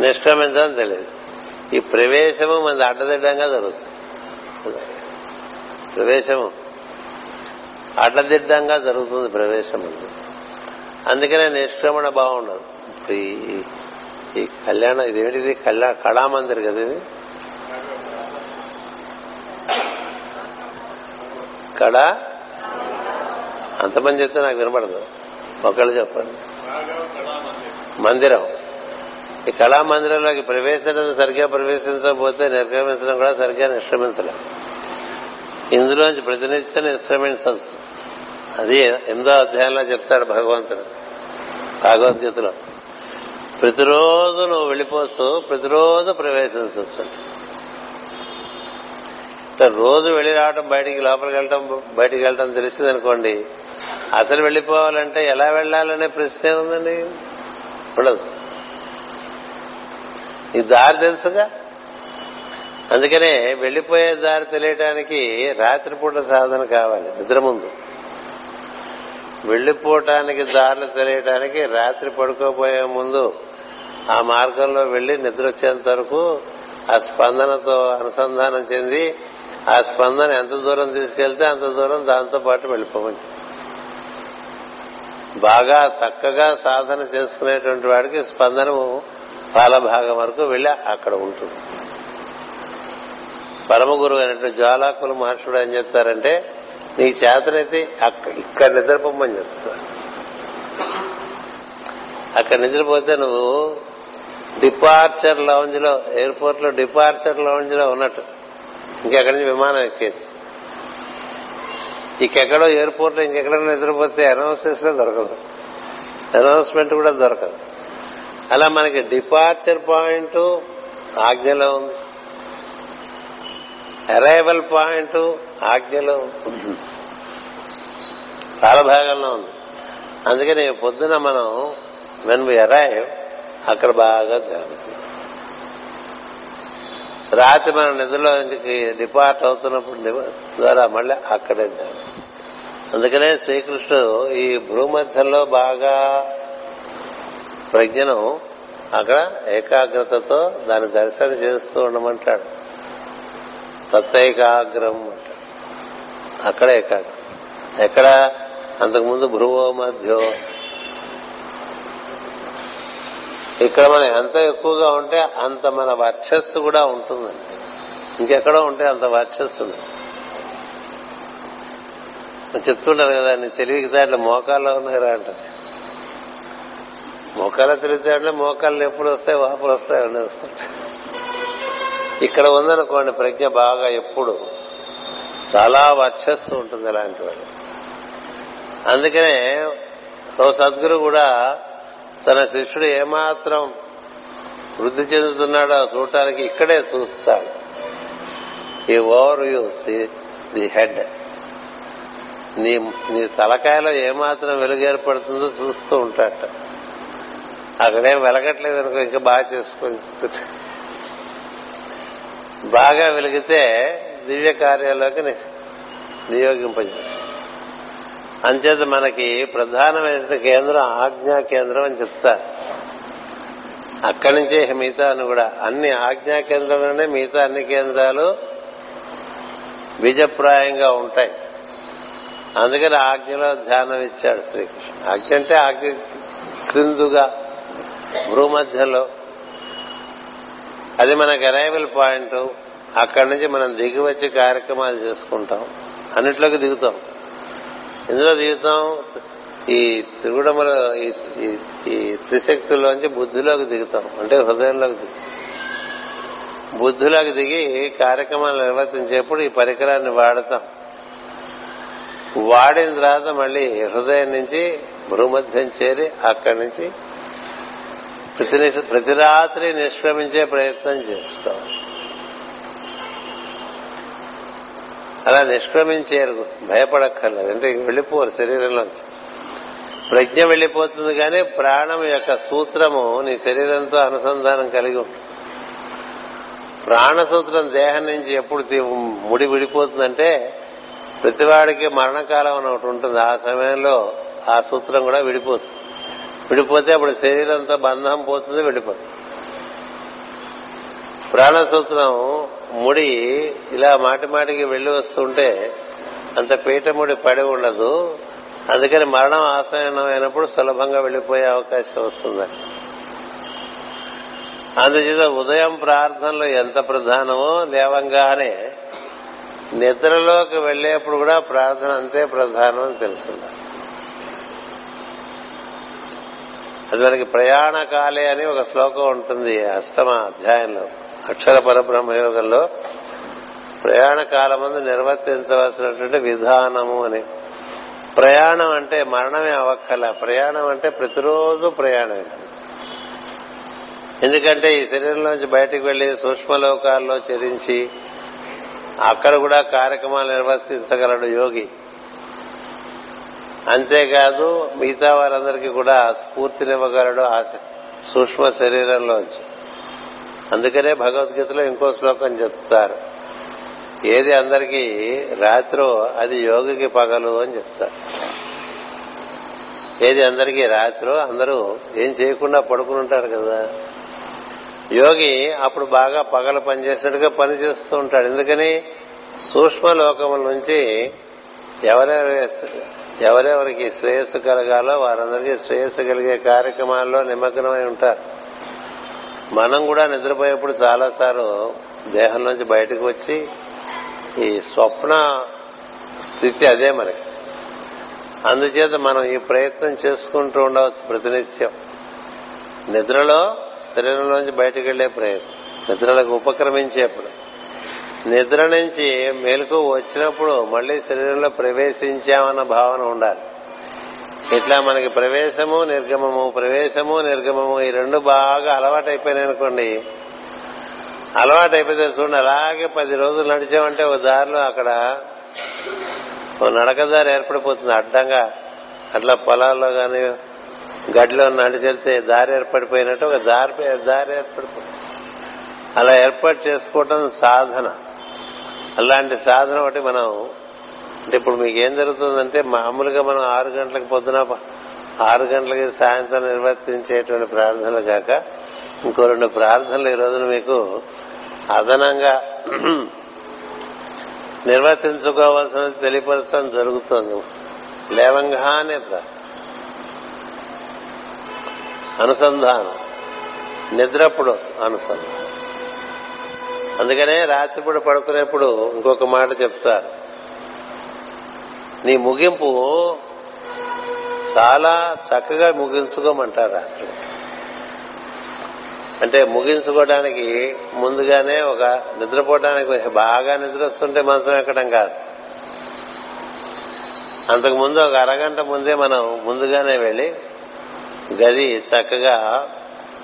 నిష్క్రమించడం తెలియదు ఈ ప్రవేశము మనది అడ్డదిడ్డంగా జరుగుతుంది. ప్రవేశము. అడ్డదిడ్డంగా జరుగుతుంది ప్రవేశం అంది అందుకనే నిష్క్రమణ బాగుండదు. ఈ ఈ కళ్యాణ ఇదేంటిది కళ్యాణ కళామందిర్ కదా ఇది? కళ? అంతమంది చెప్తే నాకు వినపడదు. ఒకళ్ళు చెప్పండి. మందిరం. ఈ కళామందిరంలోకి ప్రవేశించడం సరిగ్గా ప్రవేశించకపోతే నిర్గమించడం కూడా సరిగ్గా నిష్క్రమించలేదు ఇందులోంచి ప్రతినిత్యం నిష్క్రమించవచ్చు అది ఎనిమిదో అధ్యాయంలో చెప్తాడు భగవంతుడు భగవద్గీతలో. ప్రతిరోజు నువ్వు వెళ్ళిపోస్తూ ప్రతిరోజు ప్రవేశించవచ్చు రోజు వెళ్ళి రావటం బయటికి లోపలికి వెళ్ళటం బయటికి వెళ్ళటం తెలిసిందనుకోండి అసలు వెళ్ళిపోవాలంటే ఎలా వెళ్ళాలనే ప్రశ్నే ఉందండి. ఉండదు. ఈ దారి తెలుసుగా? అందుకనే వెళ్ళిపోయే దారి తెలియటానికి రాత్రిపూట సాధన కావాలి నిద్ర ముందు వెళ్ళిపోవటానికి దారులు తెలియటానికి రాత్రి పడుకోబోయే ముందు ఆ మార్గంలో వెళ్ళి నిద్ర వచ్చేంత వరకు ఆ స్పందనతో అనుసంధానం చెంది ఆ స్పందన ఎంత దూరం తీసుకెళ్తే అంత దూరం దాంతో పాటు వెళ్ళిపోవచ్చు బాగా చక్కగా సాధన చేసుకునేటువంటి వాడికి స్పందనము చాలా భాగం వరకు వెళ్ళి అక్కడ ఉంటుంది. పరమ గురువు అయినటువంటి జ్వాలాకుల మహర్షుడు ఏం చెప్తారంటే నీ చేతనైతే ఇక్కడ నిద్రపోమని చెప్తారు. అక్కడ నిద్రపోతే నువ్వు డిపార్చర్ లౌంజ్లో ఎయిర్పోర్ట్లో డిపార్చర్ లౌంజ్లో ఉన్నట్టు. ఇంకెక్కడి నుంచి విమానం ఎక్కేసి. ఇంకెక్కడో ఎయిర్పోర్ట్లో ఇంకెక్కడో నిద్రపోతే అనౌన్సెస్ దొరకదు. అనౌన్స్మెంట్ కూడా దొరకదు. అలా మనకి డిపార్చర్ పాయింట్ ఆజ్ఞలో ఉంది. అరైవల్ పాయింట్ ఆజ్ఞలో చాలా భాగంలో ఉంది. అందుకని పొద్దున మనం వెన్ వి అరైవ్ అక్కడ బాగా జరుగుతుంది. రాత్రి మనం నిధుల్లో డిపార్ట్ అవుతున్నప్పుడు ద్వారా మళ్ళీ అక్కడే అందుకనే శ్రీకృష్ణుడు ఈ భూమధ్యంలో బాగా ప్రజ్ఞను అక్కడ ఏకాగ్రతతో దాన్ని దర్శనం చేస్తూ ఉండమంటాడు. తత్తైకాగ్రం అంటాడు అక్కడే ఏకాగ్రం ఎక్కడ? అంతకుముందు భ్రువో మధ్యో. ఇక్కడ మనం ఎంత ఎక్కువగా ఉంటే అంత మన వర్చస్సు కూడా ఉంటుందండి. ఇంకెక్కడో ఉంటే అంత వర్చస్సు ఉంది. చెప్తుంటారు కదా నీ తెలివితేటలు మోకాల్లో ఉన్నాయిరా అంట మోకాల తెలివితేటలు మోకాళ్ళు ఎప్పుడు వస్తాయి వాపులు వస్తాయి అన్నీ వస్తుంటాయి. ఇక్కడ ఉందనుకోండి ప్రజ్ఞ బాగా ఎప్పుడు చాలా వర్చస్సు ఉంటుంది అలాంటి వాడు అందుకనే ఓ సద్గురు కూడా తన శిష్యుడు ఏమాత్రం వృద్ధి చెందుతున్నాడో చూడటానికి ఇక్కడే చూస్తాడు. ఈ ఓవర్ యూస్ ది హెడ్ నీ నీ తలకాయలో ఏమాత్రం వెలుగు ఏర్పడుతుందో చూస్తూ ఉంటాడట. అక్కడేం వెలగట్లేదు అనుకో ఇంకా బాగా చేసుకొని బాగా వెలిగితే దివ్య కార్యాల్లోకి నియోగింపజేస్తుంది అంచేత మనకి ప్రధానమైన కేంద్రం ఆజ్ఞా కేంద్రం అని చెప్తారు. అక్కడి నుంచే మిగతా అని కూడా అన్ని ఆజ్ఞా కేంద్రంలోనే మిగతా అన్ని కేంద్రాలు బీజప్రాయంగా ఉంటాయి. అందుకని ఆజ్ఞలో ధ్యానం ఇచ్చాడు శ్రీకృష్ణ ఆజ్ఞ అంటే ఆజ్ఞ క్రిందుగా భూమధ్యలో అది మనకు అరైవల్ పాయింట్ అక్కడి నుంచి మనం దిగి వచ్చి కార్యక్రమాలు చేసుకుంటాం. అన్నిట్లోకి దిగుతాం. ఎందులో దిగుతాం? ఈ తిరుగుడములో ఈ త్రిశక్తుల్లోంచి బుద్ధిలోకి దిగుతాం. అంటే హృదయంలోకి దిగుతాం బుద్ధిలోకి దిగి కార్యక్రమాలు నిర్వర్తించేప్పుడు ఈ పరికరాన్ని వాడతాం. వాడిన తర్వాత మళ్ళీ హృదయం నుంచి భూమధ్యం చేరి అక్కడి నుంచి ప్రతి ప్రతి రాత్రి నిష్క్రమించే ప్రయత్నం చేసుకోవాలి అలా నిష్క్రమించేరు భయపడక్కర్లేదు. అంటే వెళ్ళిపోరు శరీరంలోంచి. ప్రజ్ఞ వెళ్ళిపోతుంది కానీ ప్రాణం యొక్క సూత్రము నీ శరీరంతో అనుసంధానం కలిగి ఉంటుంది ప్రాణసూత్రం దేహం నుంచి ఎప్పుడు ముడి విడిపోతుందంటే ప్రతివాడికి మరణకాలం అని ఒకటి ఉంటుంది. ఆ సమయంలో ఆ సూత్రం కూడా విడిపోతుంది. విడిపోతే అప్పుడు శరీరంతో బంధం పోతుంది విడిపోతుంది. ప్రాణసూత్రం ముడి ఇలా మాటి మాటికి వెళ్ళి వస్తుంటే అంత పీట ముడి పడి ఉండదు. అందుకని మరణం ఆసనం అయినప్పుడు సులభంగా వెళ్ళిపోయే అవకాశం వస్తుంది. అందుచేత ఉదయం ప్రార్థనలో ఎంత ప్రధానమో లేవంగానే నిద్రలోకి వెళ్ళేప్పుడు కూడా ప్రార్థన అంతే ప్రధానం అని తెలుసున్నారు అది మనకి ప్రయాణకాలే అని ఒక శ్లోకం ఉంటుంది అష్టమ అధ్యాయంలో. అక్షర పరబ్రహ్మ యోగంలో ప్రయాణ కాలమందు నిర్వర్తించవలసినటువంటి విధానము అని. ప్రయాణం అంటే మరణమే అవక్కల. ప్రయాణం అంటే ప్రతిరోజు ప్రయాణమే. ఎందుకంటే ఈ శరీరంలోంచి బయటకు వెళ్ళి సూక్ష్మలోకాల్లో చరించి అక్కడ కూడా కార్యక్రమాలు నిర్వర్తించగలడు యోగి. అంతేకాదు మిగతా వారందరికీ కూడా స్ఫూర్తినివ్వగలడు ఆ సూక్ష్మ శరీరంలోంచి. అందుకనే భగవద్గీతలో ఇంకో శ్లోకం చెప్తారు. ఏది అందరికీ రాత్రో అది యోగికి పగలు అని చెప్తారు. ఏది అందరికీ రాత్రో అందరూ ఏం చేయకుండా పడుకుని ఉంటారు కదా. యోగి అప్పుడు బాగా పగలు పనిచేసినట్టుగా పని చేస్తూ ఉంటాడు. ఎందుకని? సూక్ష్మ లోకముల నుంచి ఎవరెవరు ఎవరెవరికి శ్రేయస్సు కలగాలో వారందరికీ శ్రేయస్సు కలిగే కార్యక్రమాల్లో నిమగ్నమై ఉంటారు. మనం కూడా నిద్రపోయేప్పుడు చాలాసార్లు దేహం నుంచి బయటకు వచ్చి ఈ స్వప్న స్థితి అదే మనకి. అందుచేత మనం ఈ ప్రయత్నం చేసుకుంటూ ఉండవచ్చు ప్రతినిత్యం. నిద్రలో శరీరంలోంచి బయటకు వెళ్ళే ప్రయత్నం నిద్రలకు ఉపక్రమించేప్పుడు. నిద్ర నుంచి మెలకు వచ్చినప్పుడు మళ్ళీ శరీరంలో ప్రవేశించామన్న భావన ఉండాలి. ఇట్లా మనకి ప్రవేశము నిర్గమము ప్రవేశము నిర్గమము ఈ రెండు బాగా అలవాటైపోయినాయి అనుకోండి. అలవాటైపోతే చూడండి అలాగే పది రోజులు నడిచామంటే ఒక దారిలో అక్కడ ఓ నడకదారి ఏర్పడిపోతుంది అడ్డంగా. అట్లా పొలాల్లో కానీ గడ్డిలో నడిచెళ్తే దారి ఏర్పడిపోయినట్టు ఒక దారి దారి ఏర్పడిపోతుంది అలా ఏర్పాటు చేసుకోవటం సాధన. అలాంటి సాధన ఒకటి మనం అంటే ఇప్పుడు మీకు ఏం జరుగుతుందంటే మామూలుగా మనం ఆరు గంటలకు పొద్దున ఆరు గంటలకి సాయంత్రం నిర్వర్తించేటువంటి ప్రార్థనలు కాక ఇంకో రెండు ప్రార్థనలు ఈ రోజున మీకు అదనంగా నిర్వర్తించుకోవాల్సిన తెలియపరచడం జరుగుతుంది. లేవంగానే అనుసంధానం. నిద్రప్పుడు అనుసంధానం. అందుకనే రాత్రిపూట పడుకునేప్పుడు ఇంకొక మాట చెప్తారు నీ ముగింపు చాలా చక్కగా ముగించుకోమంటారు రాత్రి. అంటే ముగించుకోవడానికి ముందుగానే ఒక నిద్రపోవడానికి బాగా నిద్ర వస్తుంటే మనసం ఎక్కడం కాదు. అంతకు ముందు ఒక అరగంట ముందే మనం ముందుగానే వెళ్ళి గది చక్కగా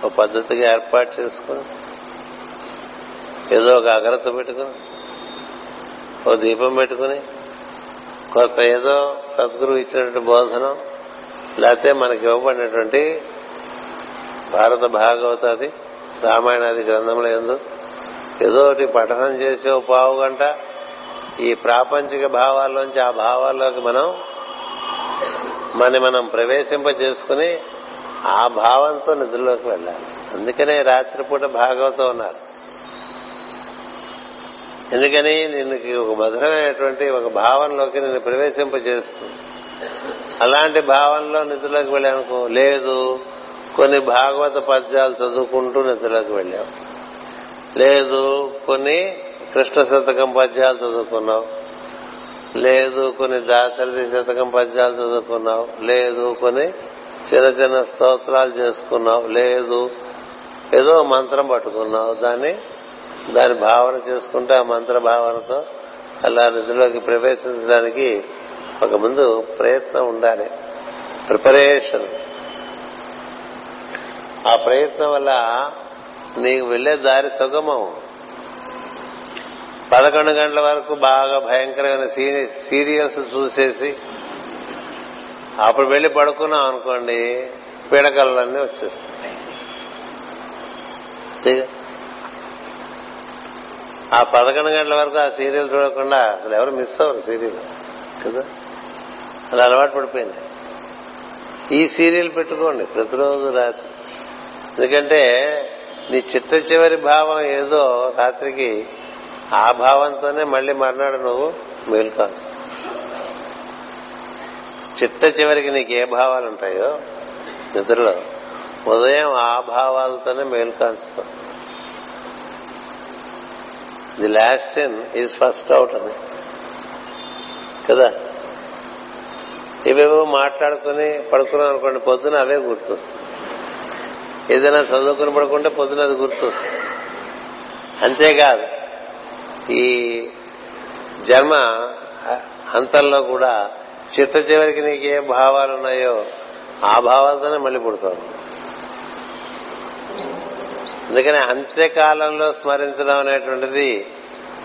ఒక పద్ధతిగా ఏర్పాటు చేసుకుని ఏదో ఒక అగ్రత పెట్టుకుని ఓ దీపం పెట్టుకుని కొత్త ఏదో సద్గురువు ఇచ్చినటువంటి బోధనం లేకపోతే మనకి ఇవ్వబడినటువంటి భారత భాగవతాది రామాయణాది గ్రంథముల ఎందు ఏదో ఒకటి పఠనం చేసే ఓ పావు గంట ఈ ప్రాపంచిక భావాల్లోంచి ఆ భావాల్లోకి మనం మన మనం ప్రవేశింప చేసుకుని ఆ భావంతో నిధుల్లోకి వెళ్ళాలి. అందుకనే రాత్రిపూట భాగవతం ఉన్నారు ఎందుకని నిన్నుకి ఒక మధురమైనటువంటి ఒక భావంలోకి నిన్ను ప్రవేశింపజేస్తుంది. అలాంటి భావంలో నిధులకు వెళ్ళానుకో లేదు కొన్ని భాగవత పద్యాలు చదువుకుంటూ నిధులకు వెళ్ళావు. లేదు కొన్ని కృష్ణ శతకం పద్యాలు చదువుకున్నావు. లేదు కొన్ని దాశరథి శతకం పద్యాలు చదువుకున్నావు. లేదు కొన్ని చిన్న చిన్న స్తోత్రాలు చేసుకున్నావు. లేదు ఏదో మంత్రం పట్టుకున్నావు. దాన్ని దాని భావన చేసుకుంటే ఆ మంత్ర భావనతో అలా నిధుల్లోకి ప్రవేశించడానికి ఒక ముందు ప్రయత్నం ఉండాలి. ప్రిపరేషన్. ఆ ప్రయత్నం వల్ల నీకు వెళ్ళే దారి సుగమం. పదకొండు గంటల వరకు బాగా భయంకరమైన సీరియల్స్ చూసేసి అప్పుడు వెళ్ళి పడుకున్నాం అనుకోండి పీడకలన్నీ వచ్చేస్తాయి. ఆ పదకొండు గంటల వరకు ఆ సీరియల్ చూడకుండా అసలు ఎవరు మిస్ అవ్వరు సీరియల్. కదా? అది అలవాటు పడిపోయింది. ఈ సీరియల్ పెట్టుకోండి ప్రతిరోజు రాత్రి. ఎందుకంటే నీ చిత్త చివరి భావం ఏదో రాత్రికి ఆ భావంతోనే మళ్ళీ మర్నాడు నువ్వు మేల్కాల్సి చిట్ట చివరికి నీకు ఏ భావాలు ఉంటాయో నిద్రలో. ఉదయం ఆ భావాలతోనే మేల్కాల్స్తావు the last in is first out అని కదా? ఇవేవో మాట్లాడుకుని పడుకున్నాం అనుకోండి పొద్దున అవే గుర్తొస్తాయి. ఏదైనా చదువుకుని పడుకుంటే పొద్దున అది గుర్తొస్తుంది. అంతేకాదు ఈ జన్మ అంతంలో కూడా చిట్ట చివరికి నీకు ఏ భావాలు ఉన్నాయో ఆ భావాలతోనే మళ్ళీ పుడతావు. అందుకని అంత్యకాలంలో స్మరించడం అనేటువంటిది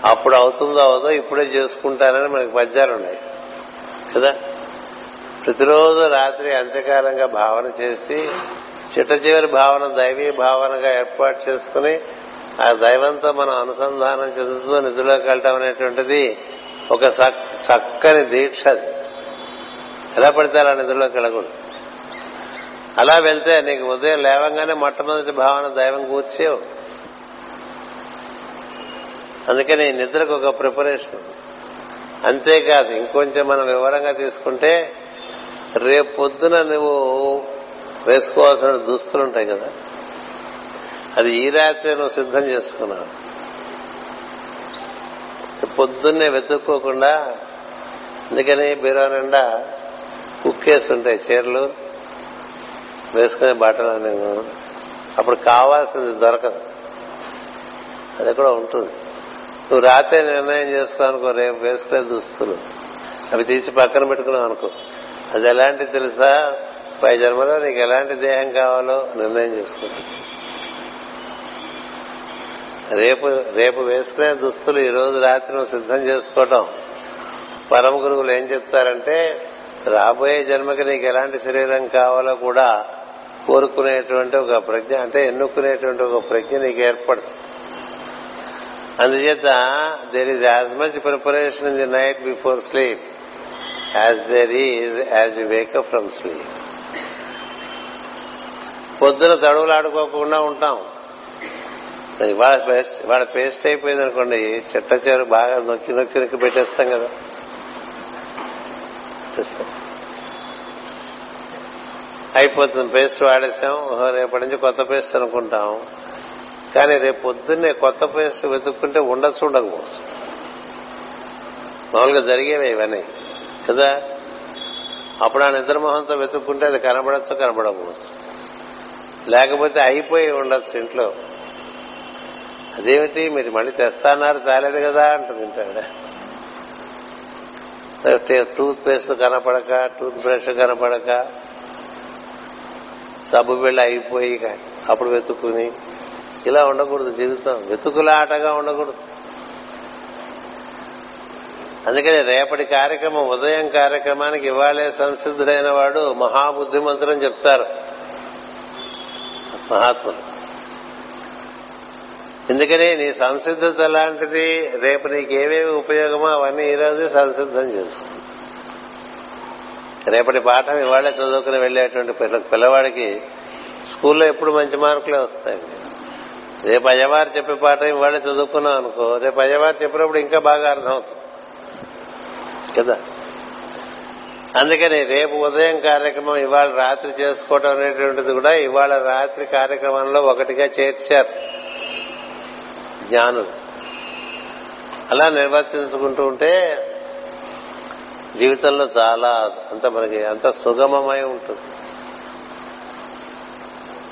అప్పుడు అవుతుందో అవదో ఇప్పుడే చేసుకుంటానని మనకి పద్యాలు ఉన్నాయి. కదా? ప్రతిరోజు రాత్రి అంత్యకాలంగా భావన చేసి చిట్ట చివరి భావన దైవీ భావనగా ఏర్పాటు చేసుకుని ఆ దైవంతో మనం అనుసంధానం చెందుతూ నిధులోకి వెళ్ళటం అనేటువంటిది ఒక చక్కని దీక్ష అది. ఎలా పడితే అలా నిధుల్లోకి వెళ్ళకూడదు. అలా వెళ్తే నీకు ఉదయం లేవంగానే మొట్టమొదటి భావన దైవం కూర్చేవు అందుకని నిద్రకు ఒక ప్రిపరేషన్ అంతేకాదు ఇంకొంచెం మనం వివరంగా తీసుకుంటే రేపు పొద్దున నువ్వు వేసుకోవాల్సిన దుస్తులు ఉంటాయి కదా అది ఈ రాత్రి నువ్వు సిద్ధం చేసుకున్నావు. పొద్దున్నే వెతుక్కోకుండా అందుకని బీరో నిండా కుక్కేసి ఉంటాయి చీరలు. వేసుకునే బట్టలు నేను అప్పుడు కావాల్సింది దొరకదు. అది కూడా ఉంటుంది. నువ్వు రాత్రి నిర్ణయం చేసుకో అనుకో రేపు వేసుకునే దుస్తులు. అవి తీసి పక్కన పెట్టుకున్నావు అనుకో. అది ఎలాంటి తెలుసా? పై జన్మలో నీకు ఎలాంటి దేహం కావాలో నిర్ణయం చేసుకుంటా రేపు రేపు వేసుకునే దుస్తులు ఈ రోజు రాత్రి నువ్వు సిద్ధం చేసుకోవటం. పరమ గురువులు ఏం చెప్తారంటే రాబోయే జన్మకి నీకు ఎలాంటి శరీరం కావాలో కూడా కోరుకునేటువంటి ఒక ప్రజ్ఞ అంటే ఎన్నుకునేటువంటి ఒక ప్రజ్ఞ నీకు ఏర్పడుతుంది అందుచేత there is as much preparation in the night before sleep as there is as you wake up from sleep పొద్దున తడువులు ఆడుకోకుండా ఉంటాం. వాళ్ళ పేస్ట్ వాళ్ళ పేస్ట్ అయిపోయింది అనుకోండి చెట్ట చేరు బాగా నొక్కి నొక్కి నొక్కి పెట్టేస్తాం కదా. అయిపోతుంది పేస్ట్ వాడేసాం రేపటి నుంచి కొత్త పేస్ట్ అనుకుంటాం. కానీ రేపు పొద్దున్నే కొత్త పేస్ట్ వెతుక్కుంటే ఉండొచ్చు ఉండకపోవచ్చు. మామూలుగా జరిగేవి ఇవన్నీ కదా? అప్పుడు ఆ నిద్రమోహంతో వెతుక్కుంటే అది కనబడచ్చు కనబడకపోవచ్చు. లేకపోతే అయిపోయి ఉండొచ్చు ఇంట్లో. అదేమిటి? మీరు మళ్ళీ తెస్తాన్నారు తాలేదు కదా అంటుంది తింటాడు టూత్ పేస్ట్ కనపడక టూత్ బ్రష్ కనపడక సబ్బు బిళ్ళ అయిపోయి అప్పుడు వెతుక్కుని ఇలా ఉండకూడదు జీవితం. వెతుకులాటగా ఉండకూడదు. అందుకని రేపటి కార్యక్రమం ఉదయం కార్యక్రమానికి ఇవాళే సంసిద్ధుడైన వాడు మహాబుద్ధిమంతుడని చెప్తారు. మహాత్ములు. ఎందుకని నీ సంసిద్ధత లాంటిది రేపు నీకు ఉపయోగమో అవన్నీ ఈరోజు రోజు సంసిద్ధం చేసుకో. రేపటి పాఠం ఇవాళే చదువుకుని వెళ్ళేటువంటి పిల్లవాడికి స్కూల్లో ఎప్పుడు మంచి మార్కులే వస్తాయండి రేపు అయ్యవారు చెప్పే పాఠం ఇవాళే చదువుకున్నాం అనుకో రేపు అయ్యవారు చెప్పినప్పుడు ఇంకా బాగా అర్థం అవుతుంది. కదా? అందుకని రేపు ఉదయం కార్యక్రమం ఇవాళ రాత్రి చేసుకోవటం అనేటువంటిది కూడా ఇవాళ రాత్రి కార్యక్రమంలో ఒకటిగా చేర్చారు జ్ఞానులు. అలా నిర్వర్తించుకుంటూ ఉంటే జీవితంలో చాలా అంత మనకి అంత సుగమమై ఉంటుంది.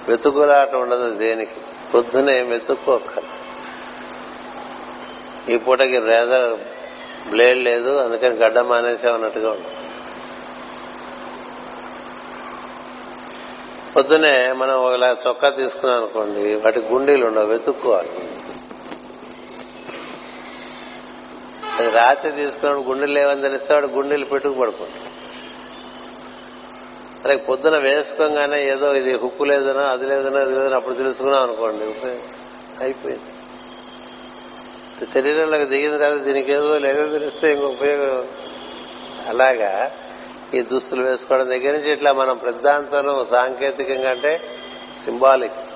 వెతుకులాట ఉండదు దేనికి? పొద్దునే వెతుక్కోక్కర్ ఈ పూటకి రేజర్ బ్లేడ్ లేదు అందుకని గడ్డ మానేసామన్నట్టుగా ఉంటుంది. పొద్దునే మనం ఒకలా చొక్కా తీసుకున్నాం అనుకోండి వాటి గుండీలు ఉండవు వెతుక్కోవాలి. రాత్రి తీసుకున్నాడు గుండెలు లేవని తెలిస్తే వాడు గుండెలు పెట్టుకు పడుకుంటాడు. అలాగే పొద్దున వేసుకోగానే ఏదో ఇది హుక్కు లేదనో అది లేదనో అది లేదనో అప్పుడు తెలుసుకున్నాం అనుకోండి అయిపోయింది. శరీరంలోకి దిగింది కాదు దీనికి ఏదో లేదో తెలిస్తే ఇంకో ఉపయోగం. అలాగా ఈ దుస్తులు వేసుకోవడం దగ్గర నుంచి ఇట్లా మనం ప్రద్దాంతరం సాంకేతికంగా అంటే సింబాలిక్.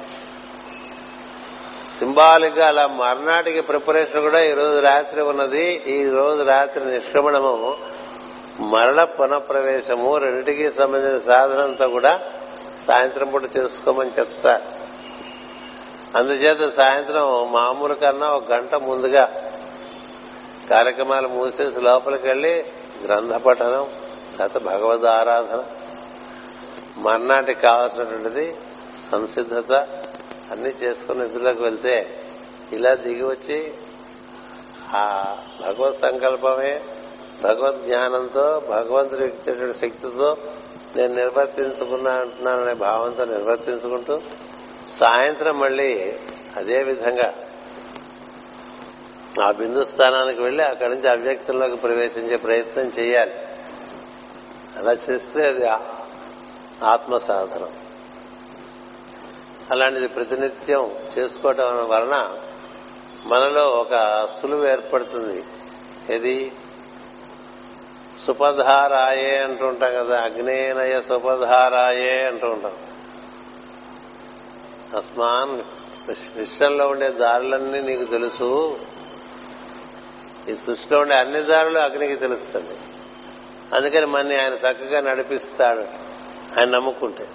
సింబాలిక్గా అలా మర్నాటికి ప్రిపరేషన్ కూడా ఈ రోజు రాత్రి ఉన్నది. ఈ రోజు రాత్రి నిష్క్రమణము మరణ పునఃప్రవేశము రెండింటికి సంబంధించిన సాధనంతా కూడా సాయంత్రం పూట చేసుకోమని చెప్తా. అందుచేత సాయంత్రం మామూలు కన్నా ఒక గంట ముందుగా కార్యక్రమాలు మూసేసి లోపలికి వెళ్ళి గ్రంథ పఠనం గత భగవద్ ఆరాధన మర్నాటికి కావాల్సినటువంటిది సంసిద్ధత అన్ని చేసుకుని నిధులకు వెళ్తే ఇలా దిగి వచ్చి ఆ భగవత్ సంకల్పమే భగవద్ జ్ఞానంతో భగవంతుడు ఇచ్చేటువంటి శక్తితో నేను నిర్వర్తించుకున్నా అంటున్నాననే భావంతో నిర్వర్తించుకుంటూ సాయంత్రం మళ్ళీ అదే విధంగా ఆ బిందు స్థానానికి వెళ్ళి అక్కడి నుంచి అవ్యక్తంలోకి ప్రవేశించే ప్రయత్నం చేయాలి. అలా చేస్తే అది ఆత్మ సాధనం అలాంటిది ప్రతినిత్యం చేసుకోవటం వలన మనలో ఒక సులువు ఏర్పడుతుంది. ఇది సుపధారాయే అంటూ ఉంటాం కదా అగ్నేనయ సుపధారాయే అంటూ ఉంటాం. అస్మాన్ విశ్వంలో ఉండే దారులన్నీ నీకు తెలుసు. ఈ సృష్టిలో ఉండే అన్ని దారులు అగ్నికి తెలుస్తుంది అందుకని మనని ఆయన చక్కగా నడిపిస్తాడు ఆయన నమ్ముకుంటే.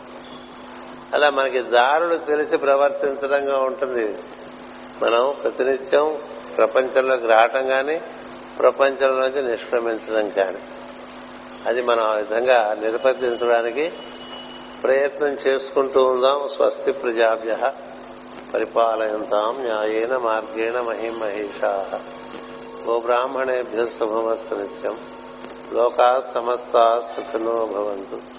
అలా మనకి దారులు తెలిసి ప్రవర్తించడంగా ఉంటుంది. మనం ప్రతినిత్యం ప్రపంచంలోకి రావటం కానీ ప్రపంచంలోంచి నిష్క్రమించడం కానీ అది మనం ఆ విధంగా నిర్వర్తించడానికి ప్రయత్నం చేసుకుంటూ ఉందాం. స్వస్తి ప్రజాభ్య పరిపాలయంతాం న్యాయేన మార్గేణ మహిమహేషా. ఓ బ్రాహ్మణేభ్య శుభమస్తు నిత్యం. లోకా సమస్తా సుఖినో భవంతు.